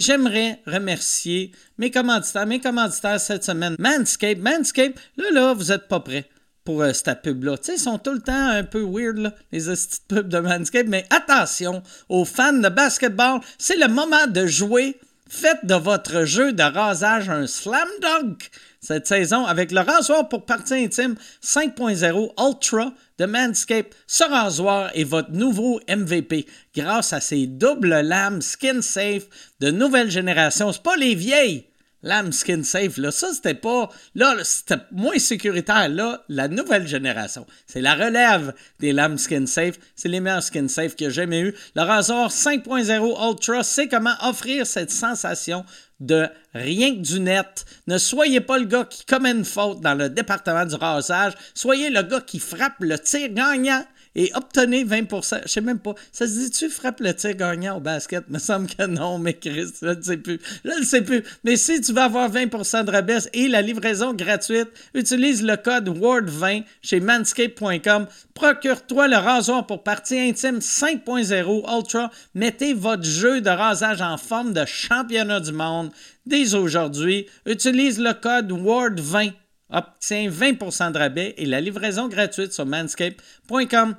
J'aimerais remercier mes commanditaires, mes commanditaires cette semaine. Manscape, Manscape, là, là, vous êtes pas prêts pour euh, cette pub-là. Tu sais, ils sont tout le temps un peu weird, là, les petites pubs de Manscape, mais attention aux fans de basketball, c'est le moment de jouer. Faites de votre jeu de rasage un slam dunk cette saison avec le rasoir pour partie intime 5.0 Ultra de Manscaped. Ce rasoir est votre nouveau MVP grâce à ses doubles lames skin safe de nouvelle génération. C'est pas les vieilles lames skin safe. Là, ça, c'était pas. Là, c'était moins sécuritaire. Là, la nouvelle génération. C'est la relève des lames skin safe. C'est les meilleurs skin safe que j'ai jamais eu. Le rasoir 5.0 Ultra sait comment offrir cette sensation de rien que du net. Ne soyez pas le gars qui commet une faute dans le département du rasage. Soyez le gars qui frappe le tir gagnant et obtenez 20% Je sais même pas. Ça se dit-tu frappe le tir gagnant au basket? Il me semble que non, mais Chris, je ne sais plus. Je ne sais plus. Mais si tu veux avoir 20% de rabais et la livraison gratuite, utilise le code WORD20 chez manscape.com. Procure-toi le rasoir pour partie intime 5.0 Ultra. Mettez votre jeu de rasage en forme de championnat du monde dès aujourd'hui. Utilise le code WORD20 Obtiens 20% de rabais et la livraison gratuite sur manscape.com.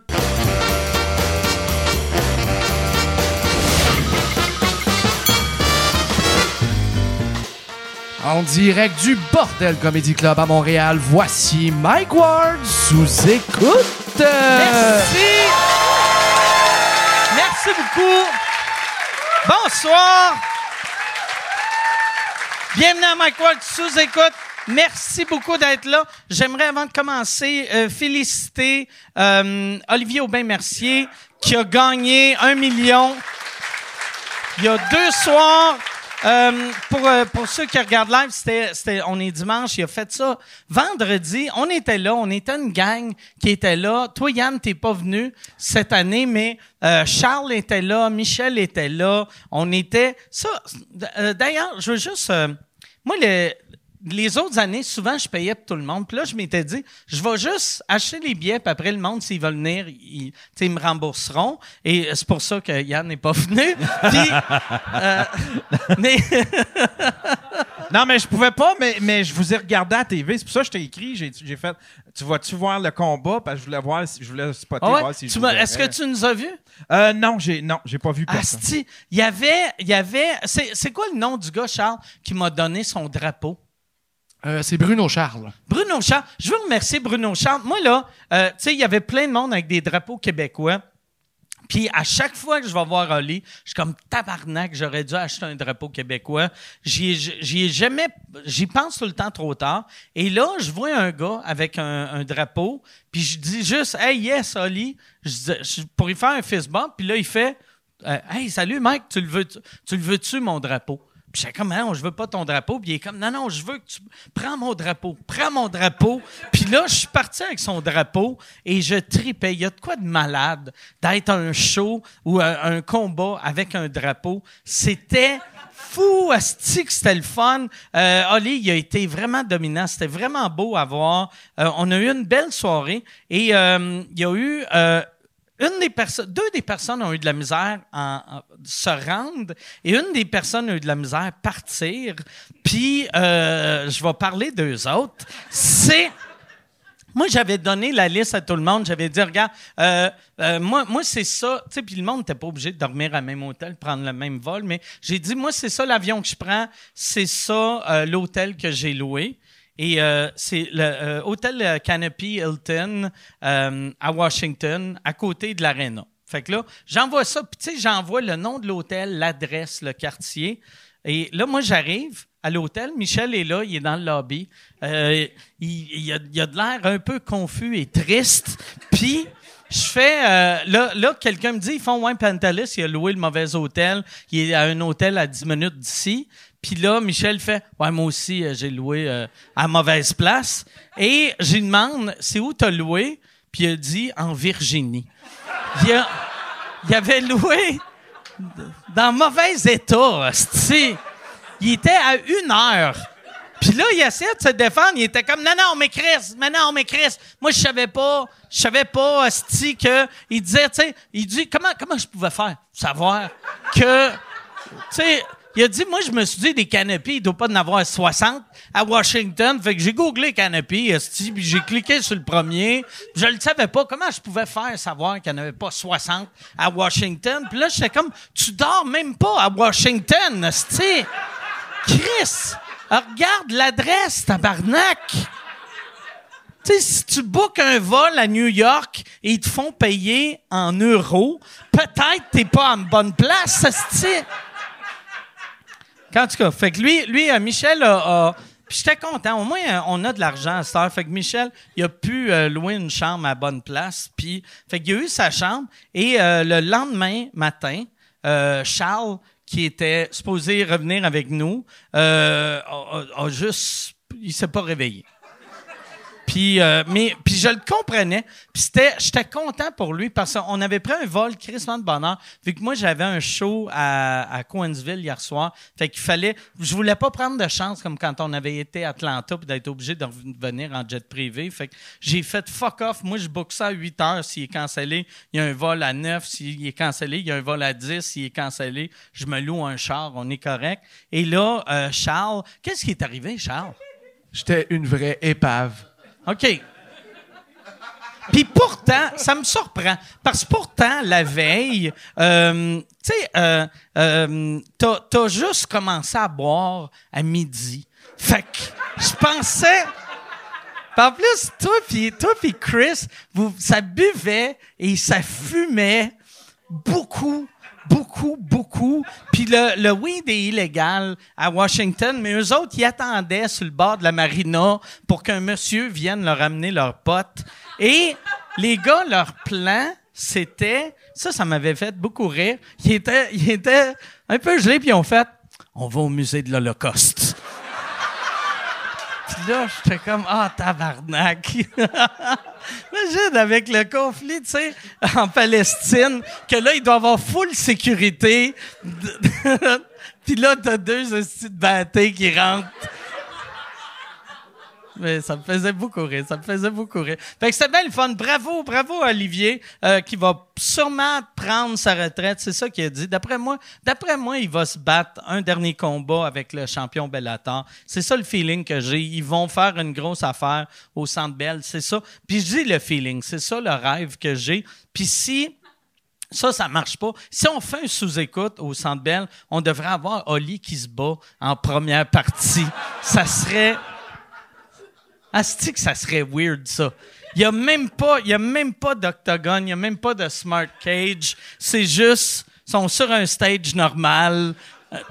En direct du Bordel Comedy Club à Montréal, voici Mike Ward sous écoute. Merci. Merci beaucoup. Bonsoir. Bienvenue à Mike Ward sous écoute. Merci beaucoup d'être là. J'aimerais, avant de commencer, euh, féliciter euh, Olivier Aubin-Mercier, qui a gagné un million il y a deux soirs. Euh, pour, pour ceux qui regardent live, c'était, c'était, on est dimanche, il a fait ça. Vendredi, on était là, on était une gang qui était là. Toi, Yann, t'es pas venu cette année, mais Charles était là, Michel était là. On était... Ça, d'ailleurs, je veux juste... moi, le, les autres années, souvent, je payais pour tout le monde. Puis là, je m'étais dit, je vais juste acheter les billets, puis après, le monde, s'ils veulent venir, ils, ils me rembourseront. Et c'est pour ça que Yann n'est pas venu. Puis, euh, mais... non, mais je pouvais pas, mais, mais je vous ai regardé à la TV. C'est pour ça que je t'ai écrit. J'ai, j'ai fait, tu vas-tu voir le combat? Parce que je voulais voir, si, je voulais spotter, ah voir si tu Est-ce que tu nous as vus? Euh, non, j'ai, non, j'ai pas vu personne. il y avait, il y avait, c'est, c'est quoi le nom du gars, Charles, qui m'a donné son drapeau? Euh, c'est Bruno Charles. Bruno Charles. Je veux remercier Bruno Charles. Moi, là, euh, tu sais, il y avait plein de monde avec des drapeaux québécois. Puis à chaque fois que je vais voir Oli, je suis comme tabarnak, j'aurais dû acheter un drapeau québécois. J'y ai, jamais, j'y pense tout le temps trop tard. Et là, je vois un gars avec un, drapeau, puis je dis juste, hey yes Oli, pour y faire un fist bump. Puis là il fait, euh, hey salut Mike, tu le veux, tu le veux-tu mon drapeau? Puis j'étais comme, non, je veux pas ton drapeau. Puis il est comme, non, non, je veux que tu prends mon drapeau, prends mon drapeau. Puis là, je suis parti avec son drapeau et je tripais. Il y a de quoi de malade d'être un show ou un, combat avec un drapeau. C'était fou, astique, c'était le fun. Euh, il a été vraiment dominant. C'était vraiment beau à voir. Euh, on a eu une belle soirée et euh, il y a eu euh, une des personnes, deux des personnes ont eu de la misère à, se rendre et une des personnes a eu de la misère à partir. Puis, euh, je vais parler d'eux autres. C'est moi, j'avais donné la liste à tout le monde. J'avais dit, regarde, euh, euh, moi, moi c'est ça. Tu sais, puis le monde n'était pas obligé de dormir à même hôtel, prendre le même vol, mais j'ai dit, moi, c'est ça l'avion que je prends, c'est ça l'hôtel que j'ai loué. Et euh, c'est le euh, Canopy Hilton euh, à Washington, à côté de l'aréna. Fait que là, j'envoie ça, puis tu sais, j'envoie le nom de l'hôtel, l'adresse, le quartier. Et là, moi, j'arrive à l'hôtel. Michel est là, il est dans le lobby. Il, il, a, il, a, de l'air un peu confus et triste. Puis, je fais... Là, là quelqu'un me dit, ils font, ouais, Pantalis, il a loué le mauvais hôtel. Il est à un hôtel à 10 minutes d'ici. Puis là, Michel fait Ouais, moi aussi, euh, j'ai loué euh, à mauvaise place. Et j'ai demande C'est où t'as loué? Puis il a dit En Virginie. Il, avait loué dans mauvais état. Il était à une heure. Puis là, il essayait de se défendre. Il était comme, non, non, mais Chris, mais non, mais Chris. Moi, je savais pas, je savais pas, Asti, que, il disait, tu sais, il dit, comment, comment je pouvais faire? Savoir que, tu sais, il a dit, moi, je me suis dit, des canapés, il doit pas en avoir 60 à Washington. Fait que j'ai googlé esti, puis j'ai cliqué sur le premier. Je le savais pas. Comment je pouvais faire savoir qu'il n'y en avait pas 60 à Washington? Puis là, j'étais comme, tu dors même pas à Washington, esti. Chris, regarde l'adresse, tabarnak. Tu sais, si tu bookes un vol à New York et ils te font payer en euros, peut-être t'es pas en bonne place, esti. En tout cas, fait que lui, lui euh, Michel a. a- puis j'étais content. Au moins, euh, on a de l'argent à cette heure. Fait que Michel, il a pu euh, louer une chambre à bonne place. Puis, fait qu'il a eu sa chambre. Et le lendemain matin, Charles, qui était supposé revenir avec nous, a, a- a juste... Il s'est pas réveillé. Puis, euh, mais, puis je le comprenais. Puis c'était, j'étais content pour lui parce qu'on avait pris un vol crissement de bonheur. Vu que moi, j'avais un show à, à hier soir. Fait qu'il fallait, je voulais pas prendre de chance comme quand on avait été à Atlanta puis d'être obligé de revenir en jet privé. Fait que j'ai fait fuck off. Moi, je book ça à 8 heures. S'il est cancellé, il y a un vol à 9. S'il est cancellé, il y a un vol à 10. S'il est cancellé, je me loue un char. On est correct. Et là, euh, Charles, qu'est-ce qui est arrivé, Charles? J'étais une vraie épave. OK. Puis pourtant, ça me surprend. Parce que pourtant, la veille, euh, tu sais, euh, euh, t'as, juste commencé à boire à midi. Fait que je pensais... En plus, toi puis toi puis Chris, vous, ça buvait et ça fumait beaucoup, beaucoup, beaucoup. Puis le, le weed est illégal à Washington, mais eux autres, ils attendaient sur le bord de la marina pour qu'un monsieur vienne leur amener leurs potes. Et les gars, leur plan, c'était... Ça, ça m'avait fait beaucoup rire. Ils étaient, ils étaient un peu gelés, puis ils ont fait « On va au musée de l'Holocauste. » Puis là, j'étais comme, ah, tabarnak. Imagine avec le conflit, tu sais, en Palestine, que là, il doit avoir full sécurité. Puis là, t'as deux hosties de bâtés qui rentrent. Mais ça me faisait beaucoup rire, ça me faisait beaucoup rire. Fait que c'était bien fun. Bravo, bravo Olivier, euh, qui va sûrement prendre sa retraite. C'est ça qu'il a dit. D'après moi, d'après moi, il va se battre un dernier combat avec le champion Bellator. C'est ça le feeling que j'ai. Ils vont faire une grosse affaire au Centre Bell. C'est ça. Puis je dis le feeling. C'est ça le rêve que j'ai. Puis si ça, ça marche pas. Si on fait un sous-écoute au Centre Bell, on devrait avoir Oli qui se bat en première partie. Ça serait... Asti que ça serait weird, ça? Il y a même pas, y a même pas d'octogone, il y a même pas de smart cage. C'est juste, ils sont sur un stage normal.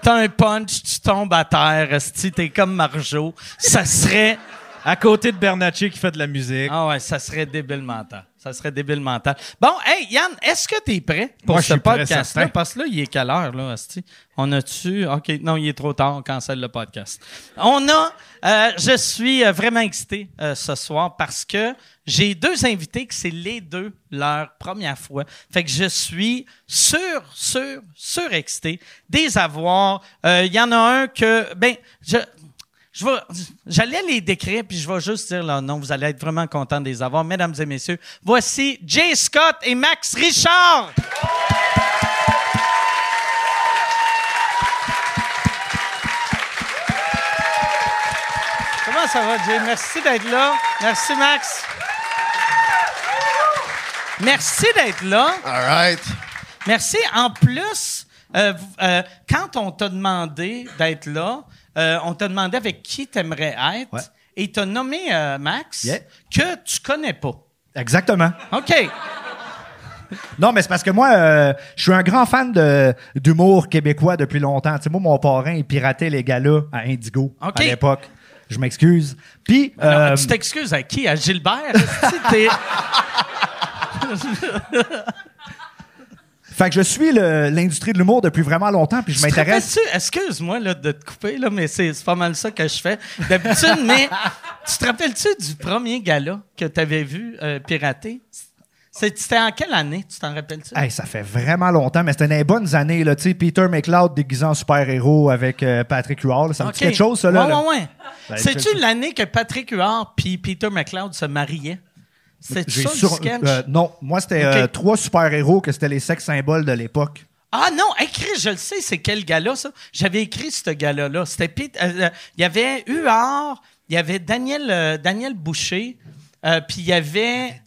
T'as un punch, tu tombes à terre, asti, t'es comme Marjo. Ça serait... À côté de Bernatchez qui fait de la musique. Ah ouais, ça serait débile mental. Ça serait débile mental. Bon, hey, Yann, est-ce que t'es prêt pour Moi, ce podcast-là? Parce que là, il est quelle heure, là, Asti? On a-tu... OK, non, il est trop tard, on cancelle le podcast. On a... euh, je suis euh, vraiment excité euh, ce soir parce que j'ai deux invités que c'est les deux leur première fois. Fait que je suis sur, sur, sur excité des avoir. Euh, Il y en a un que... Ben, je... Je vais, j'allais les décrire, puis je vais juste dire leur nom. Vous allez être vraiment contents de les avoir. Mesdames et messieurs, voici Jay Scott et Max Richard. Ça va, Jay? Merci d'être là. Merci, Max. Merci d'être là. All right. Merci. En plus, euh, euh, quand on t'a demandé d'être là, euh, on t'a demandé avec qui t'aimerais être. Ouais. Et t'as nommé Max Yeah. que tu connais pas. Exactement. OK. Non, mais c'est parce que moi, euh, je suis un grand fan de, d'humour québécois depuis longtemps. Tu sais, moi, mon parrain, il piratait les galas à Indigo à l'époque. Je m'excuse. Puis, Alors, euh, tu t'excuses à qui? À Gilbert? Fait que je suis l'industrie de l'humour depuis vraiment longtemps, puis je m'intéresse. Excuse-moi là, de te couper, là, mais c'est c'est pas mal ça que je fais d'habitude. mais tu te rappelles-tu du premier gala que tu avais vu euh, pirater? C'était en quelle année? Tu t'en rappelles-tu? Hey, ça fait vraiment longtemps, mais c'était les bonnes années. Là, tu sais, Peter McLeod déguisé en super-héros avec euh, Patrick Huard. Ça me dit OK. quelque chose, ça? Là, Ouais, là? ouais, ouais. Ben, C'est-tu je- l'année que Patrick Huard puis Peter McLeod se mariaient? C'est ça sur- le sketch? euh, non, moi, c'était euh, trois super-héros que c'était les sex symboles de l'époque. Ah non, écrit, je le sais, c'est quel gars-là, ça? J'avais écrit ce gars-là. C'était Il y avait Huard, il y avait Daniel, Daniel Boucher, euh, puis il y avait.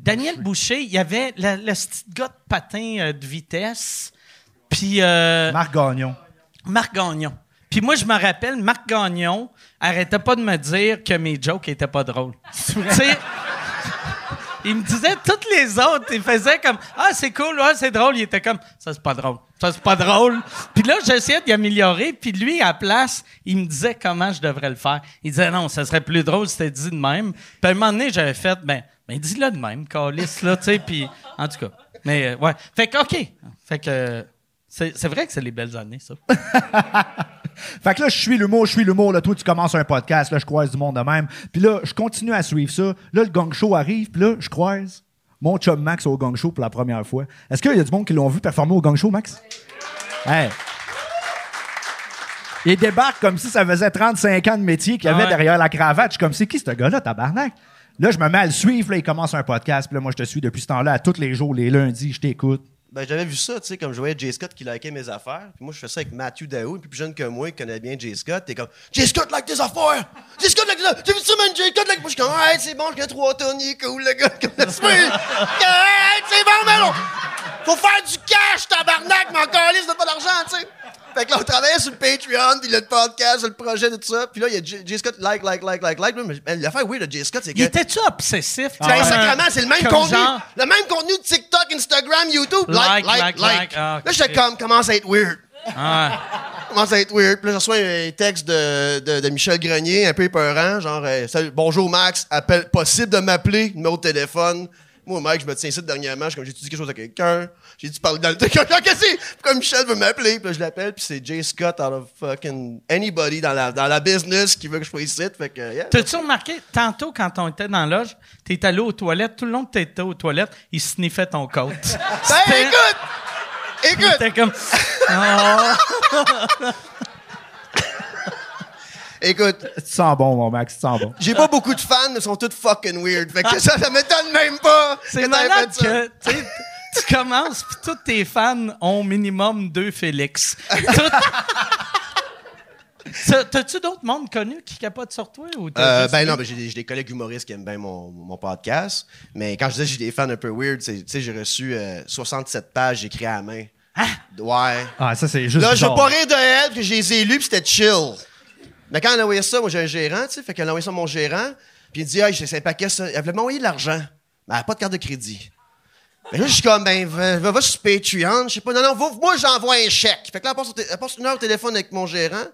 Daniel, Boucher, il y avait le, le petit gars de patin euh, de vitesse, puis euh, Marc Gagnon. Marc Gagnon. Puis moi, je me rappelle, Marc Gagnon arrêtait pas de me dire que mes jokes étaient pas drôles. tu sais, il me disait toutes les autres. Il faisait comme Ah, c'est cool, ouais, c'est drôle. Il était comme Ça, c'est pas drôle. Ça, c'est pas drôle. Puis là, j'essayais d'y améliorer. Puis lui, à la place, il me disait comment je devrais le faire. Il disait Non, ça serait plus drôle si c'était dit de même. Puis à un moment donné, j'avais fait Ben, ben dis-le de même, Calis, là, tu sais. Puis en tout cas. Mais euh, ouais. Fait que, OK. Fait que. C'est c'est vrai que c'est les belles années, ça. Fait que là, je suis l'humour, je suis l'humour. Là, toi, tu commences un podcast. Là, je croise du monde de même. Puis là, je continue à suivre ça. Là, le gang show arrive. Puis là, je croise mon chum Max au gang show pour la première fois. Est-ce qu'il y a du monde qui l'ont vu performer au gang show, Max? Hey. Il débarque comme si ça faisait 35 ans de métier qu'il y avait Ouais. derrière la cravate. Je suis comme, c'est qui ce gars-là, tabarnak? Là, je me mets à le suivre. Là, il commence un podcast. Puis là, moi, je te suis depuis ce temps-là. À tous les jours, les lundis, je t'écoute. Ben, j'avais vu ça, tu sais, comme je voyais Jay Scott qui likait mes affaires. Puis moi, je fais ça avec Matthew Daou, puis plus jeune que moi, qui connaît bien Jay Scott. T'es comme, Jay Scott like tes affaires! Jay Scott like tes affaires! T'as vu ça, man? Jay Scott like. Moi, je suis comme, ouais, c'est bon, je connais trois tonnes, il est cool, le gars, comme laisse moi Ouais, c'est bon, mais non! Faut faire du cash, tabarnak, mais encore lisse, donne pas d'argent, tu sais! Fait que là, on travaillait sur le Patreon, puis le podcast, le projet, tout ça. Puis là, il y a Jay Scott like, like, like, like, like. Mais l'affaire weird de Jay Scott, c'est que. Il était-tu obsessif? tu Ben, sacrément, c'est le même contenu. Le même contenu de TikTok, Instagram, YouTube. Like, Like, like. Ah, là, j'étais comme, commence à être weird. Ah. Commence à être weird. Puis là, je reçois un texte de, de, de Michel Grenier, un peu épeurant, genre, euh, Salut, bonjour Max, appel, possible de m'appeler, numéro de téléphone. Moi, Mike, je me tiens ici dernièrement, comme, j'ai dit quelque chose à quelqu'un? J'ai dit parler dans le qu'est-ce que c'est? Pourquoi Michel veut m'appeler? Puis là, je l'appelle, puis c'est Jay Scott out of fucking anybody dans la, dans la business qui veut que je sois ici. Fait que, yeah. T'as-tu remarqué, tantôt, quand on était dans la loge, t'es allé aux toilettes, tout le long que t'étais aux toilettes, il sniffait ton coat. Ben, écoute! Écoute! T'es comme, oh. Écoute, Tu sens bon, mon Max, tu sens bon. J'ai pas beaucoup de fans, mais ils sont tous fucking weird. Fait que ça, ça m'étonne même pas. c'est malade que, tu tu commences, puis tous tes fans ont minimum deux Félix. T'as-tu d'autres mondes connus qui capotent sur toi? Ou t'as Euh, juste ben non, ben j'ai des, collègues humoristes qui aiment bien mon, mon podcast. Mais quand je disais que j'ai des fans un peu weird, c'est- tu sais, j'ai reçu euh, 67 pages écrites à la main. Ouais. Ah, ça, c'est juste. Là, je bizarre. pas rire de elle, que je les ai lus, puis c'était chill. Mais quand elle a envoyé ça, moi, j'ai un gérant, tu sais, fait qu'elle a envoyé ça à mon gérant, puis il dit, ah, j'ai un paquet, ça. Elle voulait m'envoyer de l'argent, mais elle n'a pas de carte de crédit. Mais là, je suis comme, ben, va, va, va sur Patreon, je sais pas, non, non, moi, j'envoie un chèque. Fait que là, elle passe, elle une heure au téléphone avec mon gérant,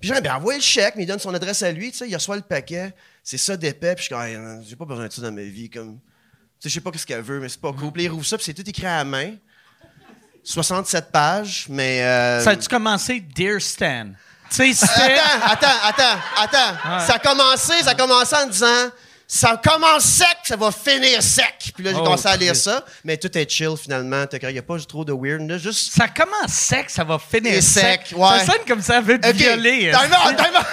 puis j'ai ben, envoie le chèque, mais il donne son adresse à lui, tu sais, il reçoit le paquet, c'est ça d'épais, puis je suis comme, j'ai pas besoin de ça dans ma vie, comme, tu sais, je sais pas ce qu'elle veut, mais c'est pas cool. Puis il rouvre ça, puis c'est tout écrit à la main. 67 pages, mais. euh, Ça a-tu commencé Dear Stan? Tu sais. Attends, attends, attends, attends. Ça a commencé, ça a commencé en disant ça commence sec, ça va finir sec. Puis là, j'ai Oh, commencé à lire ça, mais tout est chill finalement. Il n'y a pas trop de weird. là, Juste. Ça commence sec, ça va finir sec. sec, ouais. Ça sonne comme ça veut te Ok, violer. Time out, time out.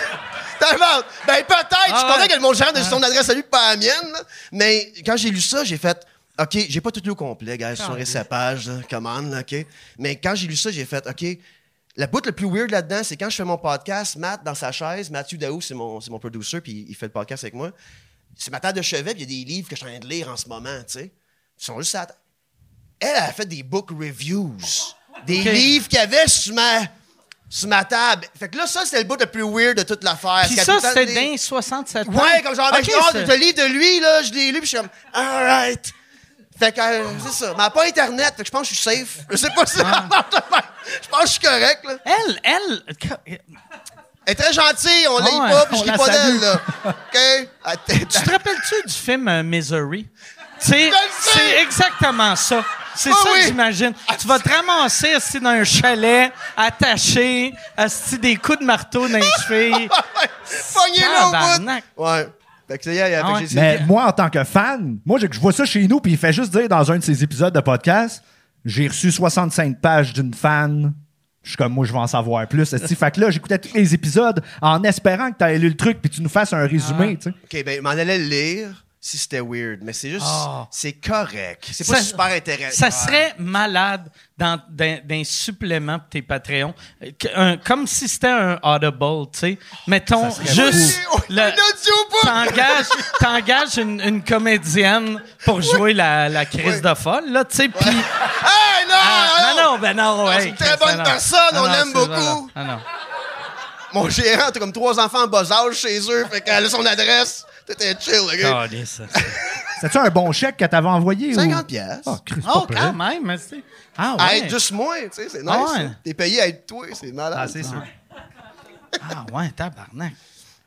Time out. Ben peut-être, je suis Ah ouais. que mon gérant de son adresse à lui, pas la mienne. Mais quand j'ai lu ça, j'ai fait. OK, j'ai pas tout lu au complet, gars, sur les pages, là, come on, là, OK? Mais quand j'ai lu ça, j'ai fait, OK, la bout le plus weird là-dedans, c'est quand je fais mon podcast, Matt, dans sa chaise, Mathieu Daou, c'est mon, c'est mon producer, puis il fait le podcast avec moi. C'est ma table de chevet, puis il y a des livres que je suis en train de lire en ce moment, tu sais. Ils sont juste à la Elle, a fait des book reviews. Des livres qu'il y avait sur ma, sur ma table. Fait que là, ça, c'était le bout le plus weird de toute l'affaire. Puis ça, c'était d'un 67 ans. Ouais, comme genre, ben, Ok, je livre de lui, là, je l'ai lu, puis je suis comme, alright. Fait que, euh, c'est ça. Mais pas Internet, fait que je pense que je suis safe. Je sais pas si. Ah. je pense que je suis correct, là. Elle, elle. Elle est très gentille, on l'aime Ah ouais, pas, puis je ris la pas d'elle, là. OK? Ah, Tu te rappelles-tu du film euh, Misery? C'est le sais! c'est exactement ça. C'est Ah ça oui! que j'imagine. Tu vas te ramasser assis dans un chalet, attaché, assis des coups de marteau dans les chevilles. Pogné là au bout. Ouais. Fait que c'est yeah, yeah, Ah fait ouais. que j'ai Mais moi, en tant que fan, moi, je, je vois ça chez nous, puis il fait juste dire dans un de ses épisodes de podcast j'ai reçu 65 pages d'une fan. Je suis comme, moi, je veux en savoir plus. fait que là, j'écoutais tous les épisodes en espérant que tu aies lu le truc, puis tu nous fasses un résumé, tu sais. OK, ben, m'en allais le lire. si c'était weird. Mais c'est juste, Ah. c'est correct. C'est pas Ça- super intéressant. Ça serait malade dans, dans, dans un supplément pour tes Patreons. Un- comme si c'était un Audible, tu sais. Mettons, juste. T'engages, t'engages une, une comédienne pour jouer la, la crise Oui. de folle, là, tu sais. Puis. Non! Ah, non, non, ben non, ouais. c'est une très bonne non. personne, on l'aime beaucoup. Ah, non. Mon gérant, t'as comme trois enfants en bas âge chez eux, fait qu'elle a son adresse. T'étais chill, le gars. C'était-tu un bon chèque que t'avais envoyé? 50 ou... piastres. Oh, Christ, Oh, quand même, mais c'est. Ah, À ouais. être juste moi, tu sais, c'est nice. Ah ouais. T'es payé à être toi, c'est malade. Ah, c'est sûr. Ah, ouais, tabarnak.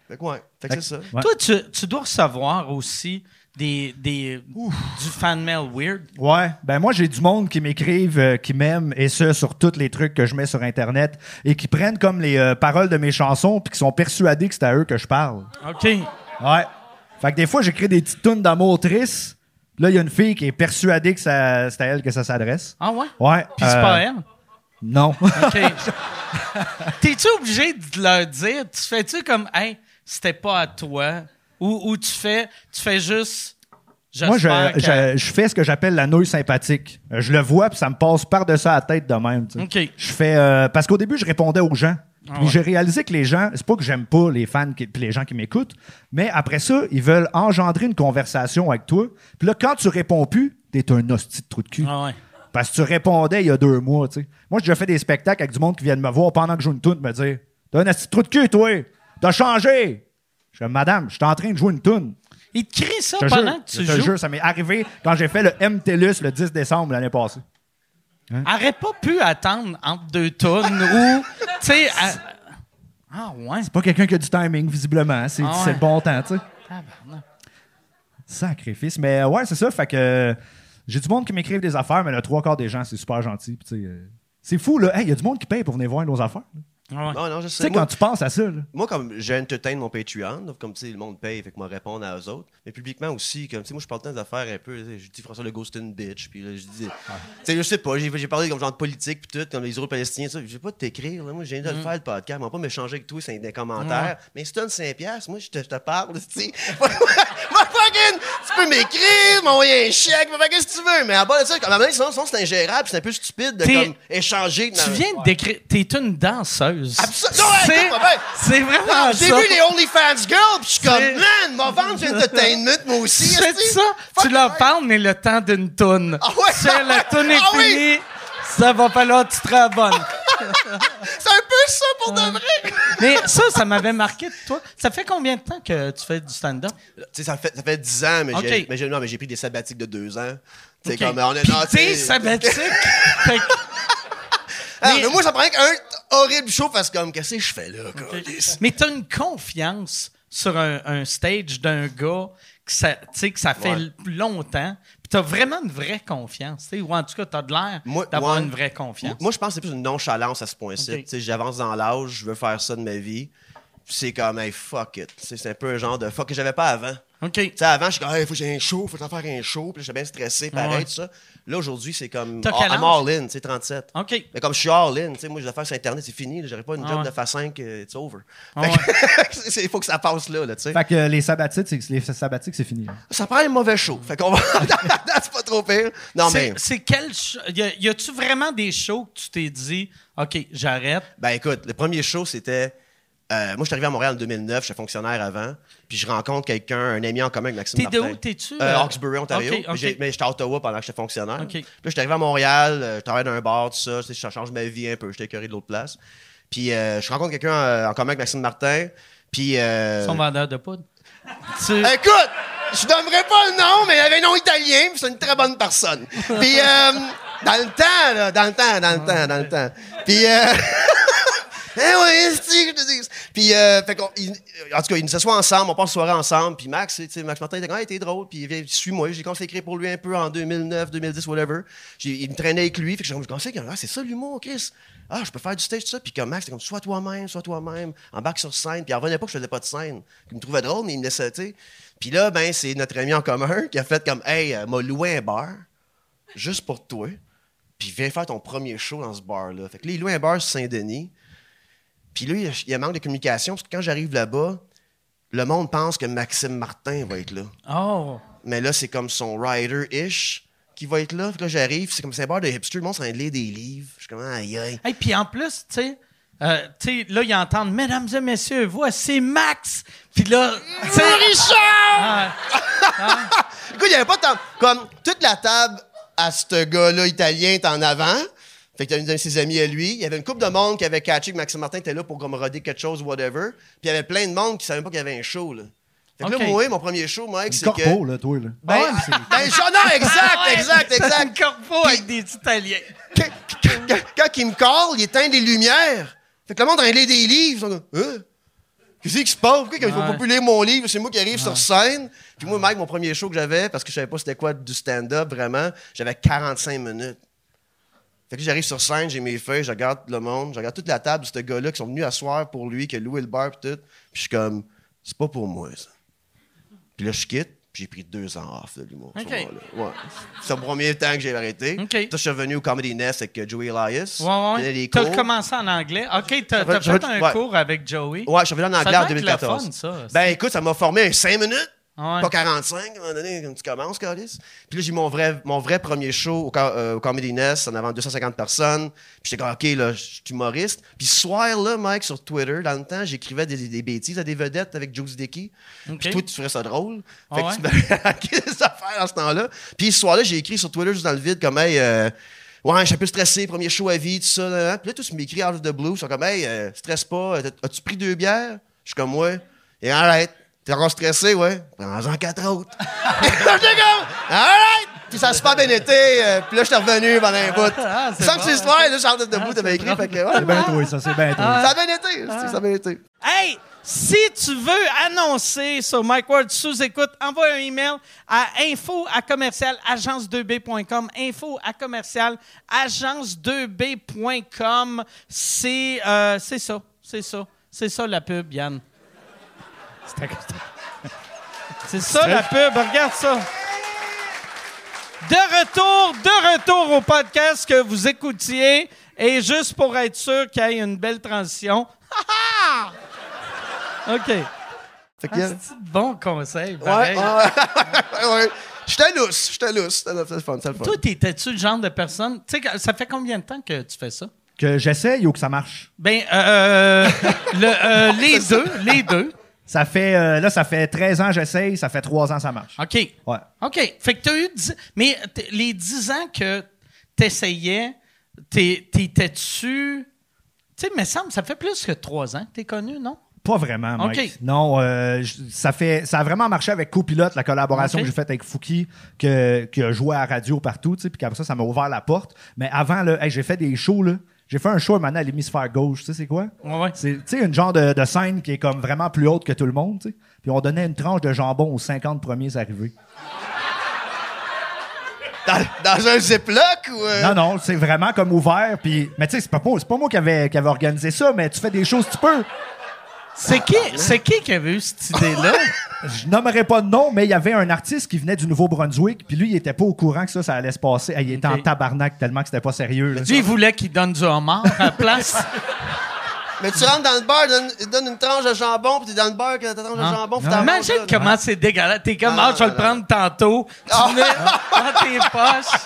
Fait que ouais, fait que c'est ça. Ouais. Toi, tu, tu dois recevoir aussi des, des, du fan mail weird. Ouais, ben moi j'ai du monde qui m'écrivent, euh, qui m'aiment et ce sur tous les trucs que je mets sur internet et qui prennent comme les euh, paroles de mes chansons puis qui sont persuadés que c'est à eux que je parle. OK. Ouais. Fait que des fois j'écris des petites tunes d'amour tristes. Là il y a une fille qui est persuadée que ça- c'est à elle que ça s'adresse. Ah, ouais? Ouais. Puis c'est euh, pas elle? Non. OK. T'es-tu obligé de leur dire? Tu fais-tu comme, hey, c'était pas à toi? Ou, ou tu fais, tu fais juste. Moi, je, fais ce que j'appelle la nouille sympathique. Je le vois, puis ça me passe par-dessus la tête de même. tu sais. OK. Je fais euh, parce qu'au début, je répondais aux gens. Puis Ah ouais. j'ai réalisé que les gens, c'est pas que j'aime pas les fans qui, puis les gens qui m'écoutent, mais après ça, ils veulent engendrer une conversation avec toi. Puis là, quand tu réponds plus, t'es un hostie de trou de cul. Ah ouais. Parce que tu répondais il y a deux mois, tu sais. Moi, j'ai déjà fait des spectacles avec du monde qui vient de me voir pendant que je joue une tune, me dire T'as un hostie de trou de cul, toi! T'as changé! Je dis Madame, je suis en train de jouer une tune. Il te crie ça pendant que tu je te joues? jure, ça m'est arrivé quand j'ai fait le MTLUS le 10 décembre l'année passée. Aurait pas pu attendre entre deux tonnes ou. Tu sais. à- Ah, ouais. Pas quelqu'un qui a du timing, visiblement. C'est Ah ouais. c'est le bon temps, tu sais. Sacrifice. Mais euh, ouais, c'est ça. Fait que euh, j'ai du monde qui m'écrivent des affaires, mais le trois quarts des gens, c'est super gentil. Euh, c'est fou, là. Il y a du monde qui paye pour venir voir nos affaires. là. Ah ouais. Non, non, je Tu sais. sais, Moi, quand tu penses à ça, là. moi, comme j'ai entertain mon Patreon, donc comme tu sais, le monde paye, fait que moi répondre à eux autres. Mais publiquement aussi, comme tu sais, moi je parle tant d'affaires un peu. tu sais, Je dis François Legault c'est une bitch, puis là je dis, tu sais, je sais pas, j'ai parlé comme genre de politique puis tout, comme les Euro-Palestiniens, ça. Je vais pas t'écrire, là. Moi, je viens de le faire le podcast, mais on va pas m'échanger avec toi, c'est des commentaires. Mais si tu donnes 5 piastres, moi je te, je te parle, tu sais. Fucking, tu peux m'écrire, m'envoyer un chèque, qu'est-ce que tu veux. Mais à bas de ça, comme à un moment donné, sinon, sinon, c'est ingérable, c'est un peu stupide de comme échanger. Tu viens de décrire. T'es une danseuse. Absol- Non, hey, C'est-. C'est vraiment J'ai vu les OnlyFans Girls, puis je suis comme, C'est- man, m'a vendre du entertainment, moi aussi. C'est ça. Fuck Tu leur parles, mais le temps d'une toune. Ah ouais? C'est la toune est Ah oui? finie. Ça va falloir que tu te rabonnes. C'est un peu ça pour de vrai. Mais ça, ça m'avait marqué de toi. Ça fait combien de temps que tu fais du stand-up? Tu sais, ça fait, ça fait 10 ans, mais j'ai Ok. mais j'ai- non, mais j'ai pris des sabbatiques de 2 ans. Tu sais, Ok. comme, on est Puis non, tu t'es sais- sabbatique. Fait que- Ah, Mais- mais moi, ça prend qu'un horrible show fasse comme, qu'est-ce que je fais là? Mais t'as une confiance sur un, un stage d'un gars que ça, que ça fait Ouais. longtemps. Puis t'as vraiment une vraie confiance. tu sais, Ou en tout cas, t'as de l'air d'avoir ouais. une vraie confiance. Moi, je pense que c'est plus une nonchalance à ce point-ci. Ok. Tu sais, j'avance dans l'âge, je veux faire ça de ma vie. Puis c'est comme, hey, fuck it. C'est un peu un genre de fuck que j'avais pas avant. OK. Tu sais, avant, je suis comme, il faut que j'ai un show, faut que j'en faire un show. Puis là, j'étais bien stressé, pareil, Ouais. tout ça. Là, aujourd'hui, c'est comme, ah, quel I'm all in, tu sais, 37. OK. Mais comme je suis all in, tu sais, moi, je dois faire sur Internet, c'est fini. J'aurais pas une Ah job ouais. de faire 5, it's over. Ah Fait que, il faut que ça passe là, là, tu sais. Fait que euh, les sabbatiques, c'est, les sabbatiques, c'est fini. là. Ça prend un mauvais show. Fait qu'on va. c'est pas trop pire. Non, mais. c'est quel. sh- Y, a- y a-tu vraiment des shows que tu t'es dit, OK, j'arrête? Ben écoute, le premier show, c'était. Euh, moi, je suis arrivé à Montréal en 2009, j'étais fonctionnaire avant. Puis je rencontre quelqu'un, un ami en commun avec Maxime T'es de où? T'es-tu? Euh, euh, Hawkesbury, Ontario. Mais j'étais à Ottawa pendant que j'étais fonctionnaire. OK. Puis là, je suis arrivé à Montréal, euh, je travaille dans un bar, tout ça. Ça change ma vie un peu. J'étais écœuré de l'autre place. Puis euh, je rencontre quelqu'un en commun avec Maxime Martin. Puis. Son vendeur de poudre. Tu- Écoute, je nommerai pas le nom, mais il avait un nom italien, puis c'est une très bonne personne. Puis, euh, dans le temps, là, dans le temps, dans le temps, dans le temps. Puis, euh, eh oui, je te dis. Puis, euh, en tout cas, ils nous s'assoient ensemble, on passe soirée ensemble. Puis Max, tu sais, Max Martin, il était hey, t'es drôle. Puis il suis-moi. J'ai commencé à écrire pour lui un peu en 2009, 2010, whatever. Il me traînait avec lui. Fait que j'ai commencé à ah, c'est ça l'humour, Chris. Ah, je peux faire du stage, tout ça. Puis comme Max, c'était comme, sois toi-même, sois toi-même. Embarque sur scène. Puis il revenait pas que je faisais pas de scène. Il me trouvait drôle, mais il me laissait, tu sais. Puis là, ben, c'est notre ami en commun qui a fait comme, hey, euh, m'a loué un bar, juste pour toi. Puis viens faire ton premier show dans ce bar-là. Fait que là, il loue un bar sur Saint-Denis. Puis là, il y a- manque de communication parce que quand j'arrive là-bas, le monde pense que Maxime Martin va être là. Oh. mais là, c'est comme son rider-ish qui va être là. Que là, j'arrive, c'est comme c'est un bar de hipster, le monde s'en lire des livres. Je suis comme, aïe, aïe. Et puis en plus, tu sais, euh, tu sais, là, ils entendent Mesdames et messieurs, voici Max. Puis là, tu sais. Ah, Écoute, il n'y avait pas tant. Comme toute la table à ce gars-là italien est en avant. Fait que t'as une de ses amis à lui. Il y avait une couple de monde qui avait catché que Maxime Martin était là pour comme roder quelque chose, whatever. Puis il y avait plein de monde qui savait pas qu'il y avait un show, là. Fait que là, moi, mon premier show, Mike, c'est que. Corpo, là, toi, là. Ben, ben, genre, non, exact, exact, exact. un corpo avec des Italiens. quand, quand- quand- quand il me colle, il éteint des lumières. Fait que le monde a des livres. Ils sont comme, hein? Qu'est-ce qui se passe? Pourquoi il ne faut Ouais. pas plus lire mon livre? C'est moi qui arrive sur scène. Puis moi, Mike, mon premier show que j'avais, parce que je savais pas c'était quoi du stand-up, vraiment, j'avais 45 minutes. Fait que j'arrive sur scène, j'ai mes feuilles, je regarde le monde, je regarde toute la table de ce gars-là qui sont venus asseoir pour lui, qui a loué le bar pis tout. Puis je suis comme, c'est pas pour moi, ça. Puis là, je quitte, puis j'ai pris deux ans off de l'humour. à ce OK. moment-là. Ouais. C'est le premier temps que j'ai arrêté. OK. Là, je suis revenu au Comedy Nest avec euh, Joey Elias. Ouais, ouais. T'as commencé en anglais. OK, t'as va- fait un ouais. cours avec Joey. Ouais, je suis revenu en Ça anglais en doit être le 2014. fun, ça. Ben écoute, ça m'a formé un 5 minutes. Ouais. Pas 45, à un moment donné, quand tu commences, Carlis. Puis là, j'ai eu mon vrai, mon vrai premier show au, euh, au Comedy Nest, en avant 250 personnes. Puis j'étais comme, OK, là, je suis humoriste. Puis ce soir-là, Mike, sur Twitter, dans le temps, j'écrivais des, des bêtises à des vedettes avec Juice Dickey. Puis toi, tu ferais ça drôle. Ah Fait que ouais? tu m'avais des affaires à ce temps-là. Puis ce soir-là, j'ai écrit sur Twitter, juste dans le vide, comme, hey, euh, ouais, je suis un peu stressé, premier show à vie, tout ça. là, là. Puis là, tu m'écris out of the blue, ils sont comme, hey, euh, stresse pas, as-tu pris deux bières? Je suis comme, ouais. Et arrête. T'es encore stressé, ouais? Prends-en quatre autres. J'étais comme, alright! Puis ça a super bien été. euh, puis là, je suis revenu pendant un bout. Ah, c'est Sans que bon, c'est l'histoire, là, Charles de debout, t'avais écrit. Fait que, ouais, C'est bien toi, ça, c'est bien toi. ça a bien été. Ça a bien été. Hey, si tu veux annoncer sur Mike Ward sous écoute, envoie un email à info à commercial agence2b.com. Info à commercial agence2b.com. C'est euh, c'est ça, c'est ça, c'est ça la pub, Yann. C'est ça la pub, regarde ça. De retour, de retour au podcast que vous écoutiez. Et juste pour être sûr qu'il y ait une belle transition. Ha, ha! OK. Fait que, Ah, c'est un bon conseil. ouais, pareil. ouais, ouais, ouais. J'étais lousse, j'étais lousse. C'était le fun, c'était le fun. Toi, t'étais-tu le genre de personne? Tu sais, ça fait combien de temps que tu fais ça? Que j'essaye ou que ça marche? Ben, euh, le, euh, les deux, les deux. Ça fait, euh, là, ça fait 13 ans que j'essaye, ça fait 3 ans que ça marche. OK. Ouais. OK. Fait que t'as eu. dix- Mais t- les 10 ans que t'essayais, t'es- t'étais-tu. Tu sais, me semble, ça fait plus que 3 ans que t'es connu, non? Pas vraiment, Mike. OK. Non, euh, ça, fait, ça a vraiment marché avec Copilote, la collaboration que j'ai faite avec Fouki, que, qui a joué à la radio partout, tu sais, puis qu'après ça, ça m'a ouvert la porte. Mais avant, là, hey, j'ai fait des shows, là. J'ai fait un show maintenant à l'hémisphère gauche, tu sais, c'est quoi? Ouais, ouais. C'est, tu sais, une genre de, de scène qui est comme vraiment plus haute que tout le monde, tu sais. Puis on donnait une tranche de jambon aux 50 premiers arrivés. Dans, dans un ziploc ou. euh, Non, non, c'est vraiment comme ouvert. Puis, mais tu sais, c'est pas, moi- c'est pas moi qui avait, qui avait organisé ça, mais tu fais des choses, tu peux. C'est qui, c'est qui qui avait eu cette idée-là? Je nommerai pas de nom, mais il y avait un artiste qui venait du Nouveau-Brunswick, puis lui, il était pas au courant que ça, ça allait se passer. Il était en tabarnak tellement que c'était pas sérieux. là. Lui, il voulait qu'il donne du homard à la place. Mais tu rentres dans le bar, donne, donne une tranche de jambon, puis t'es dans le bar, que ta tranche de jambon, puis t'en Imagine comment c'est dégueulasse. T'es comme, Ah, ah, je vais le prendre tantôt. Tu mets dans tes poches.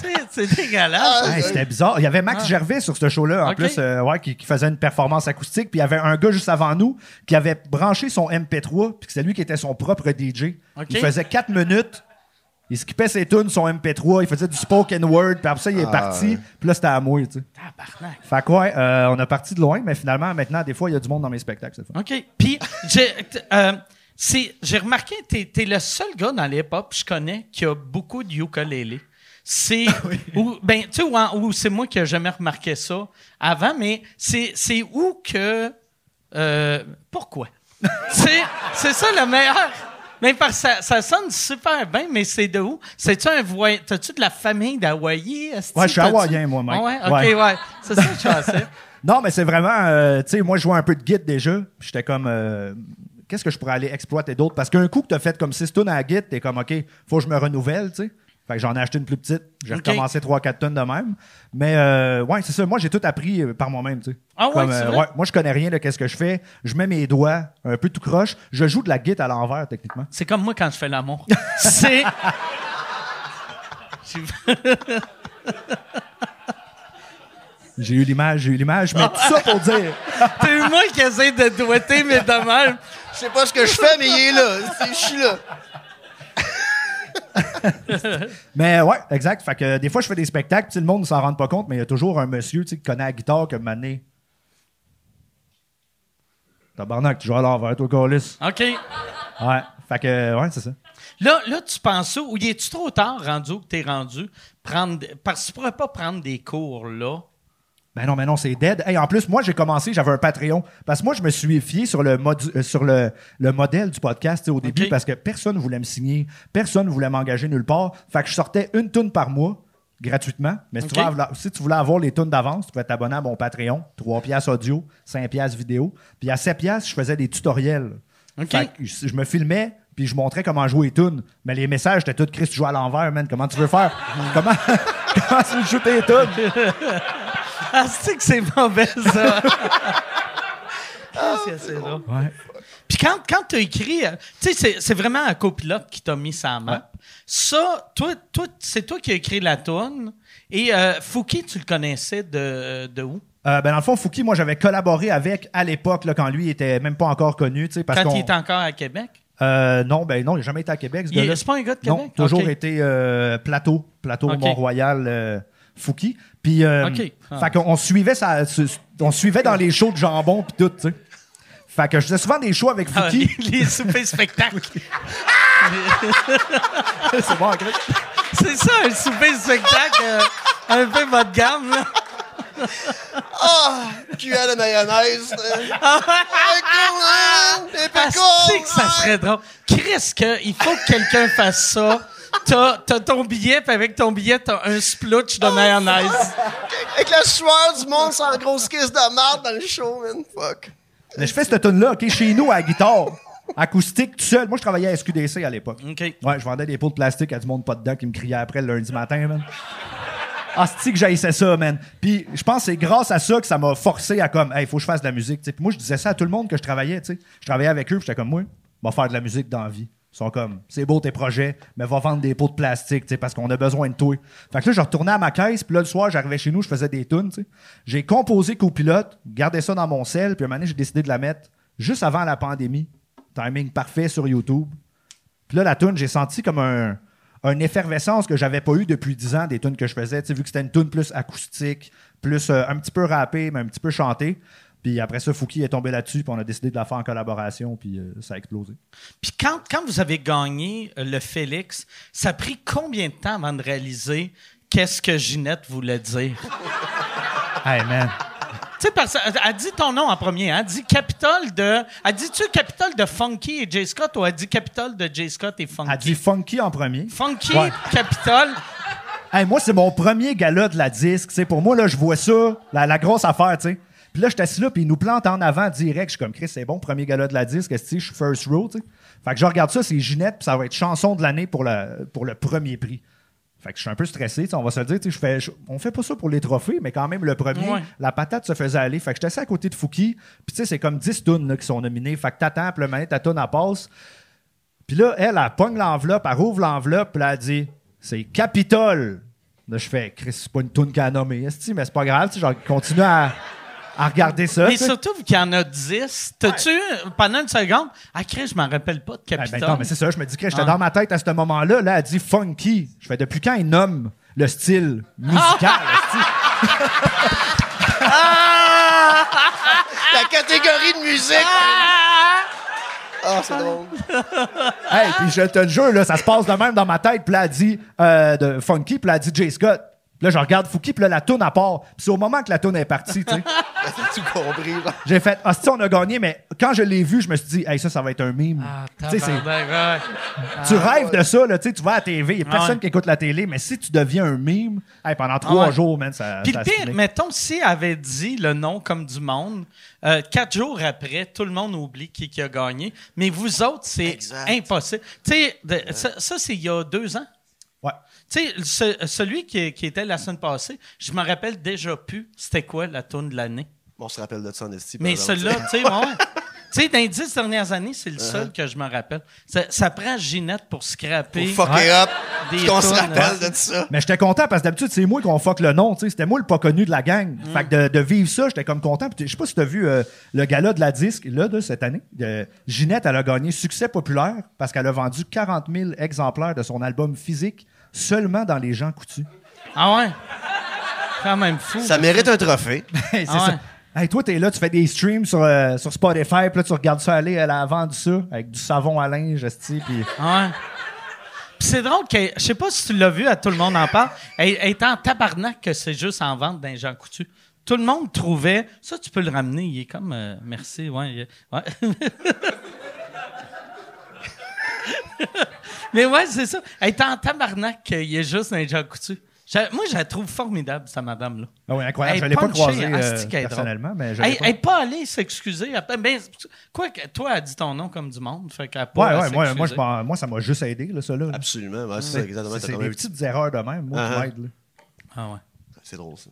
Tu sais, c'est dégueulasse. Hey, c'était bizarre. Il y avait Max Gervais sur ce show-là, en plus, euh, ouais, qui, qui faisait une performance acoustique. Puis il y avait un gars juste avant nous qui avait branché son MP3, puis que c'est lui qui était son propre DJ. Ok. Il faisait 4 minutes. Il skippait ses tunes, son MP3, il faisait du spoken word, puis après ça, il est parti. Puis là, c'était à moi, tu sais. Tabarnak. Fait que ouais, euh, on a parti de loin, mais finalement, maintenant, des fois, il y a du monde dans mes spectacles. OK. Puis, j'ai euh, remarqué, t'es es le seul gars dans l'hip-hop que je connais qui a beaucoup de ukulélé. C'est ou ben tu sais ou, en- ou c'est moi qui n'ai jamais remarqué ça avant, mais c'est c'est où que euh, pourquoi? C'est c'est ça le meilleur. Mais parce ça, ça sonne super bien, mais c'est de où? C'est-tu un voy... T'as-tu de la famille d'Hawaï? Ouais, je suis hawaïen, moi, Mike. Ah ouais? OK, Ouais. ouais. C'est ça que je pensais. Non, mais c'est vraiment, euh, tu sais, moi, je jouais un peu de guide déjà. J'étais comme, euh, qu'est-ce que je pourrais aller exploiter d'autre? Parce qu'un coup que t'as fait comme six tunes à la guide, t'es comme, OK, faut que je me renouvelle, tu sais. Fait que j'en ai acheté une plus petite. J'ai recommencé 3-4 tonnes de même. Mais euh, ouais, c'est ça. Moi, j'ai tout appris euh, par moi-même, tu sais. Ah ouais, Comme, euh, vrai? Moi, je connais rien de qu'est-ce que je fais. Je mets mes doigts un peu tout croche. Je joue de la guitare à l'envers, techniquement. C'est comme moi quand je fais l'amour. C'est. J'ai eu l'image, j'ai eu l'image. Mais tout ça pour dire... C'est moi qui essaie de doigter, mais de même. Je sais pas ce que je fais, mais il est là. Je suis là. Mais ouais, exact. Fait que des fois, je fais des spectacles, puis le monde ne s'en rend pas compte, mais il y a toujours un monsieur qui connaît la guitare que mané. Tabarnak, tu joues à l'envers, toi, Colis. OK. Ouais. Fait que, ouais, c'est ça. Là, là, tu penses où? Ou y est-tu trop tard rendu où que t'es rendu? Prendre, parce que tu pourrais pas prendre des cours là. Ben non, mais non, c'est dead. Hey, en plus, moi, j'ai commencé, j'avais un Patreon. Parce que moi, je me suis fié sur le, euh, sur le, le modèle du podcast au début parce que personne voulait me signer, personne voulait m'engager nulle part. Fait que je sortais une tune par mois gratuitement. Mais si, tu, voulais avoir, si tu voulais avoir les tunes d'avance, tu pouvais t'abonner à mon Patreon. 3 piastres audio, 5 piastres vidéo. Puis à 7 piastres, je faisais des tutoriels. Ok. Fait que je, me filmais, puis je montrais comment jouer les tunes. Mais les messages, étaient tous Chris, tu joues à l'envers, man. Comment tu veux faire? comment, comment tu veux jouer tes tunes? Ah, c'est que c'est mauvais, ça. Ah, c'est assez drôle. Ouais. Puis quand, quand tu as écrit, euh, tu sais, c'est, c'est vraiment un copilote qui t'a mis sa map. Ça, toi, toi, c'est toi qui as écrit la tourne. Et euh, Fouki, tu le connaissais de, de où? Euh, ben dans le fond, Fouki, moi, j'avais collaboré avec à l'époque, là, quand lui était même pas encore connu, tu sais, parce Quand qu'on... il était encore à Québec? Euh, non, ben non, il n'a jamais été à Québec, ce Il c'est pas un gars de Non, Québec? toujours Ok. été euh, plateau, plateau. Mont-Royal, euh, Fouki. Puis, euh, Ok. Ah. fait qu'on on suivait ça, on suivait dans les shows de jambon puis tout, tu sais. Fait que je faisais souvent des shows avec Ah, Fouki. les, les soupers spectacles. c'est bon, Chris. c'est ça, un souper spectacle euh, un peu bas de gamme. Là. Ah! Cuillère de mayonnaise. Ah, Les Ah, c'est que ça serait drôle. Chris, que il faut que quelqu'un fasse ça. T'as, t'as ton billet, puis avec ton billet, t'as un splutch de mayonnaise. Avec la sueur du monde sans grosse caisse de marde dans le show, man. Fuck. Mais je fais cette tune-là, OK, chez nous, à la guitare, acoustique, tout seul. Moi, je travaillais à SQDC à l'époque. OK. Ouais, je vendais des pots de plastique à du monde pas dedans qui me criait après le lundi matin, man. Ah, c'est que j'haïssais ça, man. Puis je pense que c'est grâce à ça que ça m'a forcé à comme, hey, faut que je fasse de la musique. tu sais. Puis moi, je disais ça à tout le monde que je travaillais, tu sais. Je travaillais avec eux, puis j'étais comme, moi, va faire de la musique dans la vie. Sont comme, c'est beau tes projets, mais va vendre des pots de plastique, tu parce qu'on a besoin de toi. Fait que là, je retournais à ma caisse, puis là, le soir, j'arrivais chez nous, je faisais des tunes. J'ai composé copilote, gardé ça dans mon sel, puis un moment j'ai décidé de la mettre juste avant la pandémie. Timing parfait sur YouTube. Puis là, la tune, j'ai senti comme un, une effervescence que j'avais pas eu depuis 10 ans des tunes que je faisais. Tu vu que c'était une tune plus acoustique, plus euh, un petit peu rappée, mais un petit peu chantée. Puis après ça, Fouki est tombé là-dessus, puis on a décidé de la faire en collaboration, puis euh, ça a explosé. Puis quand, quand vous avez gagné euh, le Félix, ça a pris combien de temps avant de réaliser qu'est-ce que Ginette voulait dire? Hey, man. Tu sais, parce qu'elle elle dit ton nom en premier. hein? Elle dit Capitole de. Elle dit-tu Capitole de Funky et Jay Scott ou elle dit Capitole de Jay Scott et Funky? Elle dit funky en premier. Funky, Ouais. Capitole. Hey, moi, c'est mon premier gala de la disque. tu sais. Pour moi, là, je vois ça, la, la grosse affaire, tu sais. Puis là, j'étais assis là, puis ils nous plantent en avant direct. Je suis comme, Chris, c'est bon, premier gala de la disque. Je suis first row, tu sais? Fait que je regarde ça, c'est Ginette, puis ça va être chanson de l'année pour, la, pour le premier prix. Fait que je suis un peu stressé, on va se le dire. tu sais, Je fais, je- on fait pas ça pour les trophées, mais quand même, le premier, Ouais. la patate se faisait aller. Fait que j'étais assis à côté de Fouki. Puis tu sais, c'est comme 10 tunes là, qui sont nominées. Fait que t'attends, puis le moment, ta tune, elle passe. Puis là, elle, elle pogne l'enveloppe, elle rouvre l'enveloppe, puis elle dit C'est Capitole. Là, je fais Chris, c'est pas une toune qu'elle a nommée, mais c'est pas grave, genre, continue à, à regarder ça. Mais surtout, vu qu'il y en a 10, t'as-tu, pendant une seconde, ah, Chris, je m'en rappelle pas de Ben, Capitole. ben, non, mais c'est ça, je me dis que j'étais Ah. dans ma tête à ce moment-là. Là, elle dit funky. Je fais depuis quand il nomme le style musical, esti? La catégorie de musique. Ah, c'est drôle. Hey, puis je te le jure, là, ça se passe de même dans ma tête. Puis là, elle dit euh, de funky, puis là, elle dit Jay Scott. Là, je regarde Fouki, puis là, la toune à part. Puis c'est au moment que la toune est partie, tu sais. T'as tout compris, là. J'ai fait, ah, si on a gagné, mais quand je l'ai vu, je me suis dit, hey, ça, ça va être un mime. Ah, Tu sais, c'est- tu rêves de ça, là, tu sais, tu vas à la TV, il n'y a Ah personne ouais. qui écoute la télé, mais si tu deviens un mime, hey, pendant trois Ah ouais. jours, man, ça. Puis le pire, mettons, si avait dit le nom comme du monde, euh, quatre jours après, tout le monde oublie qui, qui a gagné. Mais vous autres, c'est impossible. Tu sais, ça, c'est il y a deux ans. Tu sais, ce- celui qui, qui était la semaine passée, je me rappelle déjà plus c'était quoi la tourne de l'année. On se rappelle de ça en esti. Mais celui-là, tu sais, ouais. Tu sais, dans les dix dernières années, c'est le seul que je me rappelle. Ça, ça prend Ginette pour scraper. Pour fucker up. Qu'on se rappelle ouais. de ça. Mais j'étais content parce que d'habitude, c'est moi qu'on fuck le nom. tu sais. C'était moi le pas connu de la gang. Mm. Fait que de, de vivre ça, j'étais comme content. Je sais pas si tu as vu euh, le gala de la disque là, de cette année. Euh, Ginette, elle a gagné succès populaire parce qu'elle a vendu 40 000 exemplaires de son album physique seulement dans les gens coutus. Ah ouais? Quand même fou. Ça mérite un trophée. Hey, c'est Ah ouais. ça. Hey, toi, t'es là, tu fais des streams sur, euh, sur Spotify, puis là, tu regardes ça aller, elle a vendu ça avec du savon à linge, esti, puis... Ah ouais. Puis c'est drôle que, je sais pas si tu l'as vu, à tout le monde en parle, elle, elle est en tabarnak que c'est juste en vente d'un Jean Coutu. Tout le monde trouvait, ça tu peux le ramener, il est comme, euh, merci, ouais. il est- ouais. Mais ouais, c'est ça. Elle est en tabarnak qu'il est juste un Jean Coutu. Moi, je la trouve formidable, cette madame-là. Ah oui, incroyable. Elle je l'ai pas croisée euh, personnellement, mais je Elle pas. n'est pas allée s'excuser. après. Ben, quoi que toi, elle a dit ton nom comme du monde. Fait qu'elle a pas Ouais, ouais, moi, moi, ça m'a juste aidé, là, ça, là. Absolument. Ouais, c'est ça, exactement. C'est des petit- petites erreurs de même, moi, Ah, m'aident, là. Ah ouais. C'est drôle, ça.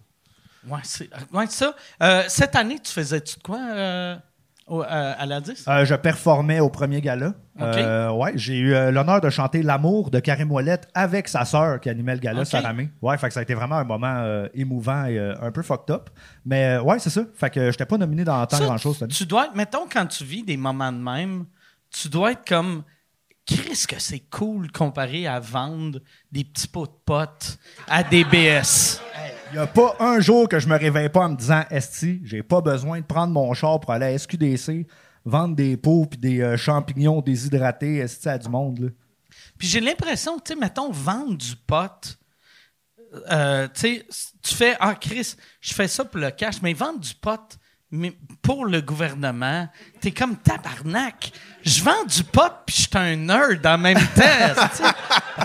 Ouais, c'est ouais, ça. Euh, cette année, tu faisais-tu de quoi euh, au- euh, à la 10? Euh, je performais au premier gala. Euh, ouais, j'ai eu l'honneur de chanter L'amour de Karim Ouellette avec sa sœur qui animait le gala, Ok. Sarah May. Ouais, fait que ça a été vraiment un moment émouvant et un peu fucked up. Mais ouais, c'est ça. Fait que j'étais pas nominé dans tant grand-chose. Tu dois être, mettons, quand tu vis des moments de même, tu dois être comme. Qu'est-ce que c'est cool comparé à vendre des petits pots de potes à des BS? Il n'y a pas un jour que je me réveille pas en me disant Esti, j'ai pas besoin de prendre mon char pour aller à SQDC, vendre des pots puis des euh, champignons déshydratés, Esti, à du monde. Là. Puis j'ai l'impression, tu sais, mettons, vendre du pot, euh, tu fais, ah, Chris, je fais ça pour le cash, mais vendre du pot mais pour le gouvernement, t'es comme tabarnak. Je vends du pot puis je suis un nerd en même temps.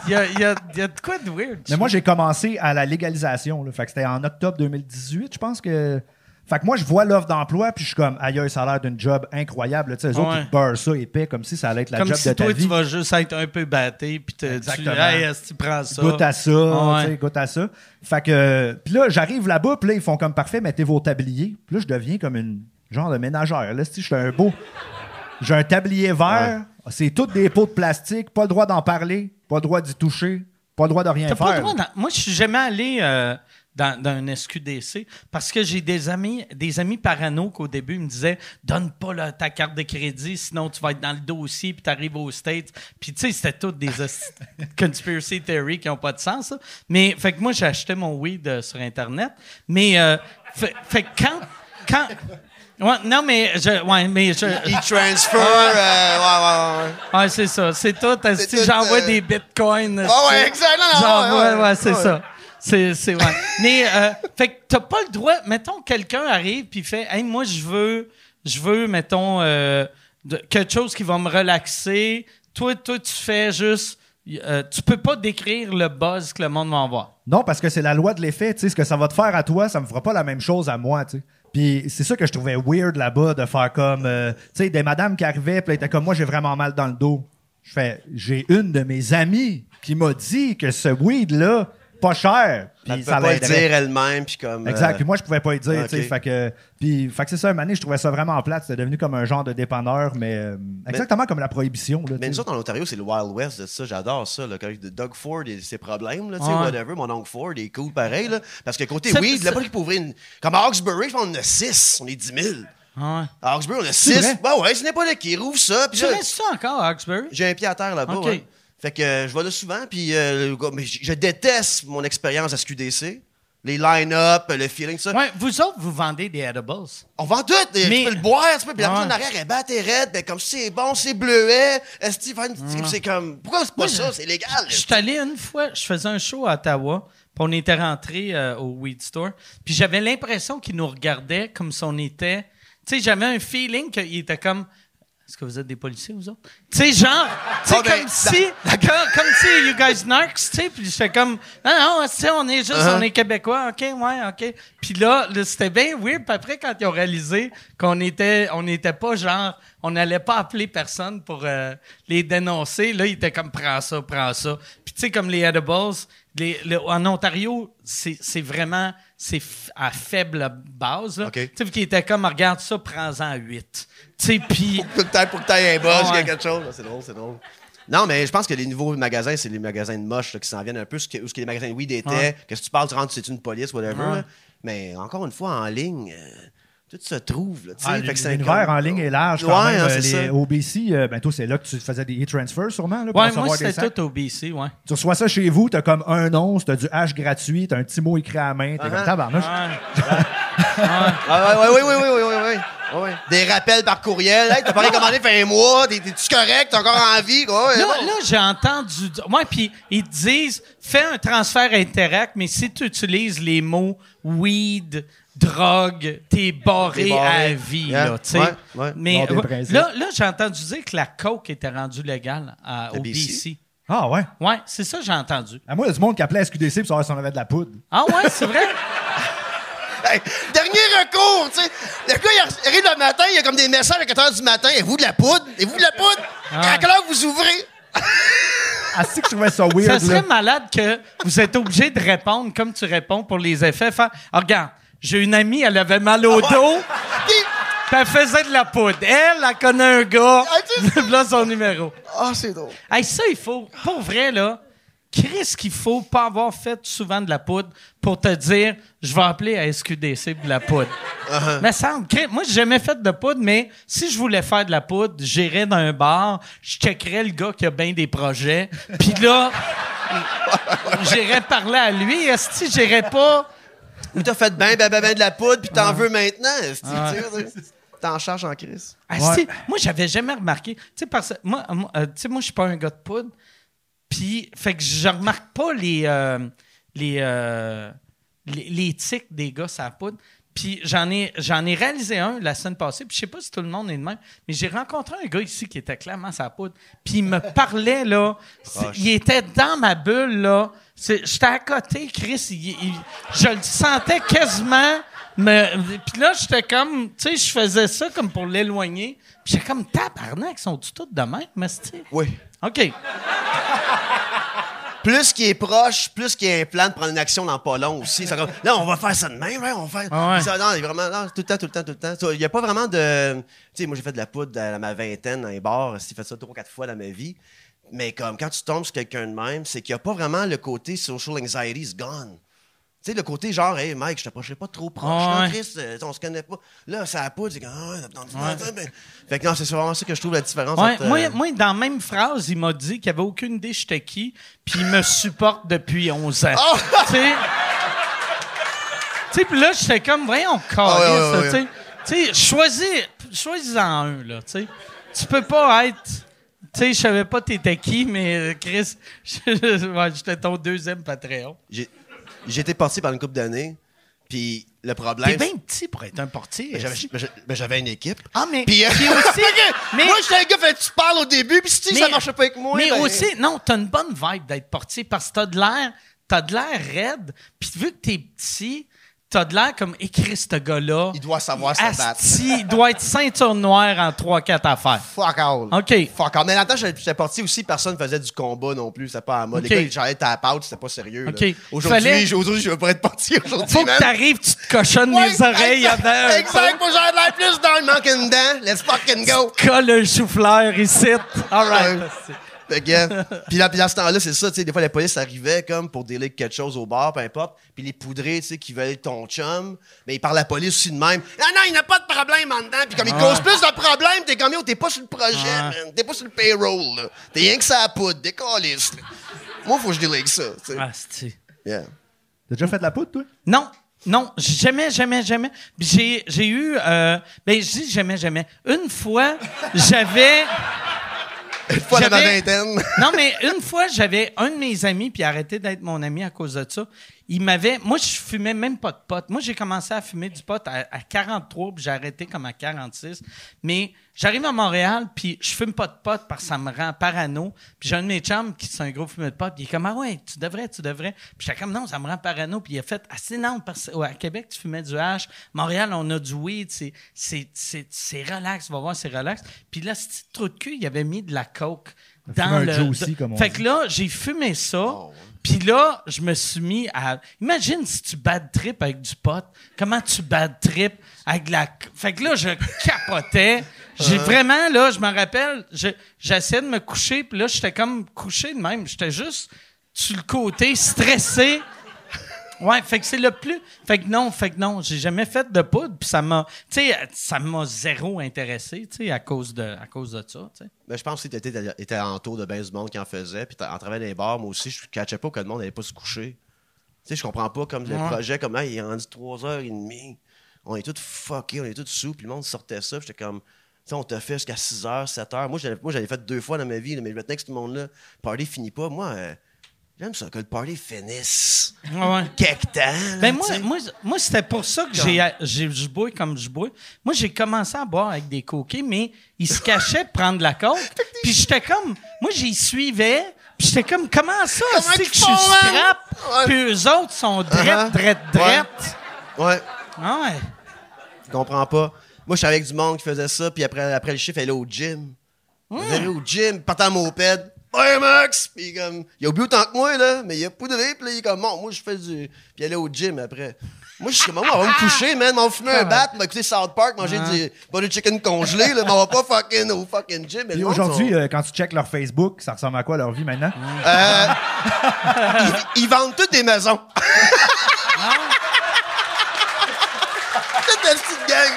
Il y a, il y, a, il y a de quoi de weird. Mais moi, j'ai commencé à la légalisation. Là. Fait que c'était en octobre 2018, je pense que. Fait que moi, je vois l'offre d'emploi, puis je suis comme, aïe, ça a l'air d'une job incroyable. Tu sais, eux autres, ils beurrent ça épais, comme si ça allait être la comme job si de ta toi, vie. tu vas juste être un peu batté puis te- tu hey, est-ce que tu prends ça? Goûte à ça, Ah ouais. tu sais, goûte à ça. Fait que, puis là, j'arrive là-bas, puis là, ils font comme parfait, mettez vos tabliers. Puis là, je deviens comme une genre de ménagère. Là, si je suis un beau. J'ai un tablier vert, c'est toutes des pots de plastique, pas le droit d'en parler, pas le droit d'y toucher, pas le droit de rien faire. pas le droit d'en- Moi, je suis jamais allé euh, dans, dans un SQDC parce que j'ai des amis, des amis parano qu'au début me disaient donne pas là, ta carte de crédit, sinon tu vas être dans le dossier puis t'arrives aux States. Puis tu sais, c'était toutes des conspiracy theories qui ont pas de sens. ça. Mais fait que moi, j'ai acheté mon weed euh, sur internet. Mais euh, fait, fait que quand quand Ouais, non, mais je, ouais, mais je, E-transfer, euh, ouais, ouais, ouais. Ouais, c'est ça. C'est tout. esti, tout, J'envoie euh, des bitcoins. Ah ouais, exact. Non, ouais, ouais, ouais, c'est ouais. ça. C'est, c'est, ouais. Mais, euh, fait que t'as pas le droit. Mettons, quelqu'un arrive puis fait, hey, moi, je veux, je veux, mettons, euh, de- quelque chose qui va me relaxer. Toi, toi, tu fais juste, euh, tu peux pas décrire le buzz que le monde va avoir. Non, parce que c'est la loi de l'effet. Tu sais, ce que ça va te faire à toi, ça me fera pas la même chose à moi, tu sais. Puis c'est ça que je trouvais weird là-bas, de faire comme, euh, tu sais, des madames qui arrivaient, puis étaient comme, moi, j'ai vraiment mal dans le dos. Je fais, j'ai une de mes amies qui m'a dit que ce weed-là, pas cher. Puis ça pas le dire elle-même, puis comme... Exact. euh, Puis moi, je pouvais pas le dire. ok. tu sais, Fait que, puis, fait que c'est ça, une année, je trouvais ça vraiment plate. C'était devenu comme un genre de dépanneur, mais euh, exactement comme la prohibition. Là, Mais nous autres, en Ontario, c'est le Wild West de ça. J'adore ça. Là, quand de Doug Ford et ses problèmes, là, tu sais, Ouais. whatever. Mon oncle Ford il est cool pareil. Là, parce que côté weed, là-bas, il peut ouvrir une. Comme à Hawkesbury, je pense qu'on en a 6. On est 10 000. Ah ouais. À Hawkesbury, on a C'est 6. vrai? Ben ouais, c'est n'importe qui. Rouvre ça. Puis Tu là, restes encore à Hawkesbury? j'ai un pied à terre là-bas. Ok. ouais. Fait que euh, je vais là souvent. Puis euh, le gars- mais je je déteste mon expérience à SQDC. Les line-up, le feeling, ça. Ouais, vous autres, vous vendez des edibles. On vend tout. Mais- peux le boire, tu peux. Puis la Ouais. personne en arrière, elle bat et raide. Ben, comme c'est bon, c'est bleuet. Est-ce que c'est comme. Pourquoi c'est pas ça? C'est légal. Je suis allé une fois, je faisais un show à Ottawa, puis on était rentré euh, au Weed Store, puis j'avais l'impression qu'ils nous regardaient comme si on était. Tu sais, j'avais un feeling qu'il était comme. Est-ce que vous êtes des policiers, vous autres? Tu sais, genre, tu sais, Ah, ben, comme si, comme, comme si you guys narcs, tu sais, puis j'étais comme, non, non, tu sais, on est juste, Uh-huh. on est québécois, ok, ouais, ok. Puis là, là, c'était bien weird, puis après, quand ils ont réalisé qu'on était, on n'était pas genre, on n'allait pas appeler personne pour euh, les dénoncer, là, ils étaient comme, prends ça, prends ça. Puis tu sais, comme les edibles, Les- le- en Ontario, c'est vraiment c'est à faible base. Tu sais, qui était comme, regarde ça, prends-en 8. Tu sais, puis... Pour que t'ailles- pour que t'ailles un y Ouais. quelque chose. C'est drôle, c'est drôle. Non, mais je pense que les nouveaux magasins, c'est les magasins de moches là, qui s'en viennent un peu, ce que- où ce que les magasins de weed étaient. Ouais. Qu'est-ce que tu parles, tu rentres, c'est une police, whatever. Ouais. Mais encore une fois, en ligne, euh, tout se trouve. Là, ah, l'univers en ligne est large. Quand ouais, même. Hein, euh, les OBC, euh, ben, toi, c'est là que tu faisais des e-transfers sûrement. Là, ouais, moi, c'était tout OBC. Ouais. Tu reçois ça chez vous, tu as comme un once, tu as du hash gratuit, tu as un petit mot écrit à main, tu comme uh-huh. tabarnouche. Ah, oui, oui, oui, oui, oui, oui. Oui. Des rappels par courriel. Hey, t'as pas commandé un mois. T'es-tu correct? T'es encore en vie? Là, là j'ai entendu. Moi, ouais, puis ils disent fais un transfert interact, mais si tu utilises les mots weed, drogue, t'es barré, à vie. Yeah. Là, tu sais. Ouais, ouais. Mais ouais, là, là j'ai entendu dire que la coke était rendue légale à, au BC. BC. Ah ouais. Ouais, c'est ça que j'ai entendu. À moi, il y a du monde qui appelait SQDC pour savoir si on avait de la poudre. Ah ouais, c'est vrai? Hey, dernier recours, tu sais. Le gars, il arrive le matin, il y a comme des messages à 4 h du matin. Et vous de la poudre? Et vous de la poudre? Ah. À quelle heure vous ouvrez? Ah, c'est que je trouvais ça Ça weird. serait là. malade que vous êtes obligé de répondre comme tu réponds pour les effets. Faire, Ah, regarde, j'ai une amie, elle avait mal au dos, Puis, elle faisait de la poudre. Elle, elle connaît un gars. Ah, là, son numéro. Ah, c'est drôle. Hey, ça, il faut, pour vrai, là, Chris qu'il faut pas avoir fait souvent de la poudre pour te dire, je vais appeler à SQDC pour de la poudre. Uh-huh. Mais ça, moi, j'ai jamais fait de poudre, mais si je voulais faire de la poudre, j'irais dans un bar, je checkerais le gars qui a bien des projets, puis là, j'irais parler à lui. Est-ce que j'irais pas... Ou t'as fait ben, ben, ben, ben de la poudre, puis t'en veux maintenant. Ah. T'en charges en crise. Ah, Ouais. moi, j'avais jamais remarqué. Tu sais, parce que moi, moi, euh, tu sais, moi, je suis pas un gars de poudre. Puis, fait que je remarque pas les, euh, les, euh, les, les tics des gars sur la poudre. Puis, j'en ai, j'en ai réalisé un la semaine passée. Puis, je sais pas si tout le monde est de même, mais j'ai rencontré un gars ici qui était clairement la poudre. Puis, il me parlait, là. C'est- il était dans ma bulle, là. J'étais à côté, Chris. il- il- je le sentais quasiment. Mais, puis là, j'étais comme, tu sais, je faisais ça comme pour l'éloigner. Puis j'étais comme, tabarnak, sont-ils tous de même, mais Oui. OK. Plus qu'il est proche, plus qu'il a un plan de prendre une action dans pas long aussi. Comme, là, on va faire ça demain, ouais, on va faire Ah ouais. ça. Non, il est vraiment, non, tout le temps, tout le temps, tout le temps. Il n'y a pas vraiment de. Tu sais, moi, j'ai fait de la poudre à ma vingtaine dans les bars. J'ai fait ça trois, quatre fois dans ma vie. Mais comme quand tu tombes sur quelqu'un de même, c'est qu'il n'y a pas vraiment le côté social anxiety is gone. Tu sais, le côté genre, hey Mike, je t'approcherai pas trop proche, là, ouais. Chris, euh, on se connaît pas. Là, ça la poudre, c'est ah ouais, ben. Fait que non, c'est vraiment ça que je trouve la différence Ouais, entre. euh, moi, moi, dans la même phrase, il m'a dit qu'il avait aucune idée j'étais qui, puis il me supporte depuis 11 ans. Oh! tu sais, puis là, j'étais comme, voyons, Ah calisse, tu sais. Tu sais, choisis, choisis-en un, là, tu sais. Tu peux pas être... Tu sais, je savais pas t'étais qui, mais euh, Chris, j'étais ton deuxième Patreon. été portier pendant une couple d'années. Puis le T'es problème. bien petit pour être un portier. Ben, j'avais, ben, ben, j'avais une équipe. Ah, mais... Puis, euh, puis aussi... mais- Moi, j'étais un gars, fait, tu parles au début, puis si ça marchait pas avec moi. Mais ben- aussi, non, t'as une bonne vibe d'être portier parce que t'as de l'air, t'as de l'air raide. Puis vu que t'es petit, t'as de l'air comme écrit ce gars-là. Il doit savoir se battre. Il doit être ceinture noire en 3-4 affaires. Fuck all. OK. Fuck all. Mais là-dedans, j'étais parti aussi, personne faisait du combat non plus. C'était pas à mode. OK. Les gars, j'allais ta out, c'était pas sérieux. là. OK. Aujourd'hui, Fallait- aujourd'hui, je veux pas être parti aujourd'hui. Faut que man. t'arrives, tu te cochonnes Ouais, les oreilles exact, avant. Exact, moi, de l'air plus dans le manque une dent. Let's fucking go. peu. Colle un chou-fleur ici. All right. Ouais. Fait que, puis là, puis à ce temps-là, c'est ça, tu sais, des fois, la police arrivait comme pour délire quelque chose au bar, peu importe, puis les poudrés, tu sais, qui veulent être ton chum, mais ils parlent à la police aussi de même. Non, non, il n'y a pas de problème en dedans, puis comme ils causent plus de problèmes, t'es comme, yo, t'es pas sur le projet, man, t'es pas sur le payroll, là. T'es rien que ça à poudre, décaliste. Moi, faut que je avec ça, tu sais. Asti. Yeah. T'as déjà fait de la poudre, toi? Non, non, jamais, jamais, jamais. Puis J'ai, j'ai eu, euh, ben je dis jamais, jamais. Une fois, j'avais, Une fois dans ma J'avais- vingtaine. non mais une fois, j'avais un de mes amis puis arrêté d'être mon ami à cause de ça. Il m'avait, moi je fumais même pas de pot. Moi j'ai commencé à fumer du pot à, à 43 puis j'ai arrêté comme à 46. Mais j'arrive à Montréal puis je fume pas de pot parce que ça me rend parano. Puis j'ai un de mes chums qui c'est un gros fumeur de pot puis il est comme ah ouais tu devrais, tu devrais. Puis j'étais comme non ça me rend parano puis il a fait ah c'est non parce ouais, à Québec tu fumais du hash, Montréal on a du weed, c'est relax, va voir c'est relax. Puis là ce petit trou de cul il avait mis de la coke dans le. Aussi, comme on fait dit. que là, j'ai fumé ça. Oh. Puis là, je me suis mis à. Imagine si tu bad trip avec du pot. Comment tu bad trip avec de la. Fait que là, je capotais. J'ai vraiment, là, je me rappelle, je- j'essayais de me coucher, puis là, j'étais comme couché de même. J'étais juste sur le côté, stressé. Ouais, fait que c'est le plus. Fait que non, fait que non, j'ai jamais fait de poudre, puis ça m'a. Tu sais, ça m'a zéro intéressé, tu sais, à cause de, à cause de ça, tu sais. Mais je pense que tu étais, étais entour de bien du monde qui en faisait. Puis en travaillant dans les bars, moi aussi, je ne catchais pas que le monde n'allait pas se coucher. Tu sais, je comprends pas comme le Ouais. projet, comme, il est rendu 3h30. On est tous fuckés, on est tous sous. Puis le monde sortait ça. J'étais comme, tu sais, on t'a fait jusqu'à 6h, 7h. Moi, j'avais, moi, j'avais fait deux fois dans ma vie, là, mais maintenant que ce monde-là, le party finit pas. Moi, euh, j'aime ça, que le party finisse. Ouais. Quelque temps. là, Ben moi, moi, moi c'était pour ça que j'ai, j'ai, je bois comme je bois. Moi, j'ai commencé à boire avec des coquets, mais ils se cachaient de prendre de la coke. Puis j'étais comme, moi, j'y suivais. Puis j'étais comme, comment ça, c'est que je suis hein? scrap? Ouais. Puis eux autres sont drettes, Uh-huh. drettes, drettes. Ouais. Ah ouais. Je comprends pas. Moi, je suis avec du monde qui faisait ça, puis après, après le chiffre, elle est au gym. Elle est au gym, partant à moped. Ouais, Max! Puis comme, il a oublié autant que moi, là, mais il a poudré, puis là, il est comme, bon, moi, je fais du. Puis est au gym après. Moi, je suis comme, moi, on va me coucher, man, va fumer un bat, on va écouter South Park, manger du butter chicken congelé, là, mais on va pas fucking au fucking gym. Monde aujourd'hui, sont- euh, quand tu checkes leur Facebook, ça ressemble à quoi leur vie maintenant? Euh, ils, ils vendent toutes des maisons. Toute la petite gang.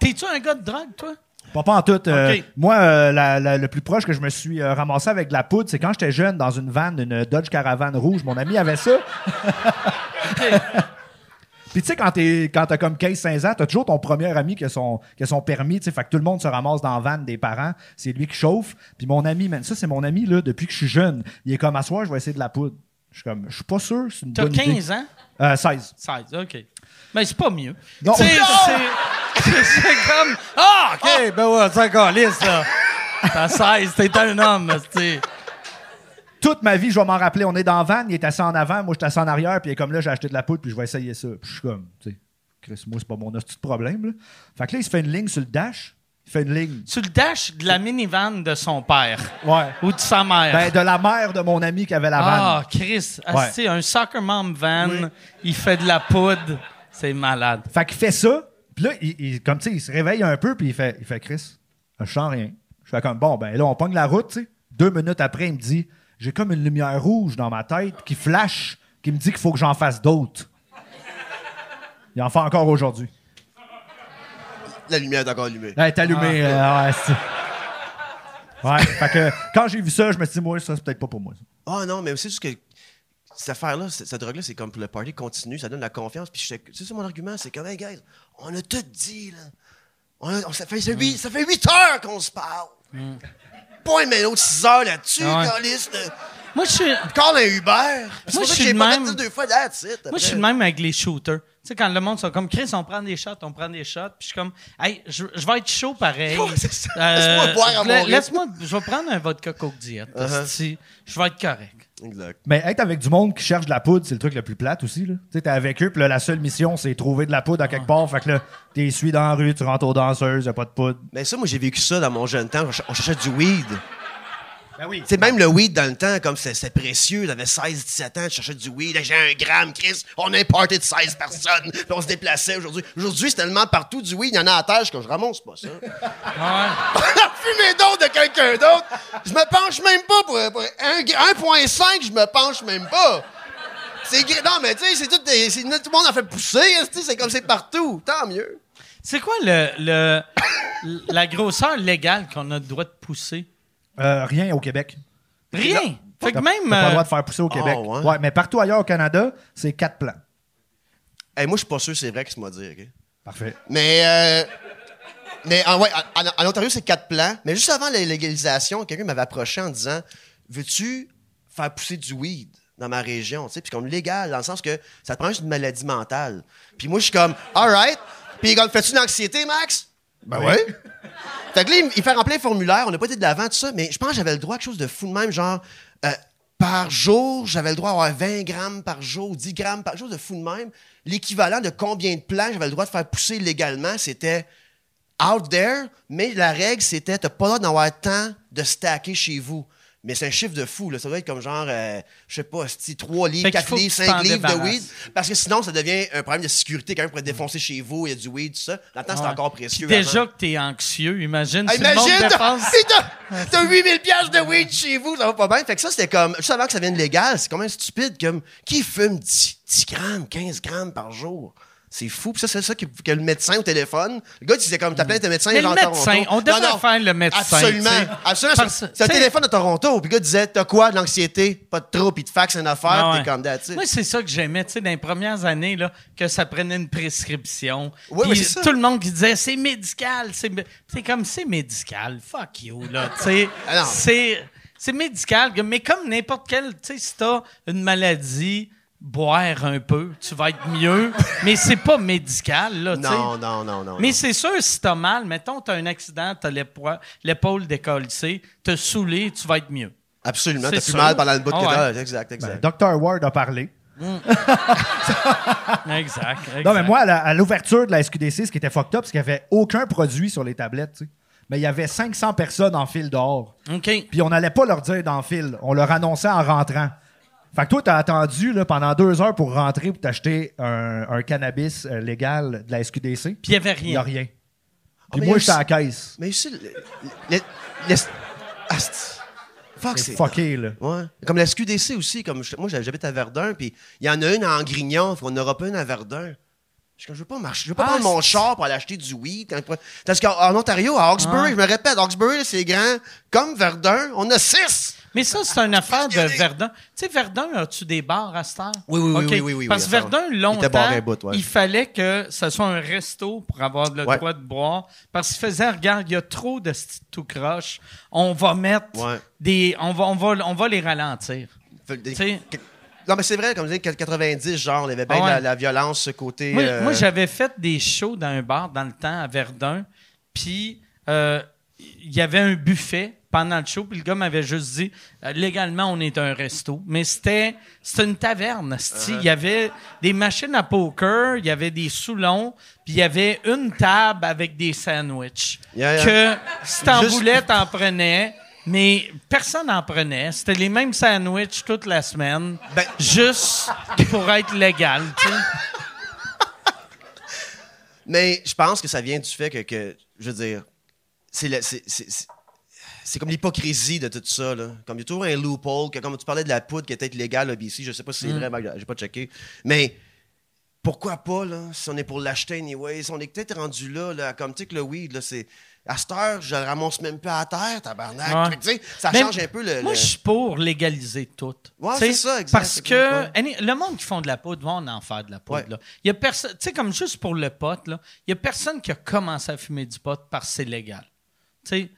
T'es-tu un gars de drogue, toi? Pas, pas en tout. euh, moi, euh, la- la- le plus proche que je me suis euh, ramassé avec de la poudre, c'est quand j'étais jeune dans une vanne, une Dodge Caravan rouge. Mon ami avait ça. Puis tu sais, quand t'es- quand t'as comme 15-16 ans, t'as toujours ton premier ami qui a son, qui a son permis, tu sais, fait que tout le monde se ramasse dans la vanne des parents. C'est lui qui chauffe. Puis mon ami, man, ça c'est mon ami, là, depuis que je suis jeune. Il est comme, à soir, je vais essayer de la poudre. Je suis comme, je suis pas sûr, c'est une T'as bonne idée. 15 ans? Euh, 16. 16, OK. Mais c'est pas mieux. Non. Tu sais, c'est, c'est comme... Ah, OK, ben ouais, c'est encore lisse, là. T'as 16, t'es un homme, tu sais. Toute ma vie, je vais m'en rappeler. On est dans la van, il est assis en avant, moi, je suis assis en arrière, puis il est comme là, j'ai acheté de la poudre, puis je vais essayer ça. Puis je suis comme, tu sais, Chris, moi, c'est pas mon de problème, là. Fait que là, il se fait une ligne sur le dash. Il fait une ligne. Sur le dash de la minivan de son père Ouais. ou de sa mère. Ben, de la mère de mon ami qui avait la ah, vanne. Chris, Ouais. un soccer mom van, il fait de la poudre. C'est malade. Fait qu'il fait ça, puis là, il, il- comme tu sais, il se réveille un peu, puis il fait, il fait Chris, je sens rien. Je fais comme, bon, ben là, on pogne la route, tu sais. Deux minutes après, il me dit, j'ai comme une lumière rouge dans ma tête qui flash, qui me dit qu'il faut que j'en fasse d'autres. Il en fait encore aujourd'hui. La lumière est encore allumée. Elle est allumée. euh, ouais, c'est- ouais, fait que quand j'ai vu ça, je me suis dit, moi, ça, c'est peut-être pas pour moi. Ah non, mais c'est juste que cette affaire-là, cette, drogue-là, c'est comme pour le party continu, ça donne la confiance. Puis c'est ça mon argument, c'est comme, hey guys, on a tout dit, là. On a- on- ça, fait, ça, huit, ça fait huit heures qu'on se parle. Pas une autre six heures là-dessus, Ah ouais. là. Moi, je suis... Encore un Uber. Moi, je suis même. deux fois that's it, Moi, je suis le même avec les shooters. Tu sais, quand le monde sont comme Chris, on prend des shots, on prend des shots, puis je suis comme, hey, je, je vais être chaud pareil. Euh, Laisse-moi boire à mon. Laisse-moi, je vais prendre un vodka Coke Diet. Esti. Je vais être correct. Exact. Mais être avec du monde qui cherche de la poudre, c'est le truc le plus plate aussi. là. Tu sais, t'es avec eux, puis là, la seule mission, c'est trouver de la poudre à quelque part. Fait que là, t'es suis dans la rue, tu rentres aux danseuses, y a pas de poudre. Mais ça, moi, j'ai vécu ça dans mon jeune temps. On cherchait du weed. Ben oui. Sais, même le weed dans le temps, comme c'est c'est précieux, j'avais 16, 17 ans, je cherchais du weed, j'ai un gramme, Chris, on a un party de 16 personnes, puis on se déplaçait aujourd'hui. Aujourd'hui, c'est tellement partout du weed, il y en a à suis comme, je ramasse pas ça. Fumer d'autres de quelqu'un d'autre, je me penche même pas pour, pour un- 1.5, je me penche même pas. C'est non, mais tu sais, c'est tout, des- c'est- tout le monde en fait pousser, esti, c'est comme c'est partout, tant mieux. C'est quoi le, le, la grosseur légale qu'on a le droit de pousser? Euh, rien au Québec. Rien? Fait que même. T'as pas le euh, droit de faire pousser au Québec. ouais? ouais. mais partout ailleurs au Canada, c'est quatre plans. Hey, moi, je suis pas sûr, c'est vrai que c'est moi dire, OK? Parfait. Mais, euh, mais en, ouais, en, en- en Ontario, c'est quatre plans. Mais juste avant la légalisation, quelqu'un m'avait approché en disant Veux-tu faire pousser du weed dans ma région tu sais? Puis comme légal, dans le sens que ça te prend juste une maladie mentale. Puis moi, je suis comme All right. Puis il est comme Fais-tu une anxiété, Max? Ben ouais. Fait que là, il fait remplir un formulaire. On n'a pas été de l'avant, tout ça. Mais je pense que j'avais le droit à quelque chose de fou de même, genre. euh, par jour, j'avais le droit d'avoir 20 grammes par jour, 10 grammes par jour, de fou de même. L'équivalent de combien de plants j'avais le droit de faire pousser légalement, c'était out there, mais la règle, c'était t'as pas le droit d'avoir tant de stacker chez vous. Mais c'est un chiffre de fou, là. Ça doit être comme genre, euh, je sais pas, 3 livres, Fait qu'il 4 faut que livres, tu 5 t'en livres de weed. Parce que sinon, ça devient un problème de sécurité. Quelqu'un pourrait défoncer chez vous, il y a du weed, tout ça. Dans le temps, c'était Ouais. encore Puis précieux. déjà avant. que t'es anxieux, imagine. Ah, si imagine, dépense- t'as- t'as 8000 piastres de weed chez vous, ça va pas bien. Fait que ça, c'était comme, juste avant que ça vienne légal, c'est quand même stupide, comme, qui fume 10, 10 grammes, 15 grammes par jour? C'est fou. Puis ça, c'est ça que, que le médecin au téléphone, le gars, il disait comme, t'appelais un médecin, Mais le à médecin, on devrait Non, non. faire le médecin. Absolument. tu. Absolument. Parce- C'est un tu téléphone de Toronto. Puis le gars disait, t'as quoi, de l'anxiété? Pas de trouble, puis te fax une affaire, Ah t'es comme tu sais. Moi, c'est ça que j'aimais, tu sais, dans les premières années, là, que ça prenait une prescription. Ouais, Puis ça. tout le monde qui disait, c'est médical. C'est comme, c'est médical. Fuck you, là. tu sais. Ah c'est, c'est médical. Mais comme n'importe quel, tu sais, si t'as une maladie, boire un peu, tu vas être mieux. mais c'est pas médical, là, tu sais. Non, non, non, non. Mais c'est sûr, si t'as mal, mettons, t'as un accident, t'as l'épaule décollée, t'as saoulé, tu vas être mieux. Absolument. c'est T'as plus mal pendant le bout de Ah ouais. Exact, exact. Ben, Dr. Ward a parlé. Exact. Non, mais exact. moi, à l'ouverture de la SQDC, ce qui était fucked up, c'est qu'il n'y avait aucun produit sur les tablettes. tu sais. Mais il y avait 500 personnes en file dehors. OK. Puis on n'allait pas leur dire dans le fil. On leur annonçait en rentrant. Fait que toi, t'as attendu là, pendant deux heures pour rentrer pour t'acheter un, un cannabis euh, légal de la SQDC. Puis il n'y avait Il n'y a rien. rien. Puis mais moi, y a j'étais à la caisse. Mais aussi, le, le- le- ah, c'est- fuck, C'est c'est. fucké, là. Ouais. Comme la SQDC aussi, comme je- moi j'habite à Verdun, puis il y en a une en Grignon, on n'aura pas une à Verdun. Je ne veux pas marcher, je veux pas Ah, prendre mon char pour aller acheter du weed. Parce qu'en en Ontario, à Hawkesbury, Ah. je me répète, Hawkesbury, là, c'est grand. Comme Verdun, on a six. Mais ça, c'est une affaire de. Verdun. Tu sais, Verdun, as-tu des bars à cette heure? Oui, oui, oui, oui, oui, oui, Parce que Verdun, longtemps, bout, ouais. il fallait que ce soit un resto pour avoir le Ouais. droit de boire. Parce qu'il faisait, regarde, il y a trop de tout croche. On va mettre Ouais. des... On va, on, va, on va les ralentir. Des- Non, mais c'est vrai, comme je dis, 90, genre, on avait bien Ah la, la violence, ce côté. Moi, euh, moi, j'avais fait des shows dans un bar dans le temps à Verdun, puis euh, il y avait un buffet pendant le show, puis le gars m'avait juste dit euh, légalement on est un resto, mais c'était une taverne. c'ti. Il y avait des machines à poker, il y avait des soulons, puis il y avait une table avec des sandwichs. Yeah, yeah. Que si t'en Juste- voulais, t'en prenais. Mais personne n'en prenait. C'était les mêmes sandwichs toute la semaine. Ben- juste pour être légal, tu sais. Mais je pense que ça vient du fait que, que, je veux dire, c'est le- c'est- c'est- c'est- c'est comme l'hypocrisie de tout ça. Là. Comme il y a toujours un loophole, que comme tu parlais de la poudre qui était légale à BC, je sais pas si c'est vrai, mais j'ai pas checké. Mais pourquoi pas, là, si on est pour l'acheter anyways? On est peut-être rendu là, là comme tu sais que le weed, là, c'est. À cette heure, je le ramasse même plus à terre, tabarnak. Ouais. Fait ça change un peu le. Moi, le- je suis pour légaliser tout. Ouais, c'est ça, exact. Parce que le monde qui font de la poudre va en faire de la poudre. Ouais. là. Il y a personne, tu sais, comme juste pour le pot, là, il y a personne qui a commencé à fumer du pot parce que c'est légal.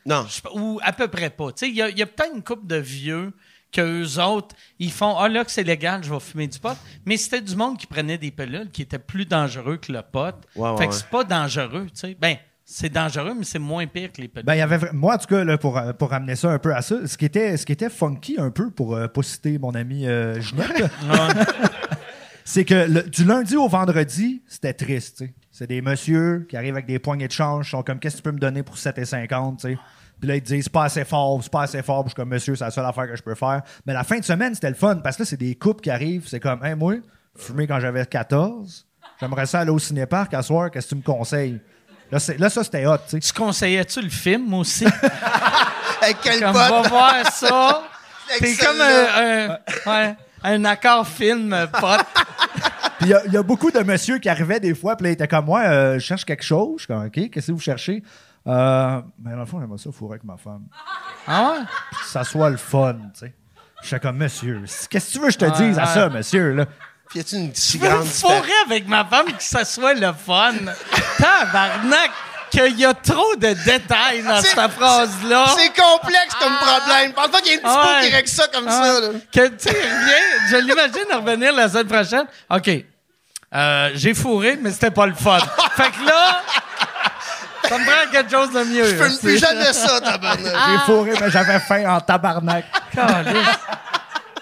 Non. je- ou à peu près pas. Tu sais, il y a, y a peut-être une couple de vieux que eux autres, ils font ah là que c'est légal, je vais fumer du pot. Mais c'était du monde qui prenait des pilules qui étaient plus dangereux que le pot. Ouais, ouais, fait que ouais. c'est pas dangereux. Tu sais, ben c'est dangereux, mais c'est moins pire que les pilules. Ben, il y avait, moi, en tout cas, là, pour, euh, pour ramener ça un peu à ça, ce qui était, ce qui était funky un peu, pour euh, pas citer mon ami euh, Ginette, c'est que le- du lundi au vendredi, c'était triste. tu sais. C'est des messieurs qui arrivent avec des poignées de change, sont comme Qu'est-ce que tu peux me donner pour 7,50 tu sais? Puis là, ils te disent C'est pas assez fort, c'est pas assez fort. Puis je suis comme Monsieur, c'est la seule affaire que je peux faire. Mais la fin de semaine, c'était le fun parce que là, c'est des couples qui arrivent. C'est comme Hey, moi, fumé quand j'avais 14. J'aimerais ça aller au cinéparc à soir. Qu'est-ce que tu me conseilles? Là, ça, c'était hot. tu sais. Tu conseillais-tu le film aussi? Avec quel comme pote? va voir ça. T'es comme un, un- ouais, un accord film pote. Puis il y a- il y, a beaucoup de messieurs qui arrivaient des fois, puis là, ils étaient comme moi, euh, je cherche quelque chose. Je suis comme, OK, qu'est-ce que vous cherchez? Euh, mais dans le fond, j'aimerais ça fourrer avec ma femme. Ah ouais? Puis que ça soit le fun, tu sais. Je suis comme, monsieur, qu'est-ce que tu veux que je te dise à ça, monsieur, là? Puis y a-tu une si Je veux grande fourrer avec ma femme que ça soit le fun? Tabarnak! Qu'il y a trop de détails dans C'est- cette phrase-là. C'est complexe comme problème. Pense pas qu'il y a une petite Ah peau ouais. qui règle ça comme Ah, ça. Là. Que tu sais, reviens, je l'imagine revenir la semaine prochaine. OK. Euh, j'ai fourré, mais c'était pas le fun. fait que là, ça me prend quelque chose de mieux. Je fume plus jamais ça, tabarnak. Ah. J'ai fourré, mais j'avais faim en tabarnak.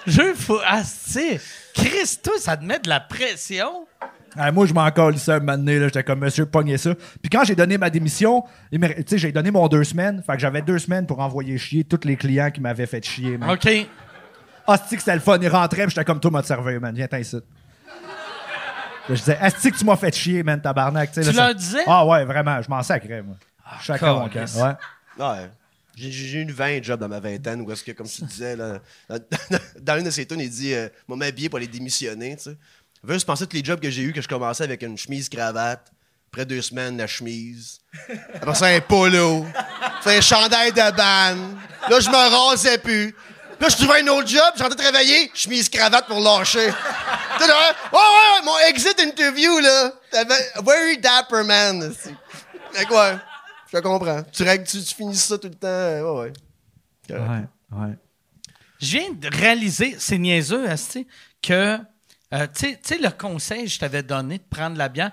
Je fous. Ah, tu sais, Chris, toi, ça te met de la pression? Ah, moi, je m'en calissais un moment donné, là. J'étais comme, monsieur, pognez ça. Puis quand j'ai donné ma démission, il m'a- tu sais, j'ai donné mon deux semaines. Fait que j'avais deux semaines pour envoyer chier tous les clients qui m'avaient fait chier, man. OK. Asti que c'était le fun? Il rentrait, puis j'étais comme, toi, m'a te servir, man? Viens, t'en ici. Là, je disais, Asti que tu m'as fait chier, man, tabarnak? Tu sais, Tu là, leur disais? Ah ouais, vraiment, je m'en sacrais, moi. Chacun mon camp. Ouais. Ouais. J'ai- J'ai eu une 20 jobs dans ma vingtaine où est-ce que, comme tu disais, là, dans, dans une de ces tunes, il dit euh, M'a m'habillé pour aller démissionner. Tu sais. Veux penser à tous les jobs que j'ai eu que je commençais avec une chemise cravate. Après deux semaines, la chemise? Après ça, un polo. Après, un chandail de banne. Là, je me rasais plus. Là, je trouvais un autre job, j'entrais travailler, chemise cravate pour lâcher. Tu là, ouais, mon exit interview, là. Very dapper man? Fait que ouais, je te comprends. Tu, règles- tu, tu finis ça tout le temps. euh, Ouais, ouais. Ouais, ouais. Je viens de réaliser, c'est niaiseux, asti, que, euh, tu sais- le conseil que je t'avais donné de prendre la bière,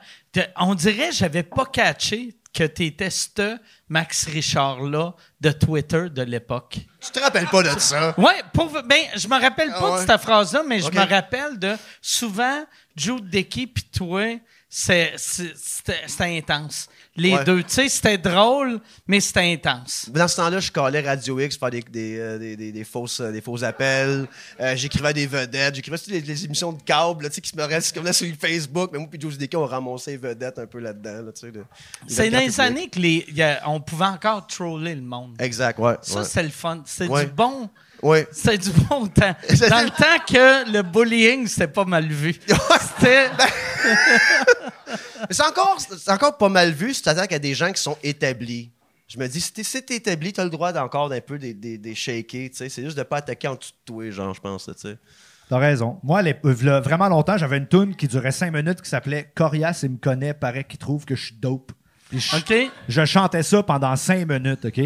on dirait que j'avais pas catché que tu étais ce Max Richard-là de Twitter de l'époque. Tu te rappelles pas de ça? Pour, ben, je me rappelle pas Ah ouais? de cette phrase-là, mais je me rappelle de souvent Jude Dickey puis toi, c'était intense. Les Ouais. deux, tu sais, c'était drôle, mais c'était intense. Dans ce temps-là, je calais Radio X pour faire des, des, euh, des, des- fausses, euh, des faux appels. Euh, j'écrivais des vedettes. J'écrivais toutes les, émissions de câble là, tu sais, qui se me restent comme là sur Facebook. Mais moi et Joe Dickey, on ramassait les vedettes un peu là-dedans. Là, tu sais, de- C'est dans les années que les, y a- on pouvait encore troller le monde. Exact, ouais. Ça, ouais. c'est le fun. C'est Ouais. du bon. Ouais. C'est du bon temps. Dans le temps que le bullying, c'était pas mal vu. C'était. Mais c'est encore, c'est encore pas mal vu si tu t'attaques à des gens qui sont établis. Je me dis, si t'es, si t'es établi, t'as le droit d'encore d'un peu des, des, des shaker, tu sais. C'est juste de pas attaquer en dessous de toi, genre, je pense, tu sais. T'as raison. Moi, les- euh, vraiment longtemps, j'avais une tune qui durait cinq minutes qui s'appelait Corias, il me connaît, paraît qu'il trouve que je suis dope. Puis je, OK? je chantais ça pendant cinq minutes, OK?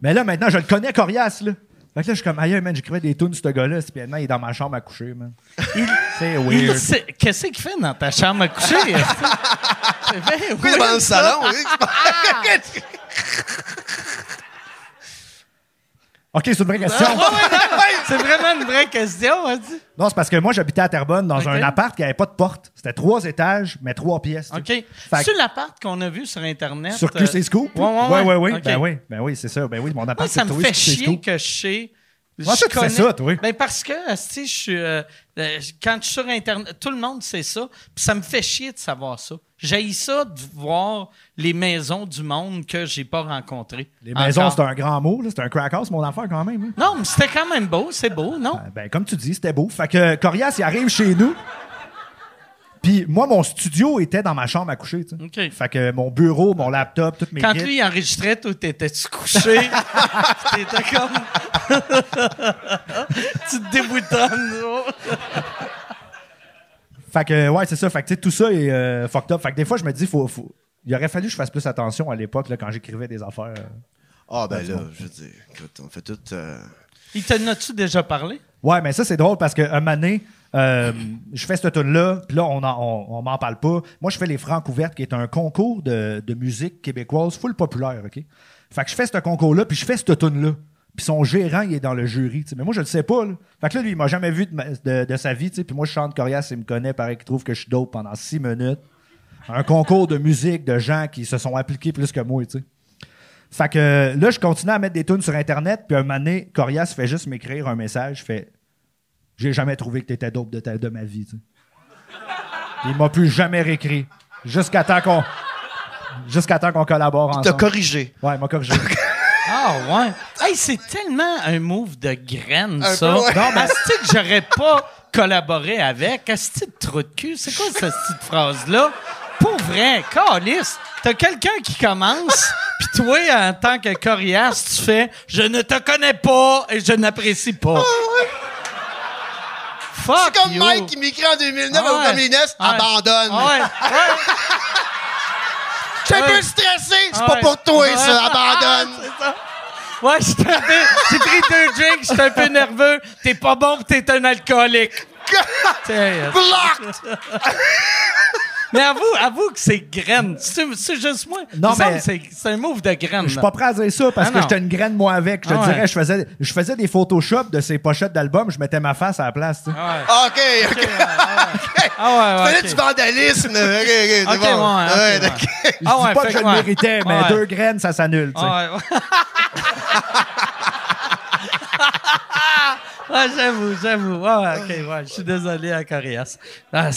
Mais là, maintenant, je le connais, Corias, là. Fait que là, je suis comme, aïe, man, j'écrivais des tunes, ce gars-là, puis maintenant, il est dans ma chambre à coucher, man. C'est Il weird. sait- Qu'est-ce qu'il fait dans ta chambre à coucher? C'est bien Pourquoi il est dans le weird, salon? oui? OK, c'est une vraie question. Ah, ouais, c'est vraiment une vraie question. hein, dis. Non, c'est parce que moi, j'habitais à Terrebonne dans un appart qui avait pas de porte. C'était trois étages, mais trois pièces. tu OK. C'est l'appart qu'on a vu sur Internet. Sur euh, QC Scoop? Ouais, ouais, ouais, ouais. ouais. OK. Ben oui, ben oui, c'est ça. Ben oui, mon appart, Moi, ça me fait chier Scoop. que je sais. Comment je connais- ça, toi? Ben parce que, asti, je suis. euh, euh, quand je suis sur Internet, tout le monde sait ça. Puis ça me fait chier de savoir ça. J'ai ça de voir les maisons du monde que j'ai pas rencontrées. Les maisons, c'est un grand mot. là. C'est un crack house, mon affaire, quand même. hein. Non, mais c'était quand même beau. C'est beau, non? Ben, ben, comme tu dis, c'était beau. Fait que Corias, il arrive chez nous. Puis moi, mon studio était dans ma chambre à coucher. tu sais. OK. Fait que mon bureau, mon laptop, toutes mes Quand guides- lui il enregistrait, toi, t'étais-tu couché? T'étais comme. tu te déboutonnes. Fait que, ouais, c'est ça. Fait que, tu sais, tout ça est euh, fucked up. Fait que des fois, je me dis, faut, faut... il aurait fallu que je fasse plus attention à l'époque, là, quand j'écrivais des affaires. Ah, ben là, je veux dire, écoute, on fait tout. euh, Il t'en a-tu déjà parlé? Ouais, mais ça, c'est drôle parce qu'un moment donné, euh, je fais cette tune-là, puis là, on en- on, on m'en parle pas. Moi, je fais les Francs ouvertes, qui est un concours de, de musique québécoise full populaire, OK? Fait que je fais ce concours-là, puis je fais cette tune-là. Puis son gérant, il est dans le jury, tu sais. Mais moi, je le sais pas, là. Fait que là, lui, il m'a jamais vu de, ma- de- de sa vie, tu sais. Puis moi, je chante Corias, il me connaît, pareil qu'il trouve que je suis dope pendant six minutes. Un concours de musique de gens qui se sont appliqués plus que moi, tu sais. Fait que euh, là, je continue à mettre des tunes sur Internet, puis un moment donné, Corias fait juste m'écrire un message, fait J'ai jamais trouvé que t'étais dope de, ta- de ma vie, tu sais. Il m'a plus jamais réécrit. Jusqu'à temps qu'on. Jusqu'à temps qu'on collabore ensemble. corrigé. Ouais, il m'a corrigé. Ah, ouais. Hey, c'est tellement un move de graine, Un ça. peu, ouais. Non, mais que j'aurais pas collaboré avec? Est-ce que trou de cul? C'est quoi cette petite phrase-là? Pour vrai, calice. T'as quelqu'un qui commence, puis toi, en tant que coriace, tu fais « Je ne te connais pas et je n'apprécie pas. Fuck C'est comme you. Mike qui m'écrit en 2009 Ah au ouais. Communist, Ouais. abandonne. Suis un peu stressé, c'est pas pour toi, ça, abandonne. Ah, c'est ça. Ouais, j'étais j'ai pris deux drinks, j'étais un peu nerveux. T'es pas bon, t'es un alcoolique. Blocked! Mais avoue, avoue que c'est graine. C'est juste moi. Non, mais- C'est un move de graine. Je suis pas prêt à dire ça parce Ah, que j'étais une graine moi avec. Je te Ah, ouais. dirais, je faisais, je faisais des Photoshop de ces pochettes d'albums, je mettais ma face à la place. tu sais. Ah, OK, OK. Ah ouais, ouais. du vandalisme. OK, OK, c'est Ok, bon. ouais. Je Ah dis pas que je le ouais. méritais, mais Ouais. deux graines, ça s'annule. tu sais. Ah ouais, j'avoue, j'avoue. Ouais, ok, ouais. Je suis désolé à Corias. Ah.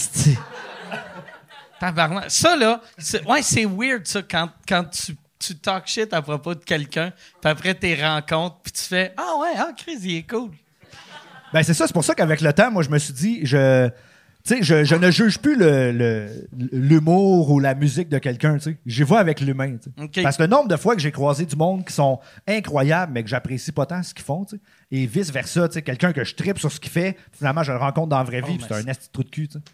Tabarnak. Ça, là, c'est- ouais, c'est weird, ça, quand, quand tu, tu talk shit à propos de quelqu'un, puis après tes rencontres, puis tu fais Ah ouais, ah, Chris, il est cool. Ben c'est ça, c'est pour ça qu'avec le temps, moi, je me suis dit, je, tu sais, je, je ne juge plus le- le- l'humour ou la musique de quelqu'un, tu sais. J'y vois avec l'humain, tu sais. Ok. Parce que le nombre de fois que j'ai croisé du monde qui sont incroyables, mais que j'apprécie pas tant ce qu'ils font, tu sais. Et vice-versa, tu sais, quelqu'un que je tripe sur ce qu'il fait, finalement, je le rencontre dans la vraie vie, puis c'est un esti de trou de cul, tu sais.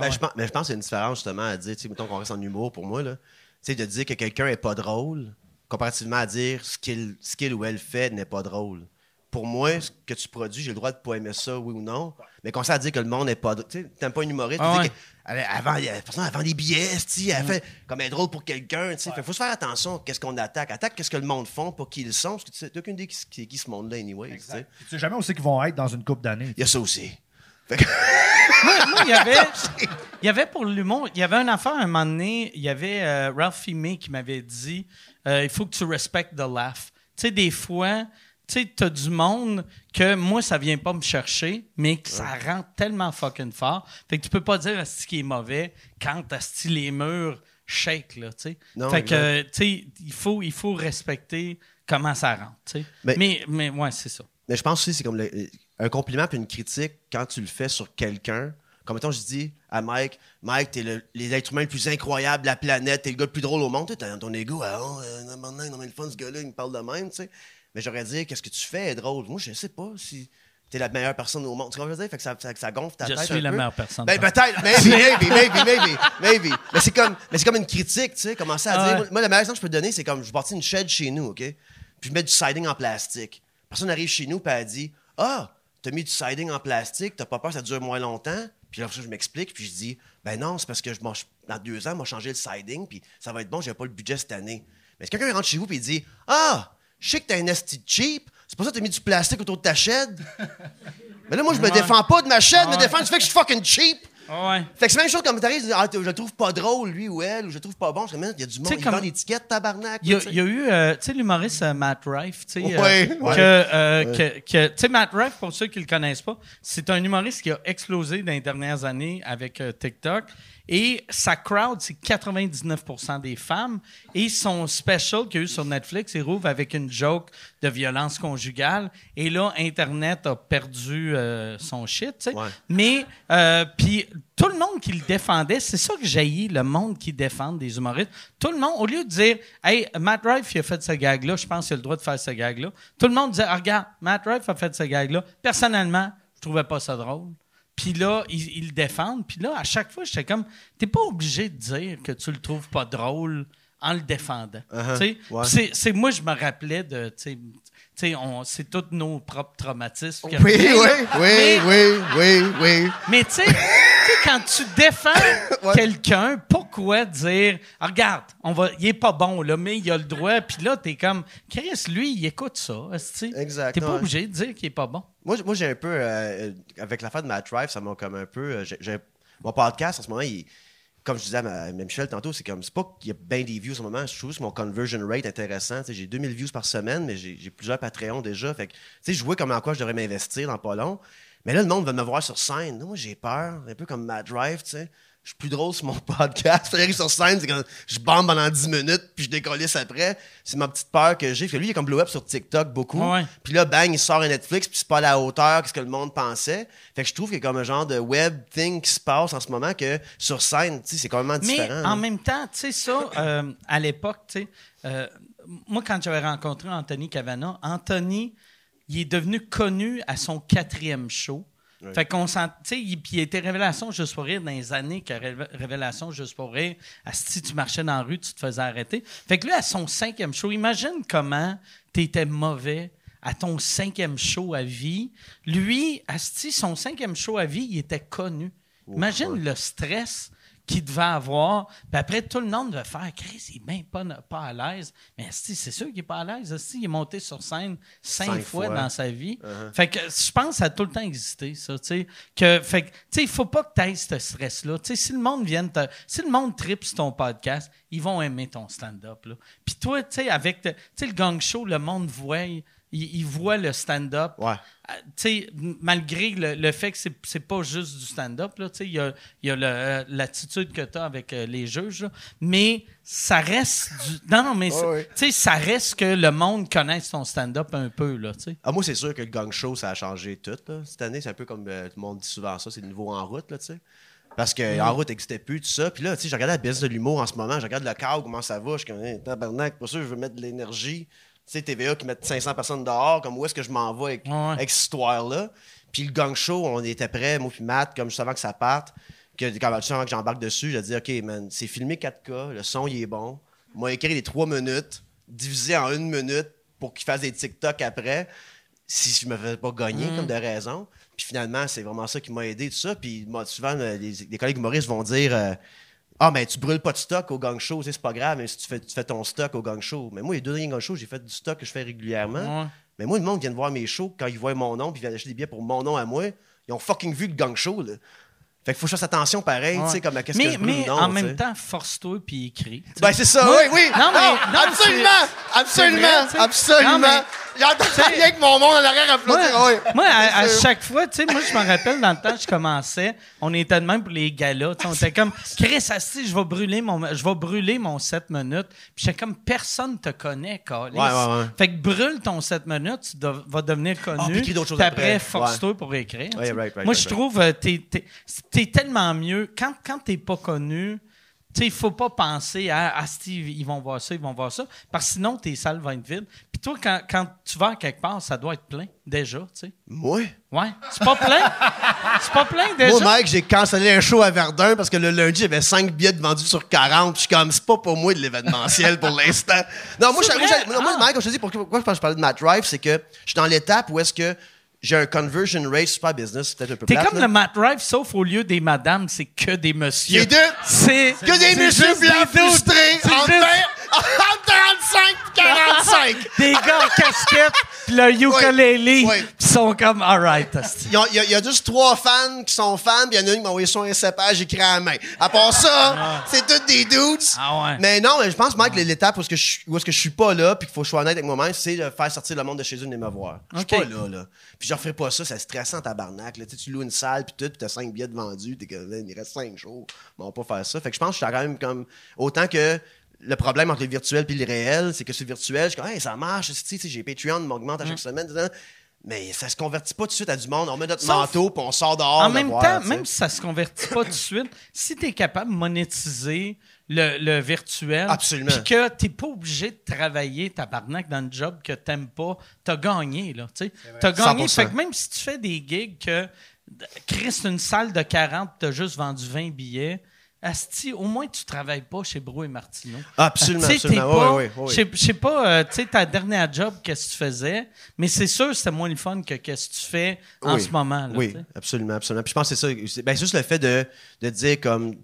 Ben, je pense, mais je pense qu'il y a une différence justement à dire, mettons qu'on reste en humour pour moi, là. Tu sais, de dire que quelqu'un est pas drôle, comparativement à dire ce qu'il ce qu'il ou elle fait n'est pas drôle. Pour moi, ce que tu produis, j'ai le droit de pas aimer ça, oui ou non. Mais qu'on à dire que le monde n'est pas drôle. Tu sais, t'aimes pas une humoriste, Ah tu dis ouais. elle, elle vend des billets, elle fait comme elle est drôle pour quelqu'un, tu sais. Fait faut se faire attention à qu'est-ce qu'on attaque. Attaque qu'est-ce que le monde font, pour qui ils sont, parce que tu sais, t'as aucune idée qui, qui, qui ce monde-là, anyway, tu sais. Jamais aussi qu'ils vont être dans une couple d'années. Il y a ça aussi. Moi, il y avait, il y avait pour l'humour, il y avait une affaire à un moment donné, il y avait euh, Ralph qui m'avait dit euh, il faut que tu respectes the laugh. Tu sais, des fois, tu t'as du monde que moi, ça vient pas me chercher, mais que ça rentre tellement fucking fort. Fait que tu peux pas dire ce qui est mauvais quand asti les murs shake, là, tu sais. Fait que, tu sais, il faut, il faut respecter comment ça rentre, tu sais. Mais- Mais, mais, ouais, c'est ça. Mais je pense aussi c'est comme le- un compliment puis une critique quand tu le fais sur quelqu'un. Comme mettons, je dis à Mike, Mike, t'es le, les êtres humains le plus incroyable de la planète, t'es le gars le plus drôle au monde, t'as dans ton ego, ah, oh, euh, non, non, mais le fun, ce gars-là, il me parle de même, tu sais. Mais j'aurais dit, qu'est-ce que tu fais est drôle? Moi, je sais pas si t'es la meilleure personne au monde. Tu comprends ce que je veux dire? Fait que ça, ça, ça gonfle ta Je tête. suis un la peu. meilleure personne. Ben, peut-être, maybe, maybe, maybe, maybe, maybe. Mais c'est comme, mais c'est comme une critique, tu sais, commencer à Ah dire. ouais. Moi, le meilleur exemple que je peux te donner, c'est comme, je bâtis une shed chez nous, OK? Puis je mets du siding en plastique. Personne arrive chez nous, puis elle dit, ah, t'as mis du siding en plastique, t'as pas peur que ça dure moins longtemps? Puis là, je m'explique, puis je dis, ben non, c'est parce que je mange, dans deux ans, moi, changer le siding, puis ça va être bon, j'ai pas le budget cette année. Mais si quelqu'un rentre chez vous, il dit, ah, je sais que t'as un esti cheap, c'est pour ça que t'as mis du plastique autour de ta shed. Mais là, moi, je me défends pas de ma chaîne, je me défends du fait que je suis fucking cheap. Ouais. Fait que c'est même chose comme t'arrives, ah, je le trouve pas drôle, lui ou elle, ou je le trouve pas bon. Je il y a du monde, il comme- vend l'étiquette, tabarnak. Il y, a, tu sais. il y a eu, euh, tu sais, l'humoriste euh, Matt Rife, tu sais, euh, Ouais, que, ouais. que- que- tu sais, Matt Rife, pour ceux qui le connaissent pas, c'est un humoriste qui a explosé dans les dernières années avec TikTok. Et sa crowd, c'est 99% des femmes. Et son special qu'il y a eu sur Netflix, il rouvre avec une joke de violence conjugale. Et là, Internet a perdu euh, son shit, tu sais. Ouais. Mais, euh, puis tout le monde qui le défendait, c'est ça que jaillit, le monde qui défend des humoristes. Tout le monde, au lieu de dire, hey, Matt Rife, il a fait ce gag-là, je pense qu'il a le droit de faire ce gag-là. Tout le monde disait, Ah, regarde, Matt Rife a fait ce gag-là. Personnellement, je trouvais pas ça drôle. Puis là, ils, ils le défendent. Puis là, à chaque fois, j'étais comme, t'es pas obligé de dire que tu le trouves pas drôle en le défendant. Tu? Ouais. C'est, c'est- moi, je me rappelais de, tu tu on- c'est tous nos propres traumatismes. Oui, oui, oui, oui, oui, oui. mais tu sais, tu quand tu défends quelqu'un, pourquoi dire Ah, regarde, on va, il est pas bon là, mais il a le droit. Puis là, t'es comme Chris, lui, il écoute ça. Exact, T'es pas ouais. obligé de dire qu'il est pas bon. Moi, moi j'ai un peu, euh, avec l'affaire de Matt Rife, ça m'a comme un peu. euh, mon podcast, en ce moment, il, comme je disais à, ma, Michel tantôt, c'est comme, c'est pas qu'il y a bien des views en ce moment, je trouve que mon conversion rate intéressant. J'ai 2000 views par semaine, mais j'ai plusieurs Patreons déjà. Fait que, tu sais, je vois comme en quoi je devrais m'investir dans pas long. Mais là, le monde va me voir sur scène. Moi, j'ai peur, un peu comme Matt Drive, tu sais. Je suis plus drôle sur mon podcast. Puis j'arrive sur scène, c'est quand je bombe pendant 10 minutes, puis je décollisse après. C'est ma petite peur que j'ai. Que lui, il est comme blow up sur TikTok beaucoup. Ouais. Puis là, bang, il sort un Netflix, puis c'est pas à la hauteur de ce que le monde pensait. Fait que je trouve qu'il y a comme un genre de web thing qui se passe en ce moment que sur scène, tu sais, c'est complètement Mais différent. en hein. même temps, tu sais, ça, euh, à l'époque, tu sais, euh, moi, quand j'avais rencontré Anthony Cavana, Anthony, il est devenu connu à son quatrième show. Fait qu'on sent, tu sais, il, puis il était Révélation Juste pour rire dans les années que Révé- Révélation Juste pour rire, si tu marchais dans la rue, tu te faisais arrêter. Fait que lui, à son cinquième show, imagine comment t'étais mauvais à ton cinquième show à vie. Lui, Asti, son cinquième show à vie, il était connu. Imagine le stress qu'il devait avoir. Puis après, tout le monde va faire Chris, il est bien pas, pas à l'aise. Mais c'est sûr qu'il est pas à l'aise. il est monté sur scène cinq, Cinq fois, fois. dans sa vie. Fait que je pense que ça a tout le temps existé, ça. tu sais. Que, fait que, tu sais, il faut pas que tu aies ce stress-là. Tu sais, si le monde vient te- Si le monde tripe sur ton podcast, ils vont aimer ton stand-up. Puis toi, tu sais, avec te- le gang show, le monde voit. Il, il voit le stand-up. Ouais. Euh, m- malgré le, le fait que c'est, c'est pas juste du stand-up, là, il y a, il y a le, euh, l'attitude que tu as avec euh, les juges, là, mais ça reste du. Non, non, mais ça- ouais. tu sais, ça reste que le monde connaisse ton stand-up un peu, là, tu sais. Ah, moi, c'est sûr que le gang show, ça a changé tout. là. Cette année, c'est un peu comme euh, tout le monde dit souvent ça, c'est le nouveau en route, là, tu sais. Parce que en route n'existait plus, tout ça. Puis là, tu sais, je regarde la business de l'humour en ce moment, je regarde le cadre, comment ça va. Je suis comme, hey, tabarnak, pour ça, je veux mettre de l'énergie. Tu sais, TVA qui met 500 personnes dehors, comme où est-ce que je m'en vais avec, Ouais. avec cette histoire-là? Puis le gang show, on était prêts, moi puis Matt, comme juste avant que ça parte, que, quand, avant que j'embarque dessus, j'ai dit, OK, man, c'est filmé 4K, le son, il est bon. Moi, écrit les 3 minutes, divisé en une minute pour qu'il fasse des TikTok après si je me faisais pas gagner comme de raison. Puis finalement, c'est vraiment ça qui m'a aidé, tout ça. Puis moi, souvent, les, les collègues humoristes vont dire euh, Ah, mais tu brûles pas de stock au gang show, c'est pas grave, mais si tu fais, tu fais ton stock au gang show. Mais moi, les deux derniers gang shows, j'ai fait du stock que je fais régulièrement. Ouais. Mais moi, le monde vient de voir mes shows quand ils voient mon nom, puis ils viennent acheter des billets pour mon nom à moi. Ils ont fucking vu le gang show, là. Fait qu'il faut que je fasse attention pareil, tu sais, comme à qu'est-ce mais, que je brûle mais non, en même temps, force-toi puis écris. Ben, c'est ça, Moi- oui, oui. Non, mais- non, absolument, absolument, absolument. Rien avec mon monde en arrière applaudir. Moi, moi, à, à chaque fois, tu sais, moi, je me rappelle dans le temps que je commençais, on était de même pour les galas. On était comme, Chris, asti, je vais brûler mon, je vais brûler mon 7 minutes. Puis j'étais comme, personne te connaît, Carlis. Ouais, ouais, ouais. Fait que brûle ton 7 minutes, tu dois- vas devenir connu. Ah, puis écris d'autres choses puis après, après. force-toi pour écrire. tu Ouais, sais. right, right, moi, right, je trouve, euh, t'es, t'es, t'es tellement mieux. Quand, quand t'es pas connu, tu sais, il faut pas penser à ah, Steve, ils vont voir ça, ils vont voir ça, parce que sinon tes salles vont être vides. Puis toi, quand, quand tu vas quelque part, ça doit être plein déjà, tu sais. Moi? Ouais. C'est pas plein? c'est pas plein déjà? Moi, mec, j'ai cancellé un show à Verdun parce que le lundi, j'avais 5 billets vendus sur 40. Je suis comme, c'est pas pour moi de l'événementiel pour l'instant. Non, moi, moi, moi ah. Mike, quand je te dis pourquoi, pourquoi je parlais de ma drive, c'est que je suis dans l'étape où est-ce que j'ai un conversion rate super business, c'est peut-être un peu T'es comme le Matt Rife, sauf au lieu des madames, c'est que des messieurs. C'est deux? C'est que des messieurs blancs frustrés en 35-45! Des gars en casquette, pis le ukulele, sont comme, alright. Il y, y, a juste trois fans qui sont fans, pis il y en a une qui m'a envoyé son cépage écrit à la main. À part ça, c'est toutes des dudes. Ah ouais. Mais non, mais je pense, Mike, ah. l'étape où est-ce que je suis pas là, puis qu'il faut que je sois honnête avec moi-même, c'est de faire sortir le monde de chez eux et me voir. Je suis pas là, là. Puis je pas ça, c'est stressant, tabarnak. Là. Tu, tu loues une salle, puis tout, pis t'as cinq billets de vendus, t'es comme, il reste cinq jours. Mais on va pas faire ça. Fait que je pense que je suis quand même comme, autant que le problème entre le virtuel et le réel, c'est que sur le virtuel, je suis comme, hey, ça marche, j'ai Patreon, m'augmente à chaque semaine. tout ça. Mais ça se convertit pas tout de suite à du monde. On met notre Sauf- manteau, puis on sort dehors. En le même voir, temps, même si ça se convertit pas tout de suite, si tu es capable de monétiser le, le virtuel, Absolument. puis que tu pas obligé de travailler tabarnak dans un job que t'aimes pas, t'as gagné, là, tu sais. T'as gagné. 100%. Fait que même si tu fais des gigs que Chris, une salle de 40, t'as juste vendu 20 billets, Asti, au moins tu travailles pas chez Brou et Martineau. Absolument, absolument. pas- ouais, ouais. Je sais- pas, euh, tu sais, ta dernière job, qu'est-ce que tu faisais, mais c'est sûr que c'était moins le fun que qu'est-ce que tu fais en Oui. ce moment. Là, oui, absolument, absolument. Puis je pense que c'est ça. c'est- Ben, c'est juste le fait de, de dire comme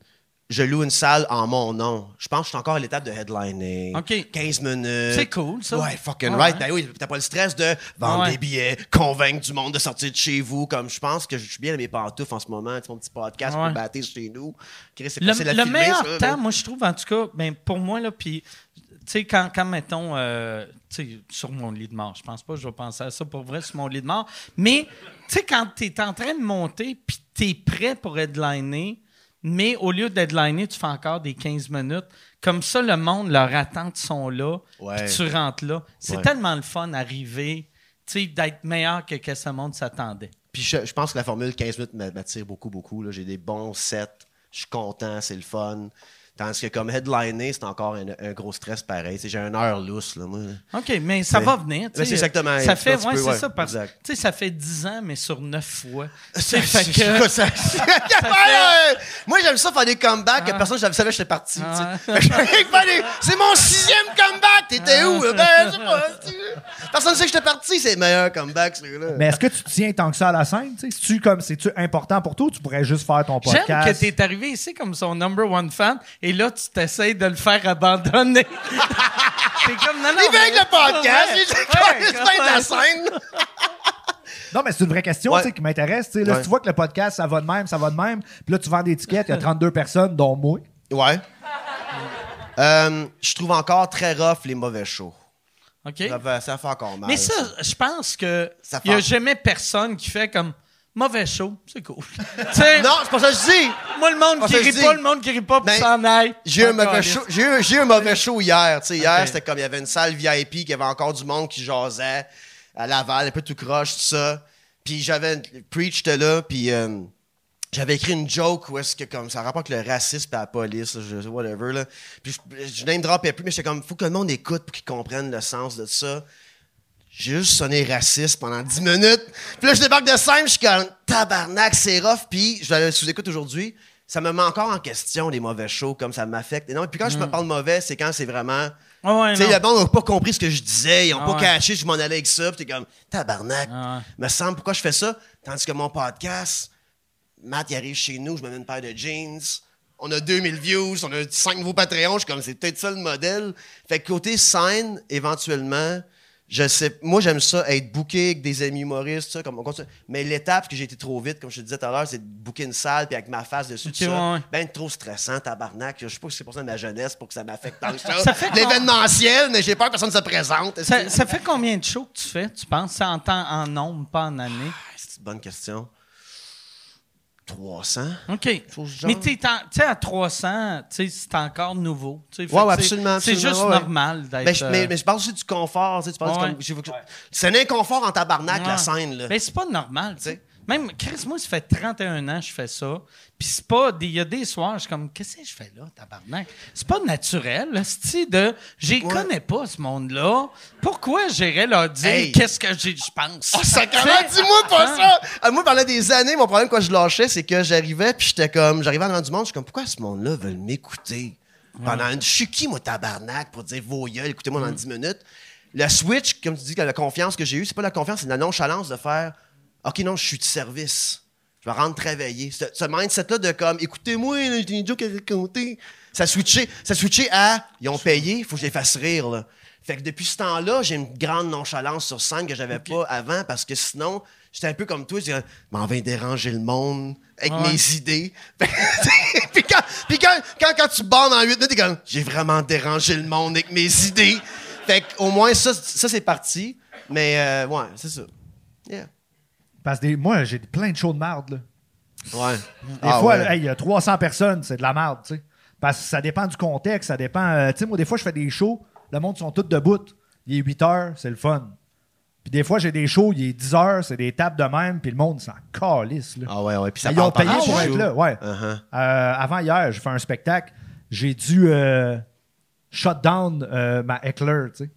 je loue une salle en mon nom. Je pense que je suis encore à l'étape de headlining. OK. 15 minutes. C'est cool, ça. Ouais, fucking right. ouais. Ben oui, t'as pas le stress de vendre Ouais. des billets, convaincre du monde de sortir de chez vous. Comme je pense que je suis bien à mes pantoufles en ce moment. Tu mon petit podcast pour battre chez nous. Chris, c'est Le, le filmer, meilleur ça, temps, moi, je trouve, en tout cas, ben, pour moi, là, puis, tu sais, quand, quand, mettons, euh, tu sais, sur mon lit de mort, je pense pas que je vais penser à ça pour vrai sur mon lit de mort, mais, tu sais, quand tu es en train de monter, puis tu es prêt pour headliner, mais au lieu d'headliner, tu fais encore des 15 minutes. Comme ça, le monde, leurs attentes sont là, Ouais. puis tu rentres là. C'est Ouais. tellement le fun d'arriver, d'être meilleur que, que ce monde s'attendait. Puis je, je pense que la formule 15 minutes m'a- m'attire beaucoup, beaucoup. J'ai des bons sets, je suis content, c'est le fun. Tandis que comme headliner, c'est encore un, un gros stress pareil. J'ai une heure lousse, là, moi. OK, mais ça Mais- va venir. tu mais sais. c'est exactement, Ça fait, ouais, peu, c'est ouais, ça. Parce, exact. tu sais, ça fait 10 ans, mais sur 9 fois. C'est- fait que- ça- Moi, j'aime ça faire des comebacks que personne ne savais que j'étais parti. Ah. C'est mon sixième comeback! T'étais où? Ben, je sais pas. tu- Personne ne sait que j'étais parti. C'est le meilleur comeback, celui-là. Mais est-ce que tu tiens tant que ça à la scène? tu sais? C'est-tu important pour toi ou tu pourrais juste faire ton J'aime podcast? que t'es arrivé ici comme son number one fan et là, tu t'essayes de le faire abandonner. T'es comme, non, non. Il vient avec mais- le podcast. Il dit, ouais, il fait de la scène. Non, mais c'est une vraie question Ouais. qui m'intéresse. Là, Ouais. Si tu vois que le podcast, ça va de même, ça va de même, puis là, tu vends des tickets, il y a 32 personnes, dont moi. Ouais. Euh, je trouve encore très rough les mauvais shows. OK. Ça fait, ça fait encore mal. Mais ça, je pense que il y a jamais personne qui fait comme mauvais show, c'est cool. Non, c'est pas ça que je dis. moi le monde qui rit je pas, le monde qui rit pas, puis Ben, s'en aille. J'ai eu, un mauvais show- j'ai eu- j'ai eu un mauvais show hier. Hier, c'était comme il y avait une salle VIP, qu'il y avait encore du monde qui jasait à Laval, un peu tout croche, tout ça. Puis j'avais. Preach était là, puis euh, j'avais écrit une joke où est-ce que comme ça rapporte le racisme et la police, je, whatever. Là. Puis je, je name dropais plus, mais j'étais comme, faut que le monde écoute pour qu'ils comprennent le sens de ça. J'ai juste sonné raciste pendant 10 minutes. Puis là, je débarque de scène, je suis comme tabarnak, c'est rough. Puis je sous-écoute aujourd'hui. Ça me met encore en question, les mauvais shows, comme ça m'affecte. Et non, puis quand je me parle mauvais, c'est quand c'est vraiment. Ah ouais, Tu sais, le monde n'a pas compris ce que je disais, ils n'ont Ah pas ouais. catché, je m'en allais avec ça. Puis t'es comme tabarnak. Ouais. Me semble, pourquoi je fais ça? Tandis que mon podcast, Matt, il arrive chez nous, je me mets une paire de jeans. On a 2000 views, on a 5 nouveaux Patreons. Je suis comme, c'est peut-être ça le modèle. Fait que côté scène, éventuellement, je sais, moi, j'aime ça, être booké avec des amis humoristes, ça, comme on continue. Mais l'étape, que j'ai été trop vite, comme je te disais tout à l'heure, c'est de booker une salle, puis avec ma face dessus, Ok, tout ça. ouais. Ben, trop stressant, tabarnak. Je sais pas si c'est pour ça de ma jeunesse, pour que ça m'affecte tant que ça. Ça fait L'événementiel, mais j'ai peur que personne se présente. Ça, ça fait combien de shows que tu fais, tu penses? En temps, en nombre, pas en année? Ah, C'est une bonne question. 300? OK. Mais tu sais, à 300, tu sais, c'est encore nouveau. fait Ouais, absolument, C'est juste ouais, ouais. normal d'être... Mais je, mais, euh, mais je parle aussi du confort. Tu, parles Ouais. comme- j'ai- C'est un inconfort en tabarnak, la scène. Là. Ben, c'est pas normal, tu sais. Même, Chris, moi, ça fait 31 ans que je fais ça. Puis c'est pas... Il y a des soirs, je suis comme, qu'est-ce que je fais là, tabarnak? C'est pas naturel, là, ce de... Je Ouais. connais pas, ce monde-là. Pourquoi j'irais leur dire Hey. qu'est-ce que je pense? Oh, sacrément, T'sais? dis-moi pas Hein? ça! Ah, moi, pendant des années, mon problème quand je lâchais, c'est que j'arrivais, puis j'étais comme, j'arrivais devant du monde, je suis comme, pourquoi ce monde-là veut m'écouter? Pendant une. Je suis qui, moi, tabarnak, pour dire vos gueules, écoutez-moi Mm. dans 10 minutes? Le switch, comme tu dis, la confiance que j'ai eue, c'est pas la confiance, c'est la nonchalance de faire, OK, non, je suis de service. Je vais rendre travailler. Ce, ce mindset-là de comme, écoutez-moi, j'ai une joke à raconter. Ça switché, ça switché à, ils ont payé, il faut que je les fasse rire, là. Fait que depuis ce temps-là, j'ai une grande nonchalance sur scène que j'avais pas avant parce que sinon, j'étais un peu comme toi, je disais, m'en vais déranger le monde avec Ouais. mes idées. Puis quand, puis quand, quand, quand tu bandes en 8 minutes, t'es comme, j'ai vraiment dérangé le monde avec mes idées. Fait au moins, ça, ça c'est parti. Mais, euh, ouais, c'est ça. Yeah. Parce que des- moi, j'ai plein de shows de marde. Là. Ouais. Des Ah, fois, ouais. hey, il y a 300 personnes, c'est de la merde, tu sais. Parce que ça dépend du contexte, ça dépend. euh, tu sais, moi, des fois, je fais des shows, le monde sont tous debout. Il est 8 heures, c'est le fun. Puis des fois, j'ai des shows, il est 10 heures, c'est des tables de même, puis le monde s'en calisse. Là. Ah ouais, ouais. Puis ça Ils ont payé pour être là, ouais. Uh-huh. Euh, avant hier, j'ai fait un spectacle. J'ai dû euh, shut down ma Heckler, tu sais.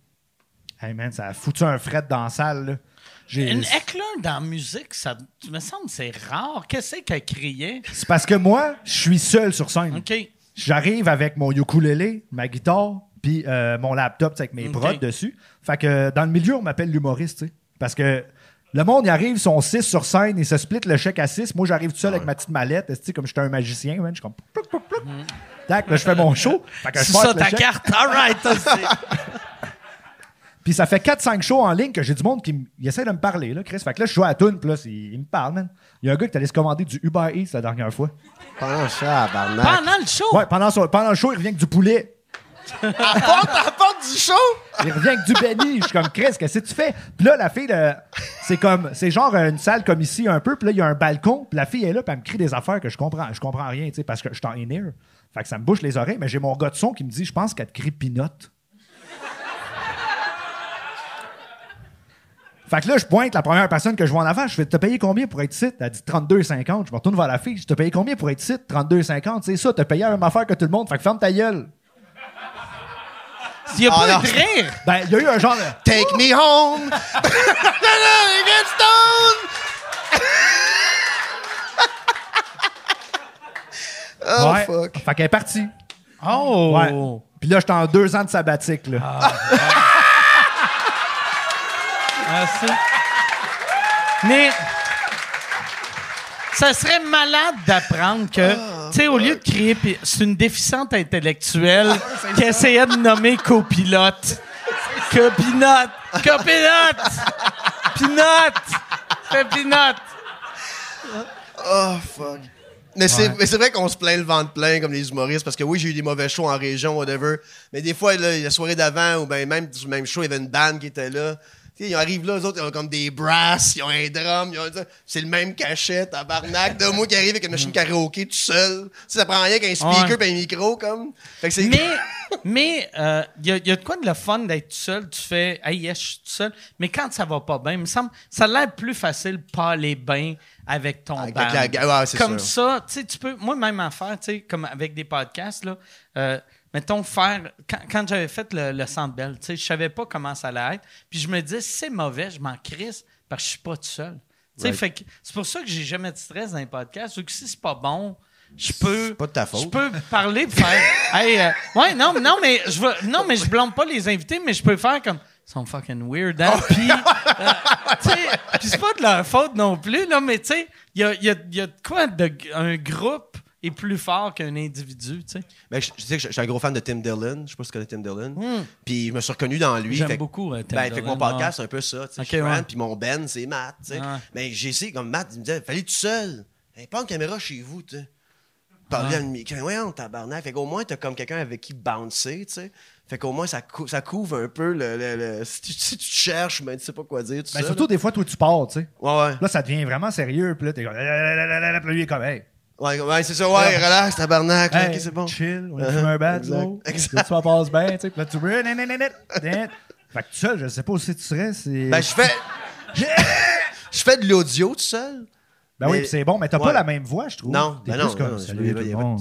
Hey man, ça a foutu un fret dans la salle. là. Une éclair dans la musique, ça tu me semble c'est rare. Qu'est-ce qu'elle criait? C'est parce que moi, je suis seul sur scène. OK. J'arrive avec mon ukulélé, ma guitare, puis euh, mon laptop avec mes Ok. prods dessus. Fait que euh, dans le milieu, on m'appelle l'humoriste, tu sais. Parce que le monde y arrive, ils sont 6 sur scène, ils se split le chèque à 6. Moi, j'arrive tout seul avec ma petite mallette, tu sais, comme j'étais un magicien, man, je suis comme plouc, plouc, plouc. Tac, là, je fais mon show. Fait que je ça le ta chèque. carte. All right. Puis ça fait 4-5 shows en ligne que j'ai du monde qui m- il essaie de me parler, là, Chris. Fait que là, je joue à la toune, puis là, c'est- il me parle, man. Il y a un gars qui allé se commander du Uber Eats la dernière fois. Pendant ça, barnac. Pendant le show? Ouais, pendant, son- pendant le show, il revient avec du poulet. Apporte, apporte du show! Il revient avec du Benny. Je suis comme, Chris, qu'est-ce que tu fais? Puis là, la fille, là, c'est comme, c'est genre une salle comme ici un peu. Puis là, il y a un balcon. Puis la fille est là, puis elle me crie des affaires que je comprends. Je comprends rien, tu sais, parce que je suis en in-ear. Fait que ça me bouche les oreilles. Mais j'ai mon gars de son qui me dit, je pense qu'elle te crie pinote. Fait que là, je pointe la première personne que je vois en avant. Je fais, t'as payé combien pour être ici? Elle dit 32,50. Je me retourne vers la fille. Je t'ai payé combien pour être ici? 32,50. C'est ça, t'as payé la même affaire que tout le monde. Fait que ferme ta gueule. Il n'y a Ah, pas eu de rire. Ben, il y a eu un genre de. Take me home! Oh, Ouais. fuck. Fait qu'elle est partie. Oh. Ouais. Puis là, j'étais en deux ans de sabbatique, là. Merci. Mais ça serait malade d'apprendre que, tu sais, au lieu de crier, c'est une déficiente intellectuelle qui essayait de nommer copilote. Copilote! Copilote! Pinote! Fais pinote! Oh, fuck. Mais c'est, mais c'est vrai qu'on se plaint le ventre plein comme les humoristes parce que oui, j'ai eu des mauvais shows en région, whatever. Mais des fois, là, la soirée d'avant ou ben même le même show, il y avait une bande qui était là. Ils arrivent là, eux autres, ils ont comme des brasses, ils ont un drum, ils ont, c'est le même cachet, tabarnak. De moi qui arrive avec une machine karaoké tout seul. Ça prend rien qu'un speaker et un micro, comme. Fait que c'est. Mais, mais, euh, il y, a- y a de quoi de le fun d'être tout seul? Tu fais, hey, yes, je suis tout seul. Mais quand ça va pas bien, il me semble, ça a l'air plus facile de pas aller bien avec ton Avec band. la ouais, Comme sûr. ça, tu sais, tu peux, moi, même en faire, tu sais, comme avec des podcasts, là, euh, mettons, faire, quand, quand j'avais fait le, le Centre Bell, tu sais, je savais pas comment ça allait être. Puis je me disais, c'est mauvais, je m'en crisse parce que je suis pas tout seul. Tu sais, Right. fait que c'est pour ça que j'ai jamais de stress dans les podcasts. Que si c'est pas bon, je peux. pas de ta faute. Je peux parler faire. hey, euh, ouais, non, non, mais je veux, non, mais je blâme pas les invités, mais je peux faire comme. Ils sont fucking weird, hein? Puis, euh, puis c'est pas de leur faute non plus, là, mais tu sais, il y a, y, a, y a de quoi de, un groupe est plus fort qu'un individu, tu sais. Ben, je, je sais que je, je suis un gros fan de Tim Dillon. Je sais pas si tu connais Tim Dillon. Puis je me suis reconnu dans lui. Hmm. J'aime beaucoup, euh, Tim ben, fait que Dillon, mon podcast, c'est un peu ça. tu sais, ouais. Puis mon Ben, c'est Matt. tu sais. Mais j'ai essayé, comme Matt, il me disait, fallait tout seul. Hey, pas une caméra chez vous, tu sais. Parler à une micro. Voyons, tabarnak. Fait qu'au moins, t'as comme quelqu'un avec qui bouncer, tu sais. Fait qu'au moins, ça, cou- ça couvre un peu le. le- le- si, tu, si tu te cherches, mais tu sais pas quoi dire, tout Ben, ça. surtout des fois, toi, tu pars, tu sais. là. Ouais, ouais. Là, ça devient vraiment sérieux. Puis là, t'es comme. Puis lui, est comme, hey. Ouais, ouais, c'est ça, ouais, relax, tabarnak. Hey, ok, c'est bon. chill, on fume un bat, exact, là. exact. Tu vas passe bien, tu sais. Puis là, tu. Nan, nan, nan, nan, nan. Fait que tout seul, je sais pas où c'est que tu serais. c'est- Ben, je fais. Je fais de l'audio tout seul. Ben oui, mais- puis c'est bon, mais t'as ouais. pas la même voix, je trouve. Non, T'es ben non, comme, non, je, salut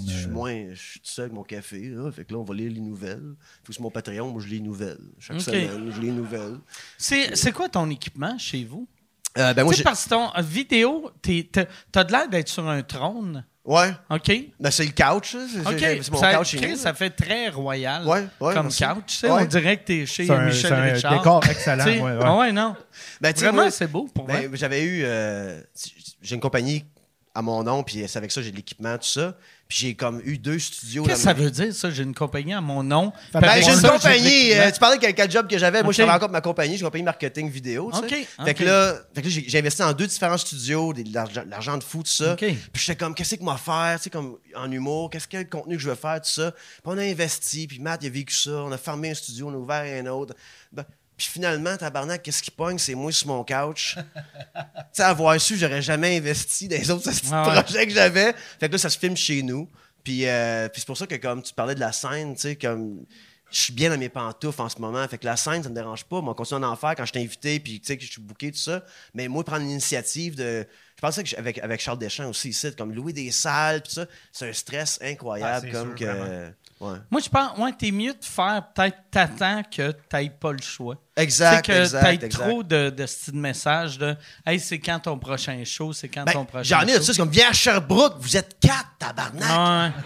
suis euh. moins, je suis tout seul avec mon café, là, fait que là, on va lire les nouvelles. Faut que sur mon Patreon, moi, je lis les nouvelles. Chaque semaine, je lis les nouvelles. C'est, c'est quoi ton équipement chez vous? Euh, ben, tu sais, parce que ton euh, vidéo, t'as, de l'air d'être sur un trône. Ouais, OK? ben, c'est le couch. C'est, OK. j'ai- c'est mon ça, couch nous. ça fait très royal Ouais, ouais, comme merci. couch. tu sais, Ouais. On dirait que t'es chez C'est un- Michel c'est un Richard. décor excellent, ouais, ouais. ouais, non. Ben, Vraiment, c'est beau pour ben, j'avais eu... euh, j'ai une compagnie à mon nom, puis c'est avec ça, j'ai de l'équipement, tout ça. Puis j'ai comme eu deux studios. Qu'est-ce que ça veut dire, ça? J'ai une compagnie à mon nom. Ben, j'ai une ça, compagnie. euh, tu parlais de quel job que j'avais. Moi, je travaille encore pour ma compagnie. J'ai une compagnie marketing vidéo. tu sais. Fait que là, que j'ai investi dans deux différents studios, de l'argent de fou, tout ça. Ok. Puis j'étais comme, qu'est-ce que moi faire, tu sais, comme en humour, qu'est-ce a de contenu que je veux faire, tout ça. Puis on a investi, puis Matt, il a vécu ça. On a fermé un studio, on a ouvert un autre. Ben, puis finalement, tabarnak, qu'est-ce qui pogne? C'est moi sur mon couch. tu sais, avoir su, j'aurais jamais investi dans les autres petits Ah ouais. projets que j'avais. Fait que là, ça se filme chez nous. Puis, euh, puis c'est pour ça que, comme tu parlais de la scène, tu sais, comme je suis bien dans mes pantoufles en ce moment. Fait que la scène, ça me dérange pas. Moi, on continue à en faire quand je t'ai invité, puis tu sais, que je suis booké, tout ça. Mais moi, prendre l'initiative de. Je pensais que avec, avec Charles Deschamps aussi, ici, comme louer des salles, puis ça, c'est un stress incroyable. Ah, comme sûr, que. vraiment. Ouais. Moi, je pense, ouais, t'es mieux de faire peut-être t'attends que t'ailles pas le choix. Exact, Tu sais que exact, exact. trop de, de style message de Hey, c'est quand ton prochain show, c'est quand Ben, ton prochain J'en ai de show. ça, c'est comme, viens à Sherbrooke, vous êtes quatre, tabarnak. Ouais.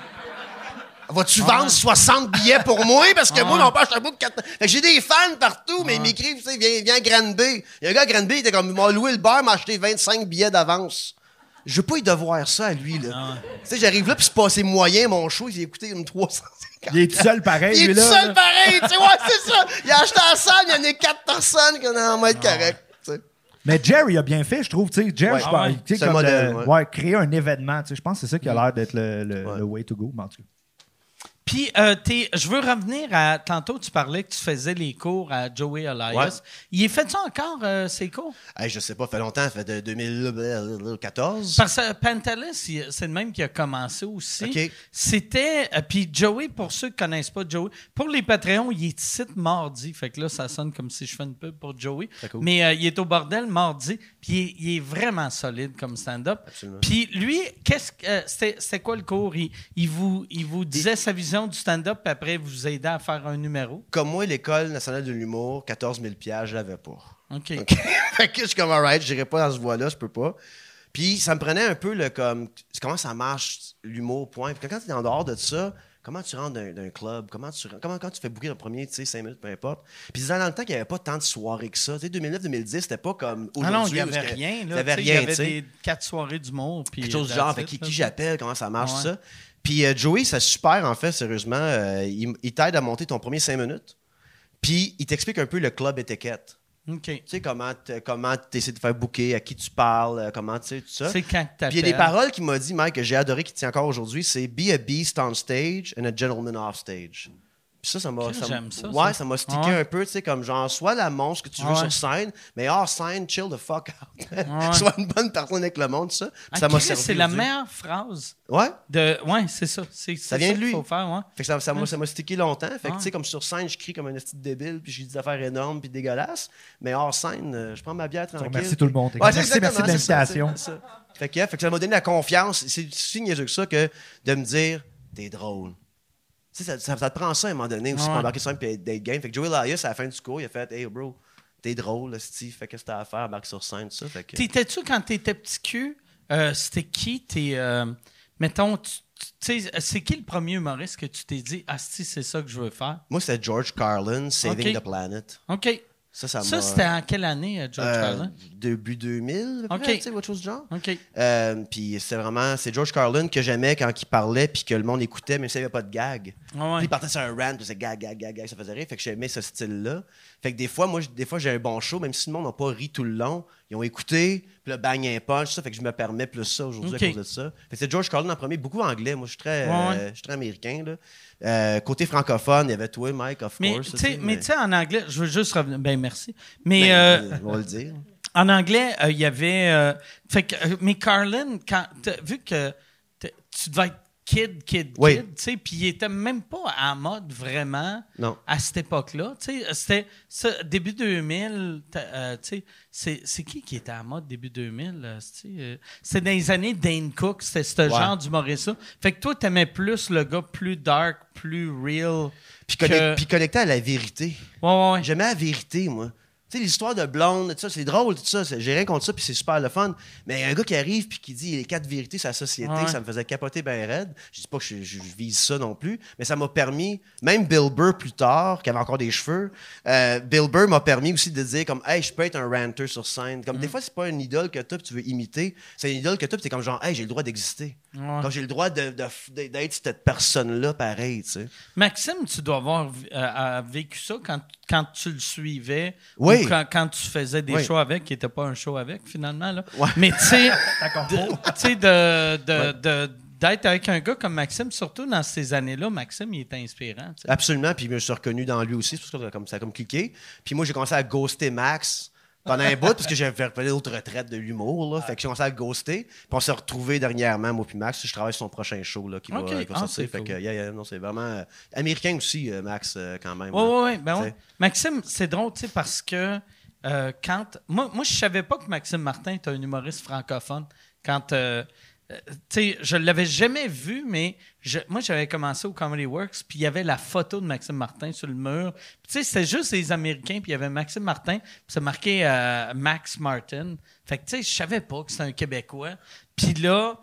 Vas-tu vendre 60 billets pour moi? Parce que moi, mon père, je de quatre- Fait que j'ai des fans partout, mais ils m'écrivent, tu sais, viens, viens à Granby. Il y a un gars à Granby, il était comme, il m'a loué le bar, m'a acheté 25 billets d'avance. Je veux pas y devoir ça à lui, là. Tu sais, j'arrive là, puis c'est passé moyen, mon show, il a coûté une 350. Il est tout seul pareil, Il est lui, tout là. seul pareil, tu sais, ouais, c'est ça. Il a acheté la salle, il y en a quatre personnes qui en être correct, tu sais. Mais Jerry a bien fait, je trouve. Tu sais, Jerry, Ouais. je Ah pense, ouais. tu sais, C'est un comme modèle, le- ouais. ouais, créer un événement. Tu sais, je pense que c'est ça qui a l'air d'être le, le- Ouais. le way to go. mais en tout cas. Puis, euh, t'es- je veux revenir à. Tantôt, tu parlais que tu faisais les cours à Joey Elias. Ouais. Il est fait ça encore, euh, ces cours? Hey, je sais pas, fait longtemps, fait de 2014. Parce que Pantelis, il- c'est le même qui a commencé aussi. OK. C'était. euh, Puis Joey, pour ceux qui connaissent pas Joey, pour les Patreons, il est ici mardi. Fait que là, ça sonne comme si je fais une pub pour Joey. Cool. Mais euh, il est au bordel mardi. Puis il est, il est vraiment solide comme stand-up. Absolument. Puis lui, qu'est-ce que euh, c'était, quoi le cours? Il, il vous, il vous disait sa vision du stand-up, puis après, vous aidait à faire un numéro? Comme moi, l'École nationale de l'humour, 14 000 piastres, je l'avais pas. OK. OK. fait que je suis comme, alright, je n'irai pas dans ce voie-là, je peux pas. Puis ça me prenait un peu le comme, comment ça marche, l'humour, point. Puis quand tu es en dehors de ça, comment tu rentres d'un, club, comment tu, comment, quand tu fais booker le premier, tu sais, 5 minutes, peu importe. Puis dans le temps qu'il n'y avait pas tant de soirées que ça. Tu sais, 2009-2010, c'était pas comme Ah non, il n'y aujourd'hui. avait rien. Il n'y avait rien, Il y avait des quatre soirées d'humour. Quelque chose du genre, fait qui, j'appelle, comment ça marche, Ouais. ça. Puis euh, Joey, c'est super, en fait, sérieusement. Euh, il il t'aide à monter ton premier 5 minutes. Puis il t'explique un peu le club étiquette. OK. Tu sais, comment tu comment essaies de faire booker, à qui tu parles, euh, comment tu sais, tout ça. C'est quand que Puis il y a des paroles qu'il m'a dit, Mike, que j'ai adoré, qui tient encore aujourd'hui, c'est Be a beast on stage and a gentleman off stage. Puis ça, ça m'a. Ça ça, Ouais, ça. ça m'a stické Ouais. un peu, tu sais, comme genre, soit la monstre que tu veux Ouais. sur scène, mais hors scène, chill the fuck out. Ouais. Soit une bonne personne avec le monde, ça. Puis Ah, ça m'a servi. C'est la meilleure phrase Ouais. de. Ouais, c'est ça. C'est, c'est vient de lui. faut faire, ouais. Fait que ça, ça m'a, ça m'a stické longtemps. Fait que, tu sais, comme sur scène, je crie comme un esti débile, puis je dis des affaires énormes, puis dégueulasses. Mais hors scène, euh, je prends ma bière tranquille. Merci tout le monde. Ouais, merci, de ça, l'invitation. c'est ça. Fait que, fait que ça m'a donné la confiance. C'est si niaiseux que ça que de me dire, t'es drôle. Ça, ça, ça te prend ça à un moment donné aussi Ouais. pour embarquer sur scène et d'être game. Fait que Joey Laius, à la fin du cours, il a fait, hey bro, t'es drôle, Steve, fait qu'est-ce que t'as à faire, embarque sur scène, tout ça. Fait que... T'étais-tu, quand t'étais petit cul, euh, c'était qui tes. euh, mettons, tu sais, c'est qui le premier humoriste que tu t'es dit, ah, si, c'est ça que je veux faire? Moi, c'était George Carlin, Saving the Planet. OK. Ça, ça, Ça, c'était en quelle année, euh, George euh, Carlin? Début 2000, à peu Ok. près, tu sais, autre chose du genre. OK. Euh, puis c'est vraiment, c'est George Carlin que j'aimais quand il parlait puis que le monde écoutait, même s'il n'y avait pas de gag. Ah ouais. Puis il partait sur un rant, puis c'est gag, gag, gag, gag, ça faisait rire. Fait que j'aimais ce style-là. Fait que des fois, moi, des fois, j'ai un bon show, même si le monde n'a pas ri tout le long. Ils ont écouté, puis le bang un punch, ça. Fait que je me permets plus ça aujourd'hui à cause de ça. Fait que c'est George Carlin en premier, beaucoup anglais. Moi, je suis très, Ouais, euh, je suis très américain, là. Euh, côté francophone, il y avait toi, Mike, of Mais course. mais tu sais, en anglais, je veux juste revenir. Ben, merci. Mais Ben, euh, on va le dire. en anglais, euh, il y avait. euh, fait que, euh, mais Carlin, quand, vu que tu devais être kid, kid, Oui. kid, tu sais, puis il était même pas en mode vraiment Non. à cette époque-là. Tu sais, c'était ça, début 2000, t'as, euh, tu sais, c'est, qui qui était en mode début 2000? euh, c'est, euh, c'était dans les années Dane Cook, c'était ce Ouais. genre d'humoriste-là. Fait que toi, t'aimais plus le gars plus dark, plus real. Puis, que- connect- puis connecté à la vérité. Ouais, ouais, ouais. J'aimais la vérité, moi. Tu sais, l'histoire de blonde, tout ça, c'est drôle, tout ça. J'ai rien contre ça, puis c'est super le fun. Mais un gars qui arrive puis qui dit les quatre vérités sur la société, Ouais. ça me faisait capoter ben raide. Je dis pas que je, vise ça non plus, mais ça m'a permis, même Bill Burr plus tard, qui avait encore des cheveux, euh, Bill Burr m'a permis aussi de dire comme, hey, je peux être un ranter sur scène. Comme Mm. des fois, c'est pas une idole que t'as tu veux imiter, c'est une idole que t'as puis t'es comme genre, hey, j'ai le droit d'exister. Ouais. Comme j'ai le droit de- de- d'être cette personne-là pareil, tu sais. Maxime, tu dois avoir euh, vécu ça quand, quand tu le suivais Oui. ou quand, quand tu faisais des Oui. shows avec, qui n'était pas un show avec finalement. Là. Ouais. Mais tu sais, de- tu sais, de, d'être avec un gars comme Maxime, surtout dans ces années-là, Maxime, il est inspirant. Absolument, puis je me suis reconnu dans lui aussi, c'est pour ça que comme, ça a comme cliqué. Puis moi, j'ai commencé à ghoster Max pendant un bout, parce que j'avais fait d'autres retraites de l'humour, là. Fait que j'ai commencé à le ghoster. Puis on s'est retrouvés dernièrement, moi puis Max. Je travaille sur son prochain show, là, qui va, Ok. qui va Ah, sortir. c'est Fait cool. que, yeah, yeah, non, c'est vraiment euh, américain aussi, euh, Max, euh, quand même. Oui, oui, oui. Ben. Maxime, c'est drôle, tu sais, parce que quand. Moi, moi je savais pas que Maxime Martin était un humoriste francophone. Quand. Sais, je l'avais jamais vu, mais moi, j'avais commencé au Comedy Works, puis il y avait la photo de Maxime Martin sur le mur. C'était juste les Américains, puis il y avait Maxime Martin, puis c'est marqué euh, Max Martin. Fait que, tu sais, je savais pas que c'était un Québécois. Puis là,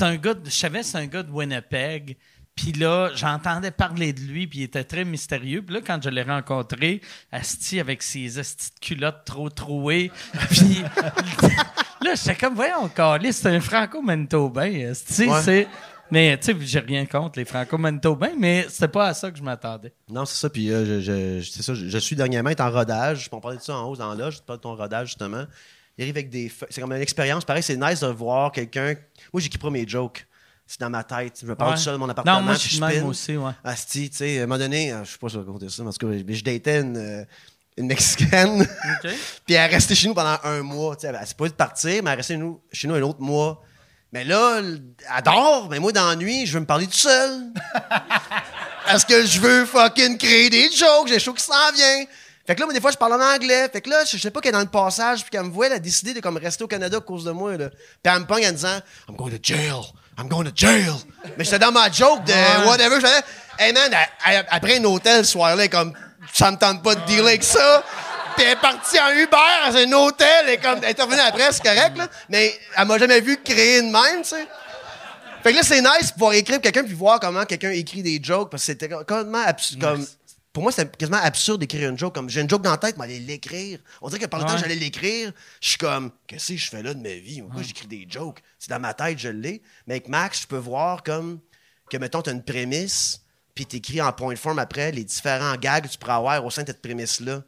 un gars, je savais que c'est un gars de Winnipeg. Puis là, j'entendais parler de lui, puis il était très mystérieux. Puis là, quand je l'ai rencontré, Asti avec ses de culottes trop trouées, puis là, j'étais comme, voyons, Carlis, c'est un franco-manitobain. Asti, Ouais. c'est... Mais, tu sais, j'ai rien contre les franco-manitobains, mais c'était pas à ça que je m'attendais. Non, c'est ça. Puis euh, je, je- c'est ça, je, je suis dernièrement en rodage. On parlait de ça en haut dans la loge. Je parle de ton rodage, justement. Il arrive avec des. C'est comme une expérience. Pareil, c'est nice de voir quelqu'un. Moi, pas mes jokes. C'est dans ma tête. Je me parle Ouais. tout seul de mon appartement. Non, moi, je suis même aussi, ouais. Asti, tu sais, à un moment donné, euh, je sais pas si je vais raconter ça, mais en tout cas, je datais une, euh, une Mexicaine. OK. Puis elle est restée chez nous pendant un mois. tu sais, Elle s'est pas de partir, mais elle est restée chez nous, chez nous un autre mois. Mais là, elle dort, mais moi, dans la nuit, je veux me parler tout seul. Parce que je veux fucking créer des jokes, j'ai shows qui s'en vient. Fait que là, moi, des fois, je parle en anglais. Fait que là, je sais pas qu'elle est dans le passage, puis qu'elle me voit, elle a décidé de comme rester au Canada à cause de moi. Là. Puis elle me pogne en disant I'm going to jail. I'm going to jail. Mais j'étais dans ma joke de whatever. Je faisais Hey man, elle- elle- après un hôtel ce soir-là, comme ça me tente pas de dealer avec ça. Puis elle est partie en Uber dans un hôtel. Est comme, elle est revenue après, c'est correct, là. Mais elle m'a jamais vu créer de même, tu sais. Fait Fait que là, c'est nice de pouvoir écrire quelqu'un puis voir comment quelqu'un écrit des jokes parce que c'était complètement absurde. Comme, pour moi, c'est quasiment absurde d'écrire une joke. Comme j'ai une joke dans la tête, mais aller l'écrire. On dirait que par le temps que j'allais l'écrire, je suis comme, qu'est-ce que je fais là de ma vie? Pourquoi j'écris des jokes? C'est dans ma tête, je l'ai. Mais avec Max, je peux voir comme que, mettons, tu as une prémisse, puis tu écris en point de forme après les différents gags que tu pourras avoir au sein de cette prémisse-là.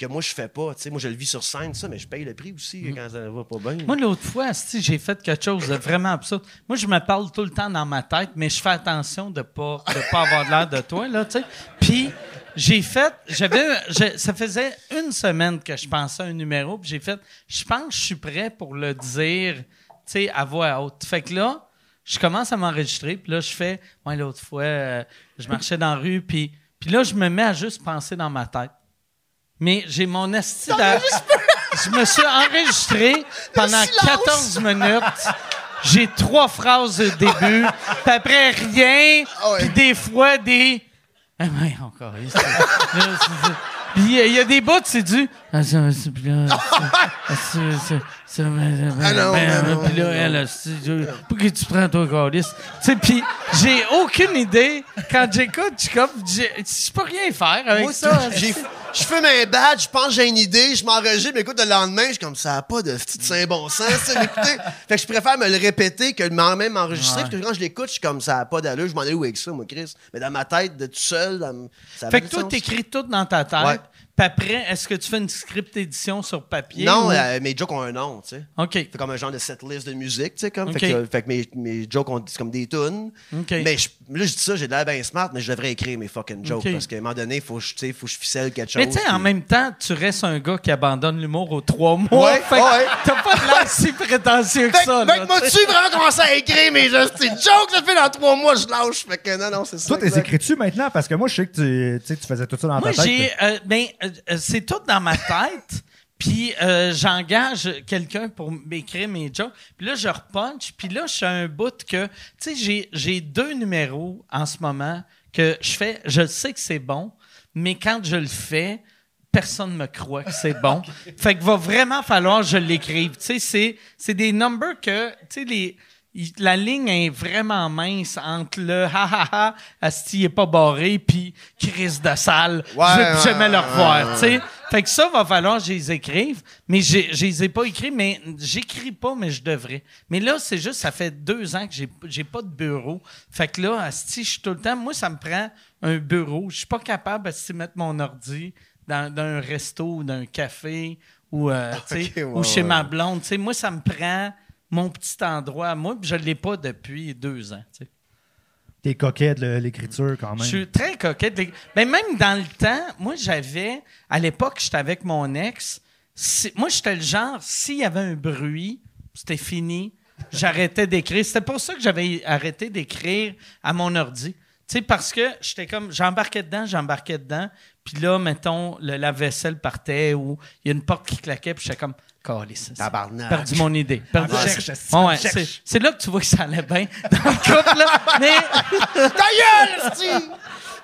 Que moi, je fais pas. Moi, je le vis sur scène, ça, mais je paye le prix aussi quand ça va pas bien. Moi, l'autre fois, si j'ai fait quelque chose de vraiment absurde. Moi, je me parle tout le temps dans ma tête, mais je fais attention de pas de pas avoir de l'air de toi, là, tu sais. Puis, j'ai fait, j'avais, ça faisait une semaine que je pensais à un numéro, puis j'ai fait, je pense que je suis prêt pour le dire, tu sais, à voix haute. Fait que là, je commence à m'enregistrer, puis là, je fais, ouais, l'autre fois, euh, je marchais dans la rue, puis, puis là, je me mets à juste penser dans ma tête. Mais j'ai mon esti Je me suis enregistré pendant 14 minutes. J'ai trois phrases au début, puis après rien, Ah puis des fois des... Ah ouais, encore. Puis il y, a des bouts, c'est du... Ah, c'est- c'est- ben, Ah non, ben, ben non, Puis là, non. elle, je- pourquoi tu prends toi, Carlis? Tu sais, puis j'ai aucune idée. Quand j'écoute, je suis comme... j'ai- Je peux rien faire avec Moi, ça. je fume un badge, je pense que j'ai une idée, je m'enregistre, mais écoute, le lendemain, je suis comme ça a pas de petit saint bon sens, ça. Fait que je préfère me le répéter que de m'en- même m'enregistrer, parce que quand je l'écoute, je suis comme ça a pas d'allure, je m'en ai où avec ça, moi, Chris. Mais dans ma tête, de tout seul, dans- ça Fait que toi, t'écris tout dans ta tête. Ouais. Puis après, est-ce que tu fais une script édition sur papier? Non, ou- euh, mes jokes ont un nom, tu sais. OK. C'est comme un genre de setlist de musique, tu sais, comme. Ok. Fait que, fait que mes, mes jokes, ont- c'est comme des tunes. OK. Mais je- là, je dis ça, j'ai l'air bien smart, mais je devrais écrire mes fucking jokes. Ok. Parce qu'à un moment donné, il faut, faut que je ficelle quelque chose. Mais tu sais, en même temps, tu restes un gars qui abandonne l'humour aux trois mois. Ouais, fait que ouais. t'as pas de l'air si prétentieux que Fait, ça. fait que moi, tu sais. tu vraiment commencé à écrire mes de jokes, ça fait dans trois mois, je lâche. Fait que non, non, c'est ça. Toi, t'es écris-tu maintenant? Parce que moi, je sais que tu, tu sais, tu faisais tout ça dans Moi, ta tête. j'ai. euh, ben, euh, c'est tout dans ma tête. Puis euh, j'engage quelqu'un pour m'écrire mes jokes. Puis là, je repunch. Puis là, je suis à un bout que... Tu sais, j'ai, deux numéros en ce moment que je fais... Je sais que c'est bon, mais quand je le fais, personne me croit que c'est bon. Fait que va vraiment falloir que je l'écrive. Tu sais, c'est, c'est des numbers que... Tu sais, les... il- La ligne est vraiment mince entre le ha ha ha, asti est pas barré, puis Chris de salle, Ouais, je vais ouais, jamais le revoir, ouais. Fait que ça, va falloir que je les écrive, mais je les ai pas écrits, mais j'écris pas, mais je devrais. Mais là, c'est juste, ça fait deux ans que j'ai pas de bureau. Fait que là, asti, je suis tout le temps, moi, ça me prend un bureau. Je suis pas capable, asti, de mettre mon ordi dans, dans un resto ou dans un café ou, euh, ou chez ma blonde. Moi, ça me prend mon petit endroit moi, puis je l'ai pas depuis deux ans, tu sais. T'es coquet de l'écriture quand même. Je suis très coquette. Mais même dans le temps, moi, j'avais, à l'époque, j'étais avec mon ex. si- moi, j'étais le genre, s'il y avait un bruit, c'était fini. J'arrêtais d'écrire. C'était pour ça que j'avais arrêté d'écrire à mon ordi. Tu sais, parce que j'étais comme, j'embarquais dedans, j'embarquais dedans. Puis là, mettons, le lave-vaisselle partait ou il y a une porte qui claquait, puis j'étais comme, Tabarnak. Perdu mon idée. Perdu Ah, cherche, Ouais, c'est, là que tu vois que ça allait bien dans le couple, là. Mais. Ta gueule, esti!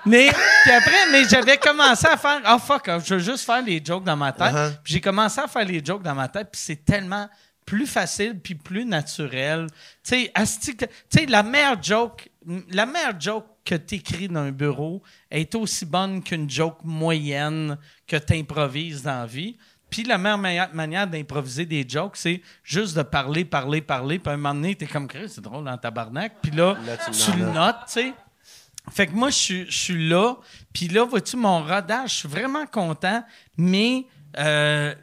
Mais, puis après, mais j'avais commencé à faire, oh fuck, je veux juste faire les jokes dans ma tête. Puis j'ai commencé à faire les jokes dans ma tête, puis c'est tellement plus facile puis plus naturel. Tu sais, tu la meilleure joke, la meilleure joke que t'écris dans un bureau est aussi bonne qu'une joke moyenne que t'improvises dans la vie. Puis la meilleure manière d'improviser des jokes, c'est juste de parler, parler, parler. Puis à un moment donné, t'es comme, c'est drôle dans tabarnak. Puis là, Là, tu le notes, tu sais. Fait que moi, je suis- je suis là. Puis là, vois-tu, mon rodage, je suis vraiment content, mais euh,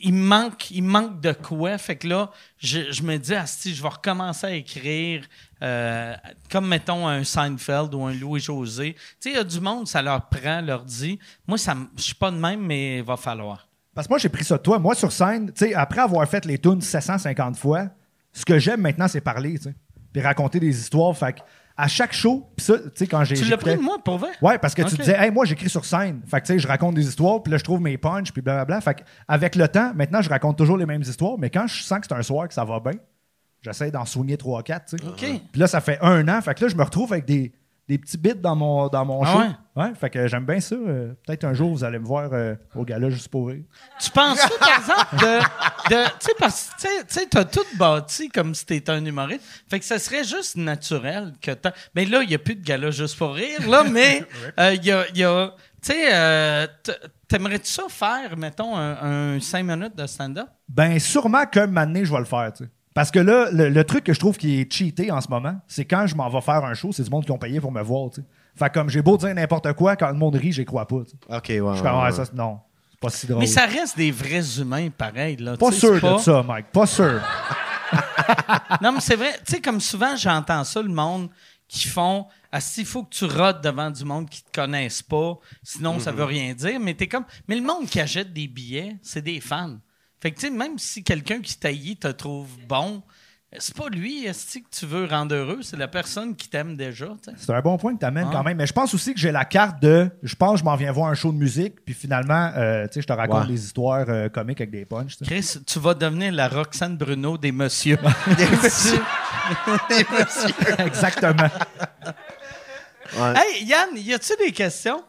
il, manque, il manque de quoi. Fait que là, je, je me dis, si je vais recommencer à écrire euh, comme, mettons, un Seinfeld ou un Louis-José. Tu sais, il y a du monde, ça leur prend, leur dit. Moi, ça, je suis pas de même, mais il va falloir. Parce que moi, j'ai pris ça de toi. Moi, sur scène, tu sais, après avoir fait les tunes 750 fois, ce que j'aime maintenant, c'est parler, tu sais. Puis raconter des histoires. Fait que à chaque show, puis ça, tu sais, quand j'ai. Tu l'as pris de moi, pour vrai? Ouais, parce que Ok. tu disais, hey, moi, j'écris sur scène. Fait que, tu sais, je raconte des histoires, puis là, je trouve mes punchs, puis blablabla. Fait que, avec le temps, maintenant, je raconte toujours les mêmes histoires, mais quand je sens que c'est un soir que ça va bien, j'essaie d'en soigner 3-4, tu sais. OK. Puis là, ça fait un an. Fait que là, je me retrouve avec des, des petits bits dans mon, dans mon Ah show. ouais? fait que j'aime bien ça. Euh, Peut-être un jour, vous allez me voir euh, au gala juste pour rire. Tu penses par exemple, de, de, tu sais, parce que, tu tu t'as tout bâti comme si t'étais un humoriste. Fait que ça serait juste naturel que t'as. Mais là, il n'y a plus de gala juste pour rire, là, mais euh, il y a. il y a- tu sais, t'aimerais-tu ça faire, mettons, un, un cinq minutes de stand-up? Ben, sûrement moment donné, je vais le faire, tu sais. Parce que là, le, le truc que je trouve qui est cheaté en ce moment, c'est quand je m'en vais faire un show, c'est du monde qui ont payé pour me voir, tu sais. Fait que comme j'ai beau dire n'importe quoi, quand le monde rit, j'y crois pas. OK, ouais. Je suis comme, ouais, ça, non, c'est pas si drôle. Mais ça reste des vrais humains, pareil, là. Pas sûr pas- de ça, Mike. Pas sûr. Non, mais c'est vrai. Tu sais, comme souvent, j'entends ça, le monde qui font Ah, s'il faut que tu rotes devant du monde qui te connaissent pas, sinon ça veut rien dire. Mais t'es comme. Mais le monde qui achète des billets, c'est des fans. Fait que, tu sais, même si quelqu'un qui taillit te trouve bon, c'est pas lui, est que tu veux rendre heureux, c'est la personne qui t'aime déjà, tu sais. C'est un bon point que tu amènes Ah. quand même. Mais je pense aussi que j'ai la carte de. Je pense que je m'en viens voir un show de musique, puis finalement, euh, tu sais, je te raconte Ouais. des histoires euh, comiques avec des punchs. tu sais. Chris, tu vas devenir la Roxane Bruno des messieurs. Exactement. hey, Yann, y a-tu des questions?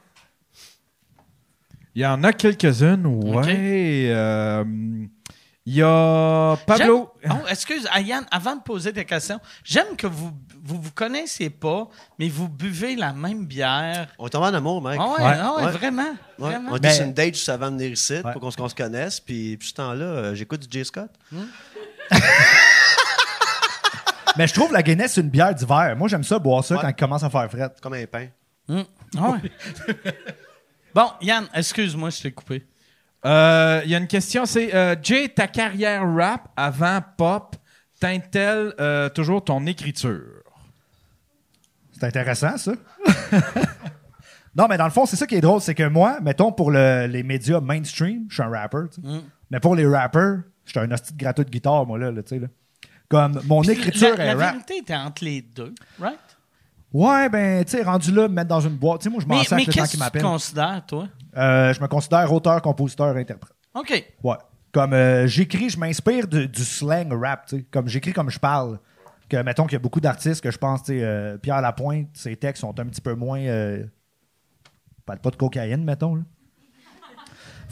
Il y en a quelques-unes, ouais. Euh, Il y a Pablo. Oh, excuse, Yann, avant de poser des questions, j'aime que vous vous, vous connaissez pas, mais vous buvez la même bière. On est tombé en amour, mec. Ah ouais, Ouais. ah ouais, Ouais. vraiment. Ouais. vraiment. On était Mais- sur une date juste avant de venir ici Ouais. pour qu'on se, qu'on se connaisse. Puis, puis ce temps-là, euh, j'écoute du J. Scott. Mais je trouve la Guinness une bière d'hiver. Moi, j'aime ça boire ça Ouais. quand il commence à faire fret. Comme un pain. Hum, ah ouais. bon, Yann, excuse-moi, je t'ai coupé. Euh, Il y a une question, c'est euh, Jay, ta carrière rap avant pop teinte-t-elle euh, toujours ton écriture? C'est intéressant, ça. non, mais dans le fond, c'est ça qui est drôle, c'est que moi, mettons, pour le- les médias mainstream, je suis un rapper, tu sais. Mm. Mais pour les rappers, je suis un hostie de gratteux de guitare, moi, là, là, tu sais, là. Comme mon écriture la, est la rap. vérité était entre les deux, right? Ouais, ben, tu sais, rendu là, me mettre dans une boîte. Tu sais, moi, je m'en Mais, sers mais le temps qu'est-ce qui que tu considères, toi? Euh, je me considère auteur, compositeur, interprète. OK. Ouais. Comme euh, j'écris, je m'inspire du slang rap, tu sais. Comme j'écris comme je parle. Que, mettons qu'il y a beaucoup d'artistes que je pense, tu sais, euh, Pierre Lapointe, ses textes sont un petit peu moins. Euh, parle pas de cocaïne, mettons, là.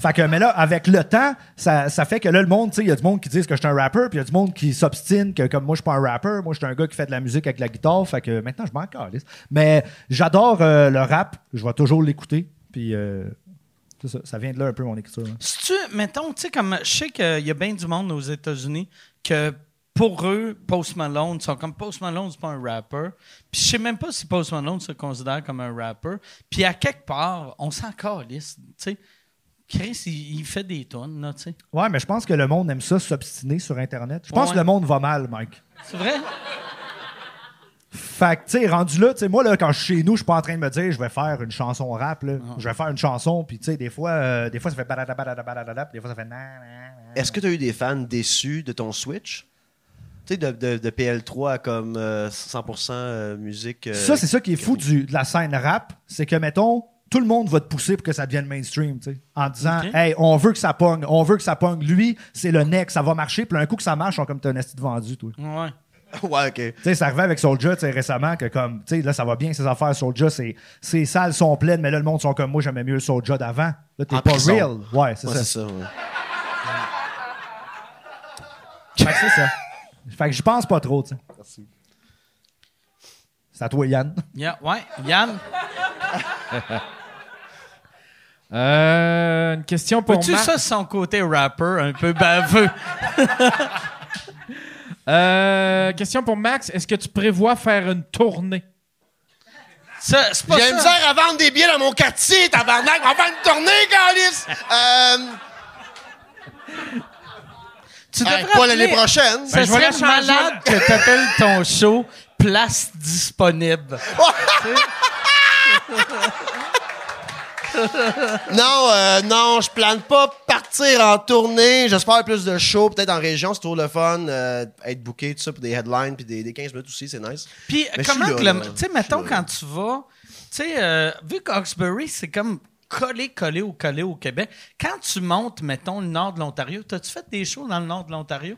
Fait que, mais là, avec le temps, ça, ça fait que là, le monde, tu sais, il y a du monde qui disent que je suis un rapper, puis il y a du monde qui s'obstine que comme moi, je suis pas un rapper, moi, je suis un gars qui fait de la musique avec la guitare, fait que maintenant, je m'en calisse. Mais j'adore euh, le rap, je vais toujours l'écouter, puis euh, ça, vient de là un peu mon écriture. là. Si tu, mettons, tu sais, comme je sais qu'il y a bien du monde aux États-Unis que pour eux, Post Malone sont comme Post Malone, c'est pas un rapper. Puis je sais même pas si Post Malone se considère comme un rapper. Puis à quelque part, on s'en calisse, tu sais. Chris, il, il fait des tonnes, là, tu sais. Ouais, mais je pense que le monde aime ça s'obstiner sur Internet. Je pense Ouais. que le monde va mal, Mike. C'est vrai? Fait que, tu sais, rendu là, tu sais, moi, là, quand je suis chez nous, je suis pas en train de me dire, je vais faire une chanson rap, là. Ah. Je vais faire une chanson, puis, tu sais, des fois, euh, des fois, ça fait badada, badada, badada, puis des fois, ça fait na, na, na. Est-ce que tu as eu des fans déçus de ton Switch? Tu sais, de, de- de PL3 à comme euh, 100% euh, musique. euh, Ça, c'est ça qui est fou du, de la scène rap, c'est que, mettons, tout le monde va te pousser pour que ça devienne mainstream, tu sais, en disant, hey, on veut que ça pogne, on veut que ça pogne. Lui, c'est le neck, ça va marcher, puis un coup que ça marche, on comme t'as un esti de vendu, toi. Ouais. ouais, OK. Tu sais, ça arrivait avec Soulja, tu sais, récemment, que comme, tu sais, là, ça va bien, ces affaires Soulja, c'est, ces salles sont pleines, mais là, le monde sont comme moi, j'aimais mieux le Soulja d'avant. Là, t'es En pas prison. real. Ouais, c'est Ouais, ça. c'est ça. ouais. Fait que c'est ça. Fait que j'y pense pas trop, tu sais. C'est à toi, Yann. Yeah, ouais. Yann, Euh, une question pour Max. ça, son côté rapper un peu baveux? Euh, question pour Max. Est-ce que tu prévois faire une tournée? Ça, c'est pas J'ai ça. la misère à vendre des billets dans mon quartier, tabarnak. On va faire une tournée, Calis. Euh, Tu hey, devrais pas l'année appeler- prochaine. Ça Ben, je vais serait la changer. malade que t'appelles ton show Place disponible. Non, euh, non, je plane pas partir en tournée. J'espère plus de shows, peut-être en région, c'est toujours le fun. euh, être booké, tout ça, pour des headlines, puis des, des 15 minutes aussi, c'est nice. Puis comment que le-. Tu sais, mettons quand tu vas, tu sais, euh, vu qu'Oxbury, c'est comme collé, collé au collé au Québec. Quand tu montes, mettons, le nord de l'Ontario, t'as-tu fait des shows dans le nord de l'Ontario?